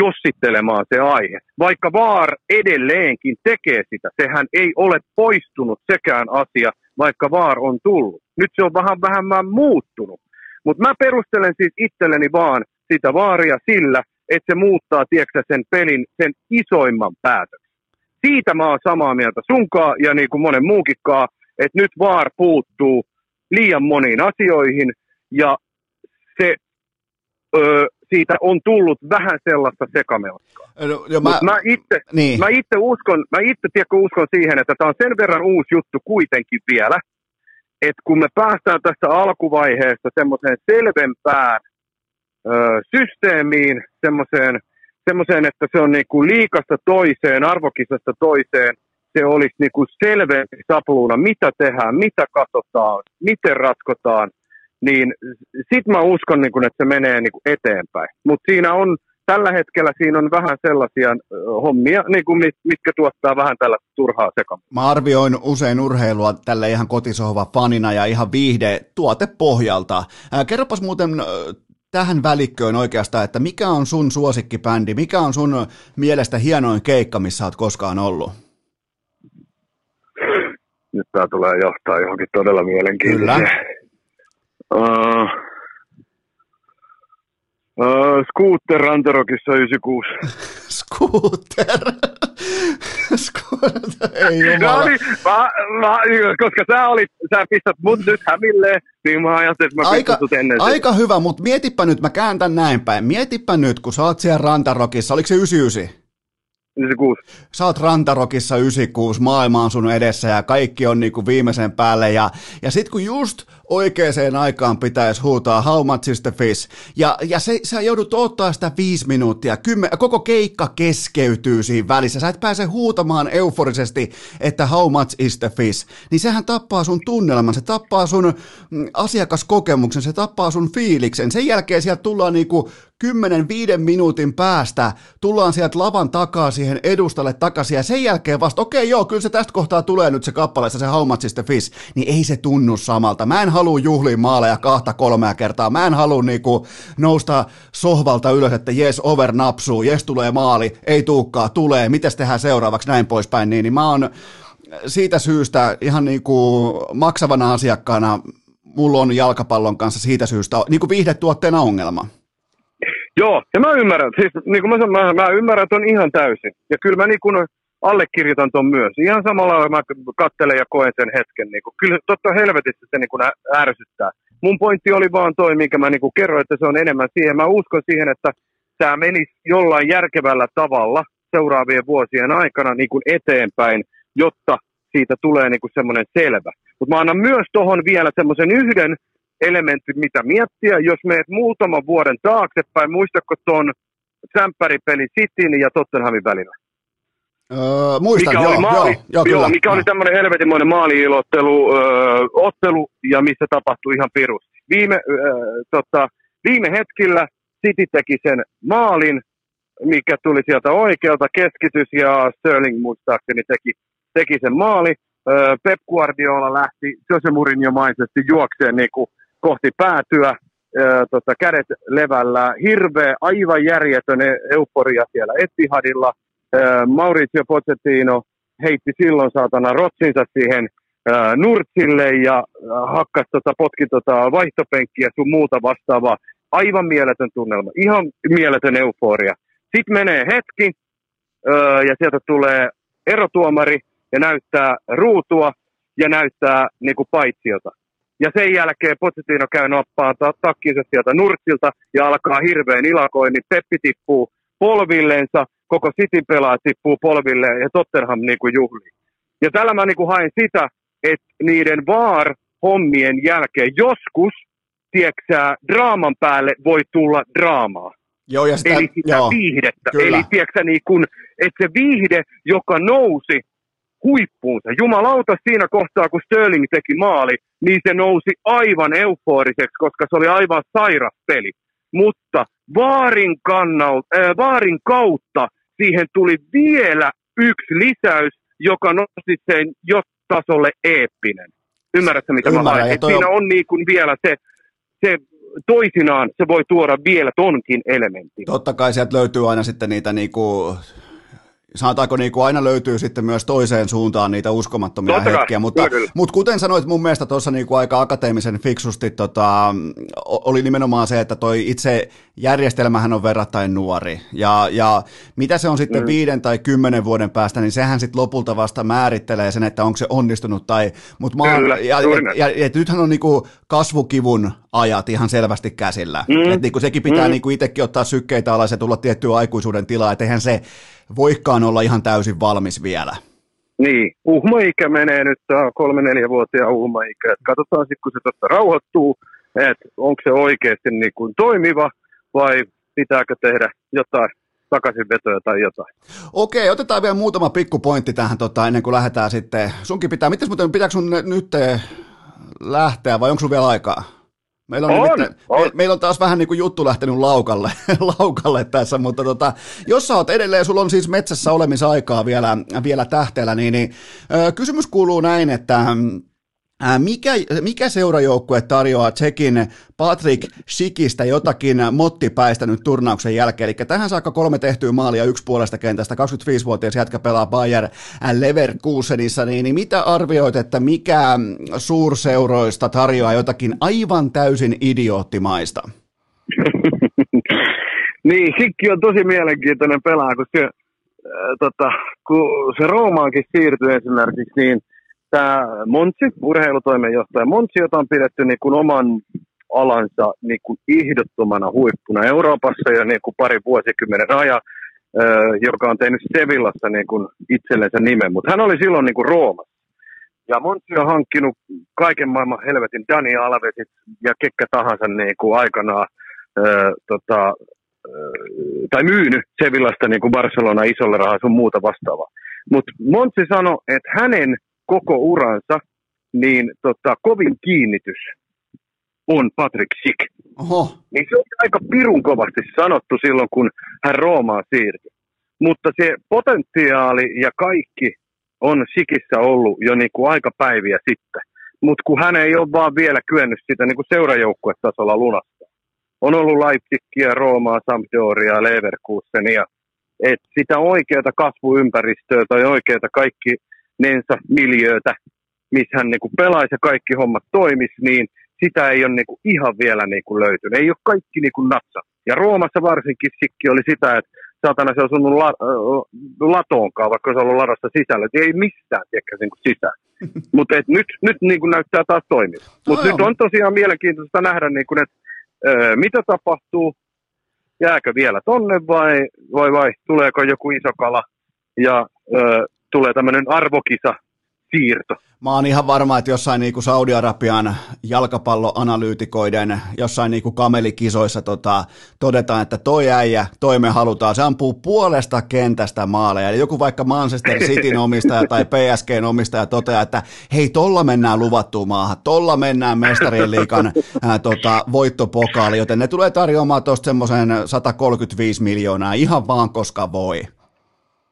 jossittelemaan se aihe. Vaikka VAR edelleenkin tekee sitä, sehän ei ole poistunut sekään asia, vaikka VAR on tullut. Nyt se on vähän vähän muuttunut. Mutta mä perustelen siis itselleni vaan sitä vaaria sillä, että se muuttaa, tiedätkö, sen pelin, sen isoimman päätöksen. Siitä mä oon samaa mieltä sunkaa ja niin kuin monen muukinkaan, että nyt vaar puuttuu liian moniin asioihin ja se, ö, siitä on tullut vähän sellaista sekamelkkaa. No, mä, mä, itse, niin. mä itse uskon, mä itse tiedätkö, uskon siihen, että tämä on sen verran uusi juttu kuitenkin vielä, että kun me päästään tästä alkuvaiheesta semmoiseen selvempään ö, systeemiin, semmoiseen, semmoiseen, että se on niinku liikasta toiseen, arvokisasta toiseen, se olisi niinku selvempi sapluuna, mitä tehdään, mitä katsotaan, miten ratkotaan, niin sit mä uskon, niinku, että se menee niinku eteenpäin. Mutta siinä on tällä hetkellä siinä on vähän sellaisia hommia, niin kuin mitkä tuottaa vähän tällaista turhaa sekamusta. Mä arvioin usein urheilua tälle ihan kotisohva fanina ja ihan viihde tuotepohjalta. Ää, kerropas muuten tähän välikköön oikeastaan, että mikä on sun suosikkibändi, mikä on sun mielestä hienoin keikka, missä oot koskaan ollut? Nyt tää tulee johtaa johonkin todella mielenkiintoiseen. Kyllä. Uh, Uh, Scooter Ranterokissa 96. Scooter? Scooter, ei jumala. No niin, mä, mä, koska sä, olit, sä pistät mut nyt hämille, niin mä ajattelin, että mä aika, sut ennen Aika sitä. hyvä, mutta mietipä nyt, mä kääntän näin päin. Mietipä nyt, kun sä oot siellä Rantarokissa, oliko se 99? 96. Sä oot Rantarokissa 96, maailma on sun edessä ja kaikki on niinku viimeisen päälle. Ja, ja sit kun just oikeaan aikaan pitäisi huutaa how much is the fish, ja, ja se, sä joudut ottaa sitä viisi minuuttia, kymmen, koko keikka keskeytyy siinä välissä, sä et pääse huutamaan euforisesti, että how much is the fish, niin sehän tappaa sun tunnelman, se tappaa sun mm, asiakaskokemuksen, se tappaa sun fiiliksen, sen jälkeen sieltä tullaan niinku 10-5 minuutin päästä tullaan sieltä lavan takaa siihen edustalle takaisin ja sen jälkeen vasta, okei okay, joo, kyllä se tästä kohtaa tulee nyt se kappaleessa se How Much is the Fish, niin ei se tunnu samalta. Mä en halua juhlia maaleja kahta kolmea kertaa. Mä en halua niinku nousta sohvalta ylös, että jes over napsuu, jes tulee maali, ei tuukkaa, tulee, miten tehdään seuraavaksi, näin poispäin. Niin, niin mä oon siitä syystä ihan niinku maksavana asiakkaana mulla on jalkapallon kanssa siitä syystä niin kuin viihdetuotteena ongelma. Joo, ja mä ymmärrän, siis niin kuin mä, sanon, mä, mä ymmärrän ton ihan täysin. Ja kyllä mä niin kuin allekirjoitan ton myös. Ihan samalla mä kattelen ja koen sen hetken. Niin kuin, kyllä totta helvetissä se niin kuin ärsyttää. Mun pointti oli vaan toi, minkä mä niin kuin kerroin, että se on enemmän siihen. Mä uskon siihen, että tämä menisi jollain järkevällä tavalla seuraavien vuosien aikana niin kuin eteenpäin, jotta siitä tulee niin kuin semmoinen selvä. Mutta mä annan myös tuohon vielä semmoisen yhden elementti, mitä miettiä. Jos meet muutaman vuoden taaksepäin, muistatko tuon sämpäripeli Cityn ja Tottenhamin välillä? Öö, muistan, mikä joo, oli maali, joo, joo, joo, mikä oli tämmöinen helvetimoinen maaliilottelu, öö, ottelu, ja missä tapahtui ihan pirusti. Viime, öö, tota, viime hetkillä City teki sen maalin, mikä tuli sieltä oikealta, keskitys, ja Sterling muistaakseni teki, teki sen maali. Öö, Pep Guardiola lähti Jose Mourinho-maisesti juokseen niin kuin kohti päätyä, öö, tota, kädet levällä, hirveä, aivan järjetön euforia siellä Etihadilla – Maurizio Pochettino heitti silloin saatana rotsinsa siihen nurtsille ja hakkas tota, potki tota vaihtopenkkiä sun muuta vastaavaa. Aivan mieletön tunnelma, ihan mieletön euforia. Sitten menee hetki ja sieltä tulee erotuomari ja näyttää ruutua ja näyttää niinku paitsiota. Ja sen jälkeen Pochettino käy nappaa takkinsa sieltä nurtsilta ja alkaa hirveän ilakoinnin. Peppi tippuu polvillensa koko Cityn pelaajat tippuu polville ja Tottenham niin kuin juhlii. Ja tällä mä niin kuin hain sitä, että niiden VAR-hommien jälkeen joskus, tieksää, draaman päälle voi tulla draamaa. Joo, ja sitä, eli sitä joo, viihdettä. kyllä. Eli tiedätkö, niin kun, että se viihde, joka nousi huippuunsa. Jumalauta siinä kohtaa, kun Sterling teki maali, niin se nousi aivan euforiseksi, koska se oli aivan sairas peli. Mutta vaarin, kannalta, äh, vaarin kautta siihen tuli vielä yksi lisäys, joka nosti sen jo tasolle eeppinen. Ymmärrätkö, mitä Ymmärrän, mä haen? Toi Siinä on- on niin kuin vielä se, se toisinaan se voi tuoda vielä tonkin elementin. Totta kai sieltä löytyy aina sitten niitä niinku, sanotaanko niinku aina löytyy sitten myös toiseen suuntaan niitä uskomattomia Totta kai, hetkiä, mutta, kyllä, kyllä. mutta kuten sanoit mun mielestä tuossa niinku aika akateemisen fiksusti, tota, oli nimenomaan se, että toi itse järjestelmähän on verrattain nuori ja, ja mitä se on sitten mm. viiden tai kymmenen vuoden päästä, niin sehän sitten lopulta vasta määrittelee sen, että onko se onnistunut tai, mutta mä Kyllä, ja, juuri ja, ja, ja, nythän on niinku kasvukivun ajat ihan selvästi käsillä, mm. että niinku sekin pitää mm. niinku itsekin ottaa sykkeitä alas ja tulla tiettyä aikuisuuden tilaa, että eihän se voikaan olla ihan täysin valmis vielä. Niin, uhmaikä menee nyt, tämä on kolme-neljä-vuotiaan uhmaikä. Et katsotaan sitten, kun se tuosta rauhoittuu, että onko se oikeasti niin kuin toimiva vai pitääkö tehdä jotain takaisinvetoja tai jotain. Okei, otetaan vielä muutama pikkupointti tähän tota, ennen kuin lähdetään sitten. Sunkin pitää, mitäs muuten, pitääkö sun nyt eh, lähteä vai onko sun vielä aikaa? Meillä on, On, nimittäin- on. Me, meillä on taas vähän niin kuin juttu lähtenyt laukalle, laukalle tässä, mutta tota, jos sä oot edelleen, sulla on siis metsässä olemisaikaa vielä, vielä tähteellä, niin, niin ö, kysymys kuuluu näin, että Mikä, mikä seurajoukkue tarjoaa Tsekin Patrick Schikistä jotakin mottipäistä nyt turnauksen jälkeen? Eli tähän saakka kolme tehtyä maalia yksi puolesta kentästä, 25-vuotias jätkä pelaa Bayer Leverkusenissa, niin, niin mitä arvioit, että mikä suurseuroista tarjoaa jotakin aivan täysin idioottimaista? niin, Sikki on tosi mielenkiintoinen pelaaja, kun se, äh, tota, kun se Roomaankin siirtyi esimerkiksi, niin tämä Montsi, urheilutoimenjohtaja Montsi, jota on pidetty niin kuin oman alansa niin kuin ehdottomana huippuna Euroopassa jo niin kuin pari vuosikymmenen ajan, joka on tehnyt Sevillassa niin kuin itsellensä nimen, mutta hän oli silloin niin kuin Roomassa. Ja Montsi on hankkinut kaiken maailman helvetin Dani Alvesit ja ketkä tahansa niin kuin aikanaan tota, tai myynyt Sevillasta niin kuin Barcelona isolle rahaa sun muuta vastaavaa. Mutta Montsi sanoi, että hänen koko uransa niin tota, kovin kiinnitys on Patrick Schick. Oho, Niin se on aika pirun kovasti sanottu silloin, kun hän Roomaan siirtyi. Mutta se potentiaali ja kaikki on Sikissä ollut jo niin kuin aika päiviä sitten. Mutta kun hän ei ole vaan vielä kyennyt sitä niin kuin seurajoukkuetasolla lunastaa. On ollut Leipzigia, Roomaa, Sampdoria, Leverkusenia. Et sitä oikeaa kasvuympäristöä tai oikeaa kaikki nensa miljöötä, missä hän niin pelaisi ja kaikki hommat toimisi, niin sitä ei ole niin kuin ihan vielä niin kuin löytynyt. Ei ole kaikki niin kuin natsa. Ja Roomassa varsinkin sikki oli sitä, että saatana se on sunut la, äh, latoonkaan, vaikka se on ollut ladassa sisällä. Et ei mistään, tiedäkö, niin kuin sisään. Mutta nyt, nyt niin kuin näyttää taas toimia. Mutta nyt on tosiaan mielenkiintoista nähdä, niin kuin, että ö, mitä tapahtuu, jääkö vielä tonne vai, vai, vai tuleeko joku iso kala ja ö, tulee tämmöinen arvokisa siirto. Mä oon ihan varma, että jossain niinku Saudi-Arabian jalkapalloanalyytikoiden, jossain niinku kamelikisoissa tota, todetaan, että toi äijä, toi me halutaan, se ampuu puolesta kentästä maaleja. Eli joku vaikka Manchester Cityn omistaja tai PSGn omistaja toteaa, että hei, tolla mennään luvattuun maahan, tolla mennään mestarien liikan ää, tota, voittopokaali, joten ne tulee tarjoamaan tuosta semmoisen 135 miljoonaa ihan vaan koska voi.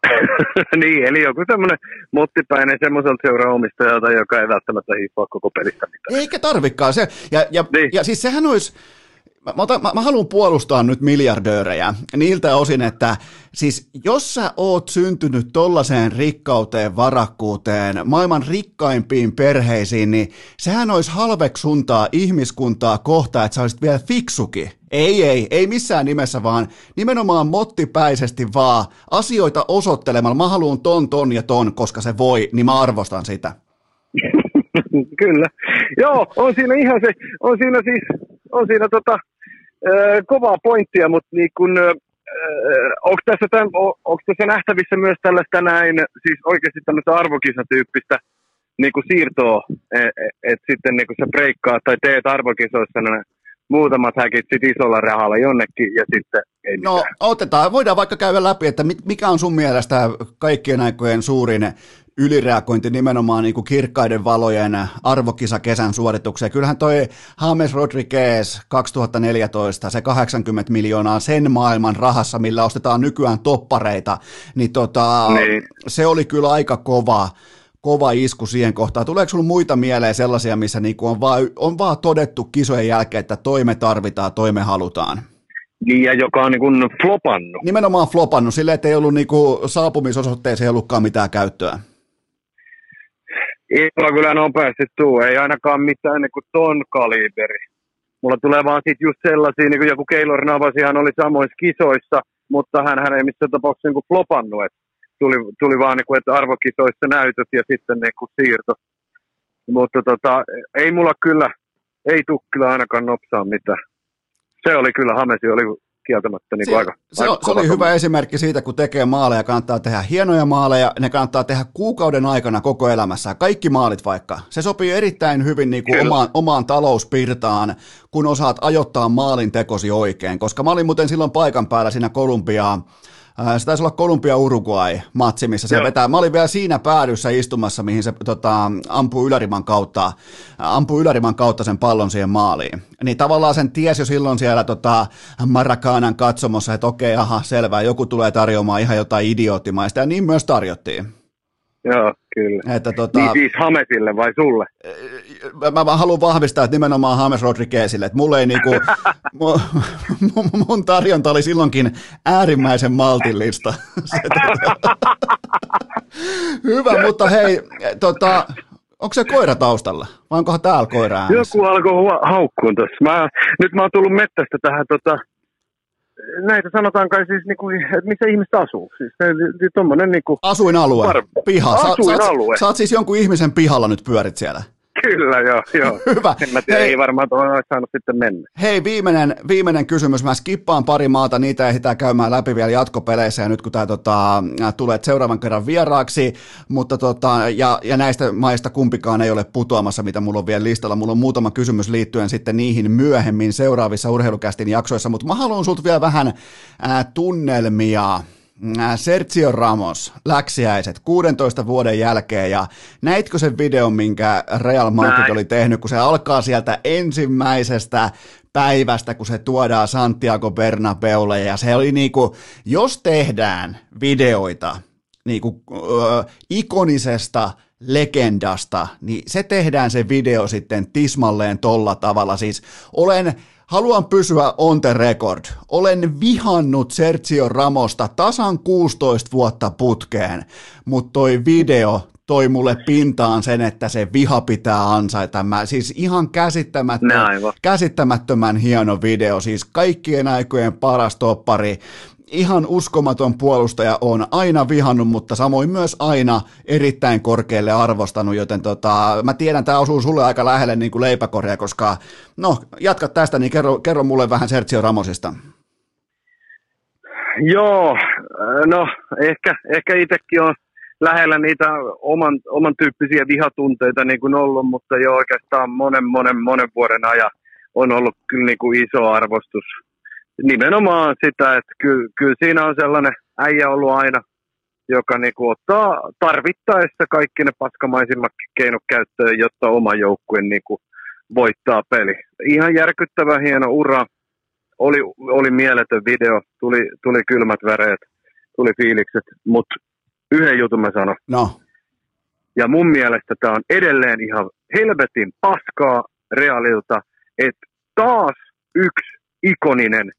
niin, eli joku semmoinen mottipäinen semmoiselta seuraomistajalta, joka ei välttämättä hiippaa koko pelistä mitään. Eikä tarvikaan se. Ja, ja, Niin. ja siis sehän olisi, mä, mä, otan- mä, mä haluan puolustaa nyt miljardöörejä niiltä osin, että siis jos sä oot syntynyt tollaiseen rikkauteen, varakkuuteen, maailman rikkaimpiin perheisiin, niin sehän olisi halveksuntaa ihmiskuntaa kohtaan, että sä olisit vielä fiksukin. Ei, ei, ei missään nimessä, vaan nimenomaan mottipäisesti vaan asioita osoittelemalla. Mä haluan ton, ton ja ton, koska se voi, niin mä arvostan sitä. Kyllä. Joo, on siinä ihan se, on siinä siis, on siinä tota, ö, kovaa pointtia, mutta niin kun, ö, onko tässä, tämän, onko tässä nähtävissä myös tällaista näin, siis oikeasti tämmöistä arvokisatyyppistä niin kuin siirtoa, että et sitten niin kuin sä breikkaat tai teet arvokisoissa ne muutamat häkit sit isolla rahalla jonnekin ja sitten ei No mitään. otetaan, voidaan vaikka käydä läpi, että mikä on sun mielestä kaikkien aikojen suurin ylireagointi nimenomaan niin kuin kirkkaiden valojen arvokisa kesän suoritukseen. Kyllähän toi James Rodriguez 2014, se 80 miljoonaa sen maailman rahassa, millä ostetaan nykyään toppareita, niin, tota, Niin. se oli kyllä aika kova, kova isku siihen kohtaan. Tuleeko sinulla muita mieleen sellaisia, missä niinku on, vaan, on vaan todettu kisojen jälkeen, että toime tarvitaan, toime halutaan? Niin, ja joka on niin kuin flopannut. Nimenomaan flopannut silleen, että ei ollut niinku saapumisosoitteeseen ei ollutkaan mitään käyttöä. Ei mulla kyllä nopeasti tuu, ei ainakaan mitään niin kuin ton kaliberi. Mulla tulee vaan sit just sellaisia, niin kuin joku Keilor Navasihan oli samoissa kisoissa, mutta hän, hän ei missään tapauksessa niin kuin flopannut. Et tuli, tuli vaan niin kuin, että arvokisoissa näytöt ja sitten niin kuin siirto. Mutta tota, ei mulla kyllä, ei tuu kyllä ainakaan nopsaa mitään. Se oli kyllä, Hamesi oli kieltämättä niin kuin aika, se, aika se oli hyvä esimerkki siitä, kun tekee maaleja, kannattaa tehdä hienoja maaleja, ne kannattaa tehdä kuukauden aikana koko elämässä, kaikki maalit vaikka. Se sopii erittäin hyvin niin kuin omaan, omaan talouspirtaan, kun osaat ajoittaa maalin tekosi oikein, koska mä olin muuten silloin paikan päällä siinä Kolumbiaa, Se taisi olla Kolumbia Uruguay matsi, missä se Joo. vetää. Mä olin vielä siinä päädyssä istumassa, mihin se tota, ampuu yläriman kautta, ampuu yläriman kautta sen pallon siihen maaliin. Niin tavallaan sen tiesi jo silloin siellä tota, Marakanan katsomossa, että okei, aha, selvä, joku tulee tarjoamaan ihan jotain idioottimaista, ja niin myös tarjottiin. Joo, kyllä. Että tota, Niin siis Hamesille vai sulle? Mä, mä haluan vahvistaa, että nimenomaan James Rodriguezille, että mulle ei niinku, mu, mu- mun tarjonta oli silloinkin äärimmäisen maltillista. Hyvä, mutta hei, tota, onko se koira taustalla? Vai onkohan täällä koira äänessä? Joku alkoi hua- haukkuun tuossa. Mä, nyt mä oon tullut mettästä tähän tota, näitä sanotaan kai siis, niinku, että missä ihmiset asuu. Siis ne- ne- tommonen niinku, Asuinalue, piha. Sä, Asuinalue. Sä, sä oot siis jonkun ihmisen pihalla nyt pyörit siellä. Kyllä joo, joo. Hyvä. En mä tiedä, Hei. ei varmaan tuohon olisi saanut sitten mennä. Hei, viimeinen, viimeinen kysymys. Mä skippaan pari maata, niitä ehditään käymään läpi vielä jatkopeleissä ja nyt kun tämä tota, tulee seuraavan kerran vieraaksi, mutta tota, ja, ja, näistä maista kumpikaan ei ole putoamassa, mitä mulla on vielä listalla. Mulla on muutama kysymys liittyen sitten niihin myöhemmin seuraavissa urheilukästin jaksoissa, mutta mä haluan sulta vielä vähän ää, tunnelmia. Ää, Sergio Ramos, läksiäiset, 16 vuoden jälkeen, ja näitkö sen videon, minkä Real Madrid Näin. oli tehnyt, kun se alkaa sieltä ensimmäisestä päivästä, kun se tuodaan Santiago Bernabeulle, ja se oli niinku, jos tehdään videoita niinku, ö, ikonisesta legendasta, niin se tehdään se video sitten tismalleen tolla tavalla. Siis olen, haluan pysyä on the record. Olen vihannut Sergio Ramosta tasan 16 vuotta putkeen, mutta toi video toi mulle pintaan sen, että se viha pitää ansaita. Mä, siis ihan käsittämätön, aivan. käsittämättömän hieno video, siis kaikkien aikojen paras toppari. Ihan uskomaton puolustaja on aina vihannut, mutta samoin myös aina erittäin korkealle arvostanut, joten tota, mä tiedän, tämä osuu sulle aika lähelle niin kuin leipäkorja, koska no, jatka tästä, niin kerro, kerro mulle vähän Sergio Ramosista. Joo, no ehkä, ehkä itsekin on lähellä niitä oman, oman tyyppisiä vihatunteita niin kuin ollut, mutta jo oikeastaan monen, monen, monen vuoden ajan on ollut kyllä niin kuin iso arvostus. Nimenomaan sitä, että kyllä, kyllä siinä on sellainen äijä ollut aina, joka niin kuin ottaa tarvittaessa kaikki ne paskamaisimmat keinot käyttöön, jotta oma joukkue niin kuin voittaa peli. Ihan järkyttävä hieno ura, oli, oli mieletön video, tuli, tuli kylmät väreet, tuli fiilikset, mutta yhden jutun mä sanon. No, Ja mun mielestä tämä on edelleen ihan helvetin paskaa realilta, että taas yksi ikoninen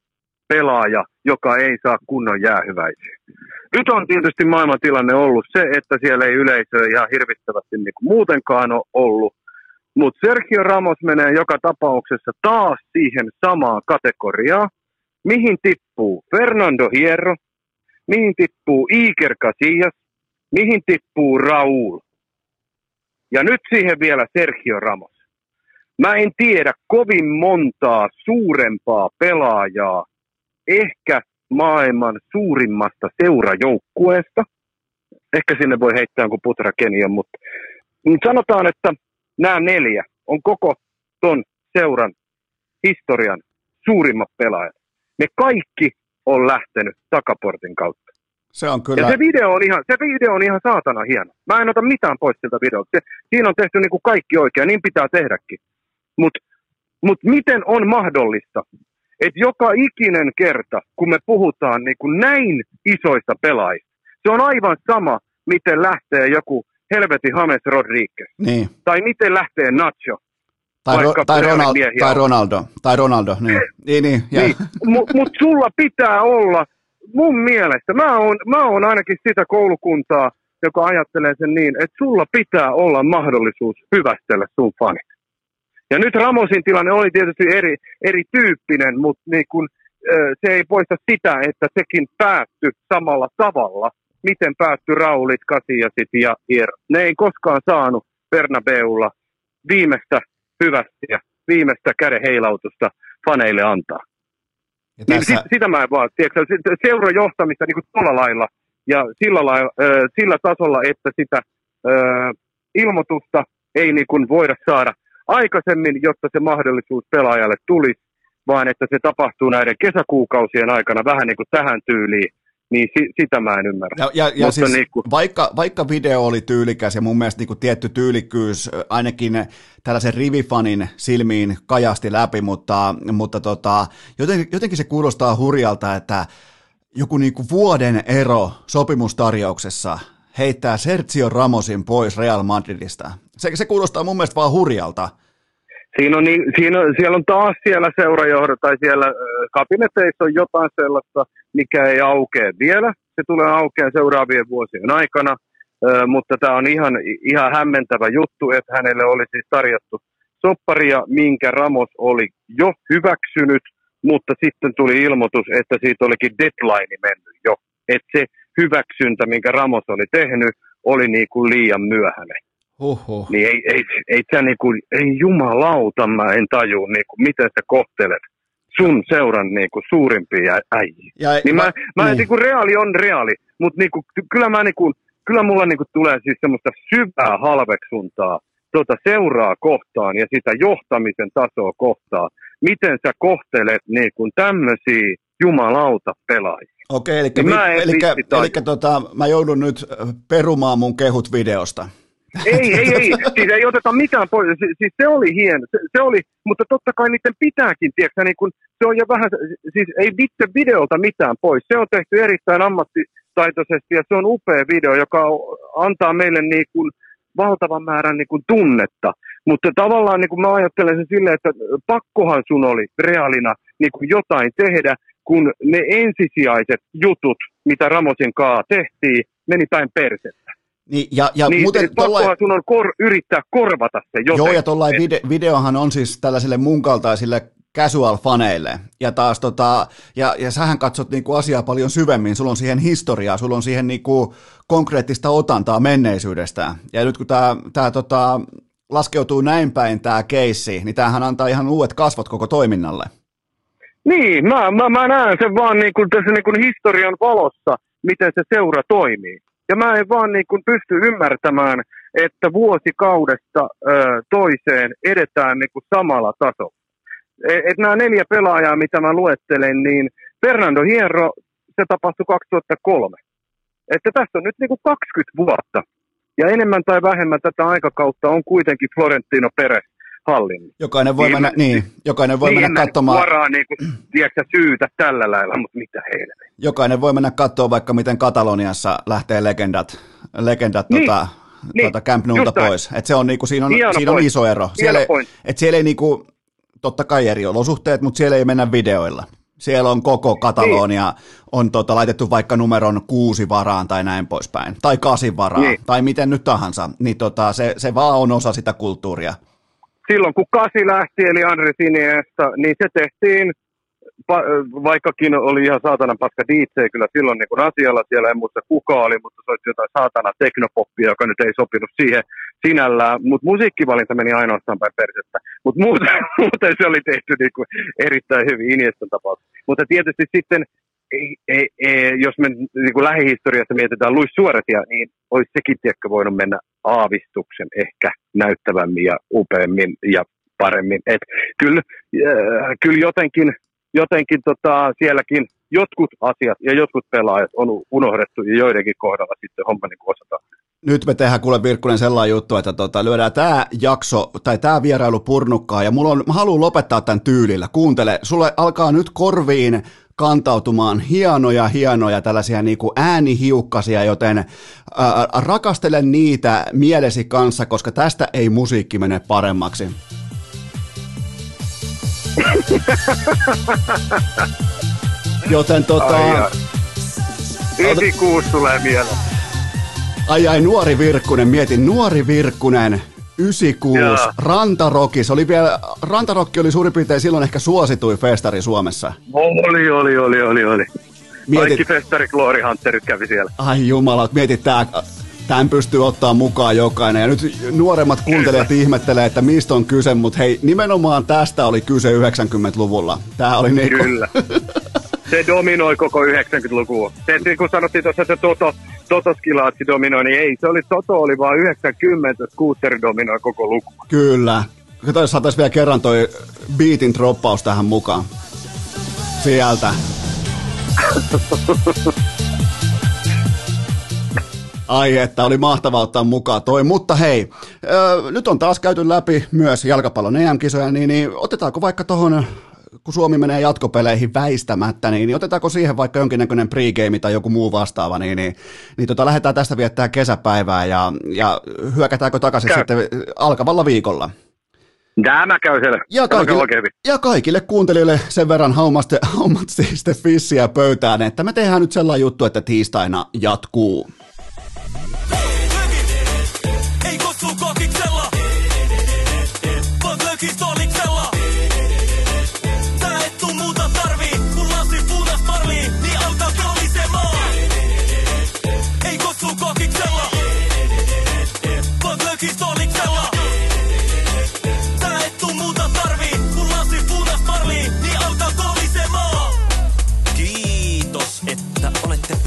pelaaja, joka ei saa kunnon jäähyväisiä. Nyt on tietysti maailmantilanne ollut se, että siellä ei yleisö ihan hirvittävästi niin kuin muutenkaan ole ollut. Mutta Sergio Ramos menee joka tapauksessa taas siihen samaan kategoriaan, mihin tippuu Fernando Hierro, mihin tippuu Iker Casillas, mihin tippuu Raul. Ja nyt siihen vielä Sergio Ramos. Mä en tiedä kovin montaa suurempaa pelaajaa, ehkä maailman suurimmasta seurajoukkueesta. Ehkä sinne voi heittää jonkun Putra mutta mutta sanotaan, että nämä neljä on koko ton seuran historian suurimmat pelaajat, ne kaikki on lähtenyt takaportin kautta. Se on kyllä... Ja se video on ihan, se video on ihan saatana hieno. Mä en ota mitään pois siltä videolta. Se, siinä on tehty niin kuin kaikki oikein, niin pitää tehdäkin. Mutta mut miten on mahdollista, että joka ikinen kerta, kun me puhutaan niin kuin näin isoista pelaajista, se on aivan sama, miten lähtee joku helvetin James Rodriguez. Niin. Tai miten lähtee Nacho. Tai, ro, tai, miehiä tai on. Ronaldo. Tai Ronaldo, niin. Niin, niin. Niin, mutta mut sulla pitää olla, mun mielestä, mä oon, mä oon ainakin sitä koulukuntaa, joka ajattelee sen niin, että sulla pitää olla mahdollisuus hyvästellä sun fanit. Ja nyt Ramosin tilanne oli tietysti eri, erityyppinen, mutta niin kun, se ei poista sitä, että sekin päättyi samalla tavalla. Miten päättyi Raulit, Kasiasit ja Hier. Ne ei koskaan saanut Bernabeulla viimeistä hyvästiä, viimeistä käden heilautusta faneille antaa. ja Niin tässä, sit, sitä mä en vaan, tiedätkö, sit- seurajohtamista niin kuin tuolla lailla ja sillä, lailla, sillä tasolla, että sitä ilmoitusta ei niin kuin voida saada aikaisemmin, jotta se mahdollisuus pelaajalle tulisi, vaan että se tapahtuu näiden kesäkuukausien aikana vähän niin kuin tähän tyyliin, niin si, sitä mä en ymmärrä. ja, ja, ja Mutta siis, niin kuin, vaikka, vaikka video oli tyylikäs ja mun mielestä niin kuin tietty tyylikkyys ainakin tällaisen rivifanin silmiin kajasti läpi, mutta, mutta tota, joten, jotenkin se kuulostaa hurjalta, että joku niin kuin vuoden ero sopimustarjouksessa heittää Sergio Ramosin pois Real Madridista. Se, se kuulostaa mun mielestä vaan hurjalta. Siinä on, niin, siinä, on- siellä on taas siellä seurajohdot tai siellä kabineteissa on jotain sellaista, mikä ei aukea vielä. Se tulee aukeaa seuraavien vuosien aikana, ö, mutta tämä on ihan, ihan hämmentävä juttu, että hänelle oli siis tarjottu sopparia, minkä Ramos oli jo hyväksynyt, mutta sitten tuli ilmoitus, että siitä olikin deadline mennyt jo. Että se hyväksyntä, minkä Ramos oli tehnyt, oli niin kuin liian myöhäinen. Huhhuh. Niin ei, ei, ei, sä niinku, ei jumalauta, mä en taju, niinku, miten sä kohtelet sun seuran niinku, suurimpia äijiä. Ja, Niin mä, mä niin. niinku, reaali on reaali, mutta niinku, ty- kyllä, mä, niinku, kyllä mulla niinku, tulee siis semmoista syvää halveksuntaa tuota seuraa kohtaan ja sitä johtamisen tasoa kohtaan. Miten sä kohtelet niinku, tämmöisiä jumalauta pelaajia? Okei, eli, Niin mä en eli, eli, tota, mä joudun nyt perumaan mun kehut videosta. Ei, ei, ei. Siis ei oteta mitään pois. Si- Siis se oli hieno. Se, se oli, mutta totta kai niiden pitääkin, tiedätkö, niin kun, se on jo vähän, siis ei vitse videolta mitään pois. Se on tehty erittäin ammattitaitoisesti ja se on upea video, joka antaa meille niin kuin valtavan määrän niin kuin tunnetta. Mutta tavallaan niin kuin mä ajattelen sen silleen, että pakkohan sun oli reaalina niin kuin jotain tehdä, kun ne ensisijaiset jutut, mitä Ramosin kaa tehtiin, meni päin persettä. Niin, ja, ja Niin, muuten pakkohan tollain, sun on kor- yrittää korvata se jotenkin. joo, ja tollain vide, videohan on siis tällaisille mun kaltaisille casual-faneille. Ja taas tota, ja, ja sähän katsot niinku asiaa paljon syvemmin, sulla on siihen historiaa, sulla on siihen niinku konkreettista otantaa menneisyydestä. Ja nyt kun tämä tää tota, laskeutuu näin päin tämä keissi, niin tämähän antaa ihan uudet kasvot koko toiminnalle. Niin, mä, mä, mä näen sen vaan niin kuin tässä niin kuin historian valossa, miten se seura toimii. Ja mä en vaan niin kuin pysty ymmärtämään, että vuosikaudesta ö, toiseen edetään niin kuin samalla tasolla. Et, et nämä neljä pelaajaa, mitä mä luettelen, niin Fernando Hierro, se tapahtui 2003. Että tässä on nyt niin kuin 20 vuotta. Ja enemmän tai vähemmän tätä aikakautta on kuitenkin Florentino Perez hallinnut. Jokainen voi Niin, mennä, niin, jokainen voi niin mennä katsomaan. suoraan niin kuin, tiedätkö, syytä tällä lailla, mutta mitä heille. Jokainen voi mennä katsoa vaikka miten Kataloniassa lähtee legendat, legendat Niin, tota, niin, tota Camp Noulta pois. Et se on, niinku, siinä on, Hieno siinä on iso ero. Siellä, ei- et siellä ei niinku, totta kai eri olosuhteet, mutta siellä ei mennä videoilla. Siellä on koko Katalonia, on tota, laitettu vaikka numeron kuusi varaan tai näin poispäin, tai kasin varaan, Niin. tai miten nyt tahansa, niin tota, se, se vaan on osa sitä kulttuuria. Silloin kun kasi lähti, eli Andres Iniesta, niin se tehtiin, vaikkakin oli ihan saatana paska DJ kyllä silloin niin kuin asialla, siellä en muista kuka oli, mutta soitti jotain saatana teknopoppia, joka nyt ei sopinut siihen sinällään, mutta musiikkivalinta meni ainoastaan päin persettä. Mutta muuten, muuten se oli tehty niin kuin erittäin hyvin Iniestan tapaus. Mutta tietysti sitten, ei, ei, jos me niin kuin lähihistoriassa mietitään Luis Suoresia, niin olisi sekin tiekkä voinut mennä aavistuksen ehkä näyttävämmin ja upeammin ja paremmin. Et kyllä, äh, kyllä jotenkin, jotenkin tota, sielläkin jotkut asiat ja jotkut pelaajat on unohdettu ja joidenkin kohdalla sitten homma niin osataan. Nyt me tehdään kuule Virkkunen sellainen juttu, että tota, lyödään tämä jakso tai tämä vierailu purnukkaa ja mulla on, mä haluan lopettaa tämän tyylillä. Kuuntele, sulle alkaa nyt korviin kantautumaan hienoja, hienoja tällaisia niin kuin äänihiukkasia, joten ää, rakastele niitä mielesi kanssa, koska tästä ei musiikki mene paremmaksi. Joten tota... Ai, ai. 96 tulee mieleen. Ai ai, nuori Virkkunen, mietin, nuori Virkkunen, 96, Joo. Rantarokki, se oli vielä, Rantarokki oli suurin piirtein silloin ehkä suosituin festari Suomessa. Oli, oli, oli, oli, oli. Mietit... Kaikki festari Glory Hunterit kävi siellä. Ai jumala, mietit tää, tämän pystyy ottaa mukaan jokainen. Ja nyt nuoremmat kuuntelijat ihmettelee, että mistä on kyse, mutta hei, nimenomaan tästä oli kyse 90-luvulla. Tää oli niinku... Kyllä. Se dominoi koko 90-lukua. Se, kun sanottiin tuossa, että Toto, Toto Skilaatsi dominoi, niin ei, se oli, Toto oli vaan 90, Scooter dominoi koko luku. Kyllä. Kato, saataisiin vielä kerran toi beatin droppaus tähän mukaan. Sieltä. Ai että, oli mahtavaa ottaa mukaan toi, mutta hei, ö, nyt on taas käyty läpi myös jalkapallon EM-kisoja, niin, niin otetaanko vaikka tuohon kun Suomi menee jatkopeleihin väistämättä, niin, niin otetaanko siihen vaikka jonkinnäköinen pregame tai joku muu vastaava, niin, niin, niin tota, lähdetään tästä viettää kesäpäivää ja, ja hyökätäänkö takaisin Käy. sitten alkavalla viikolla? Tämä käy siellä. Ja kaikille, ja kaikille kuuntelijoille sen verran haumaste, haumaste fissiä pöytään, että me tehdään nyt sellainen juttu, että tiistaina jatkuu.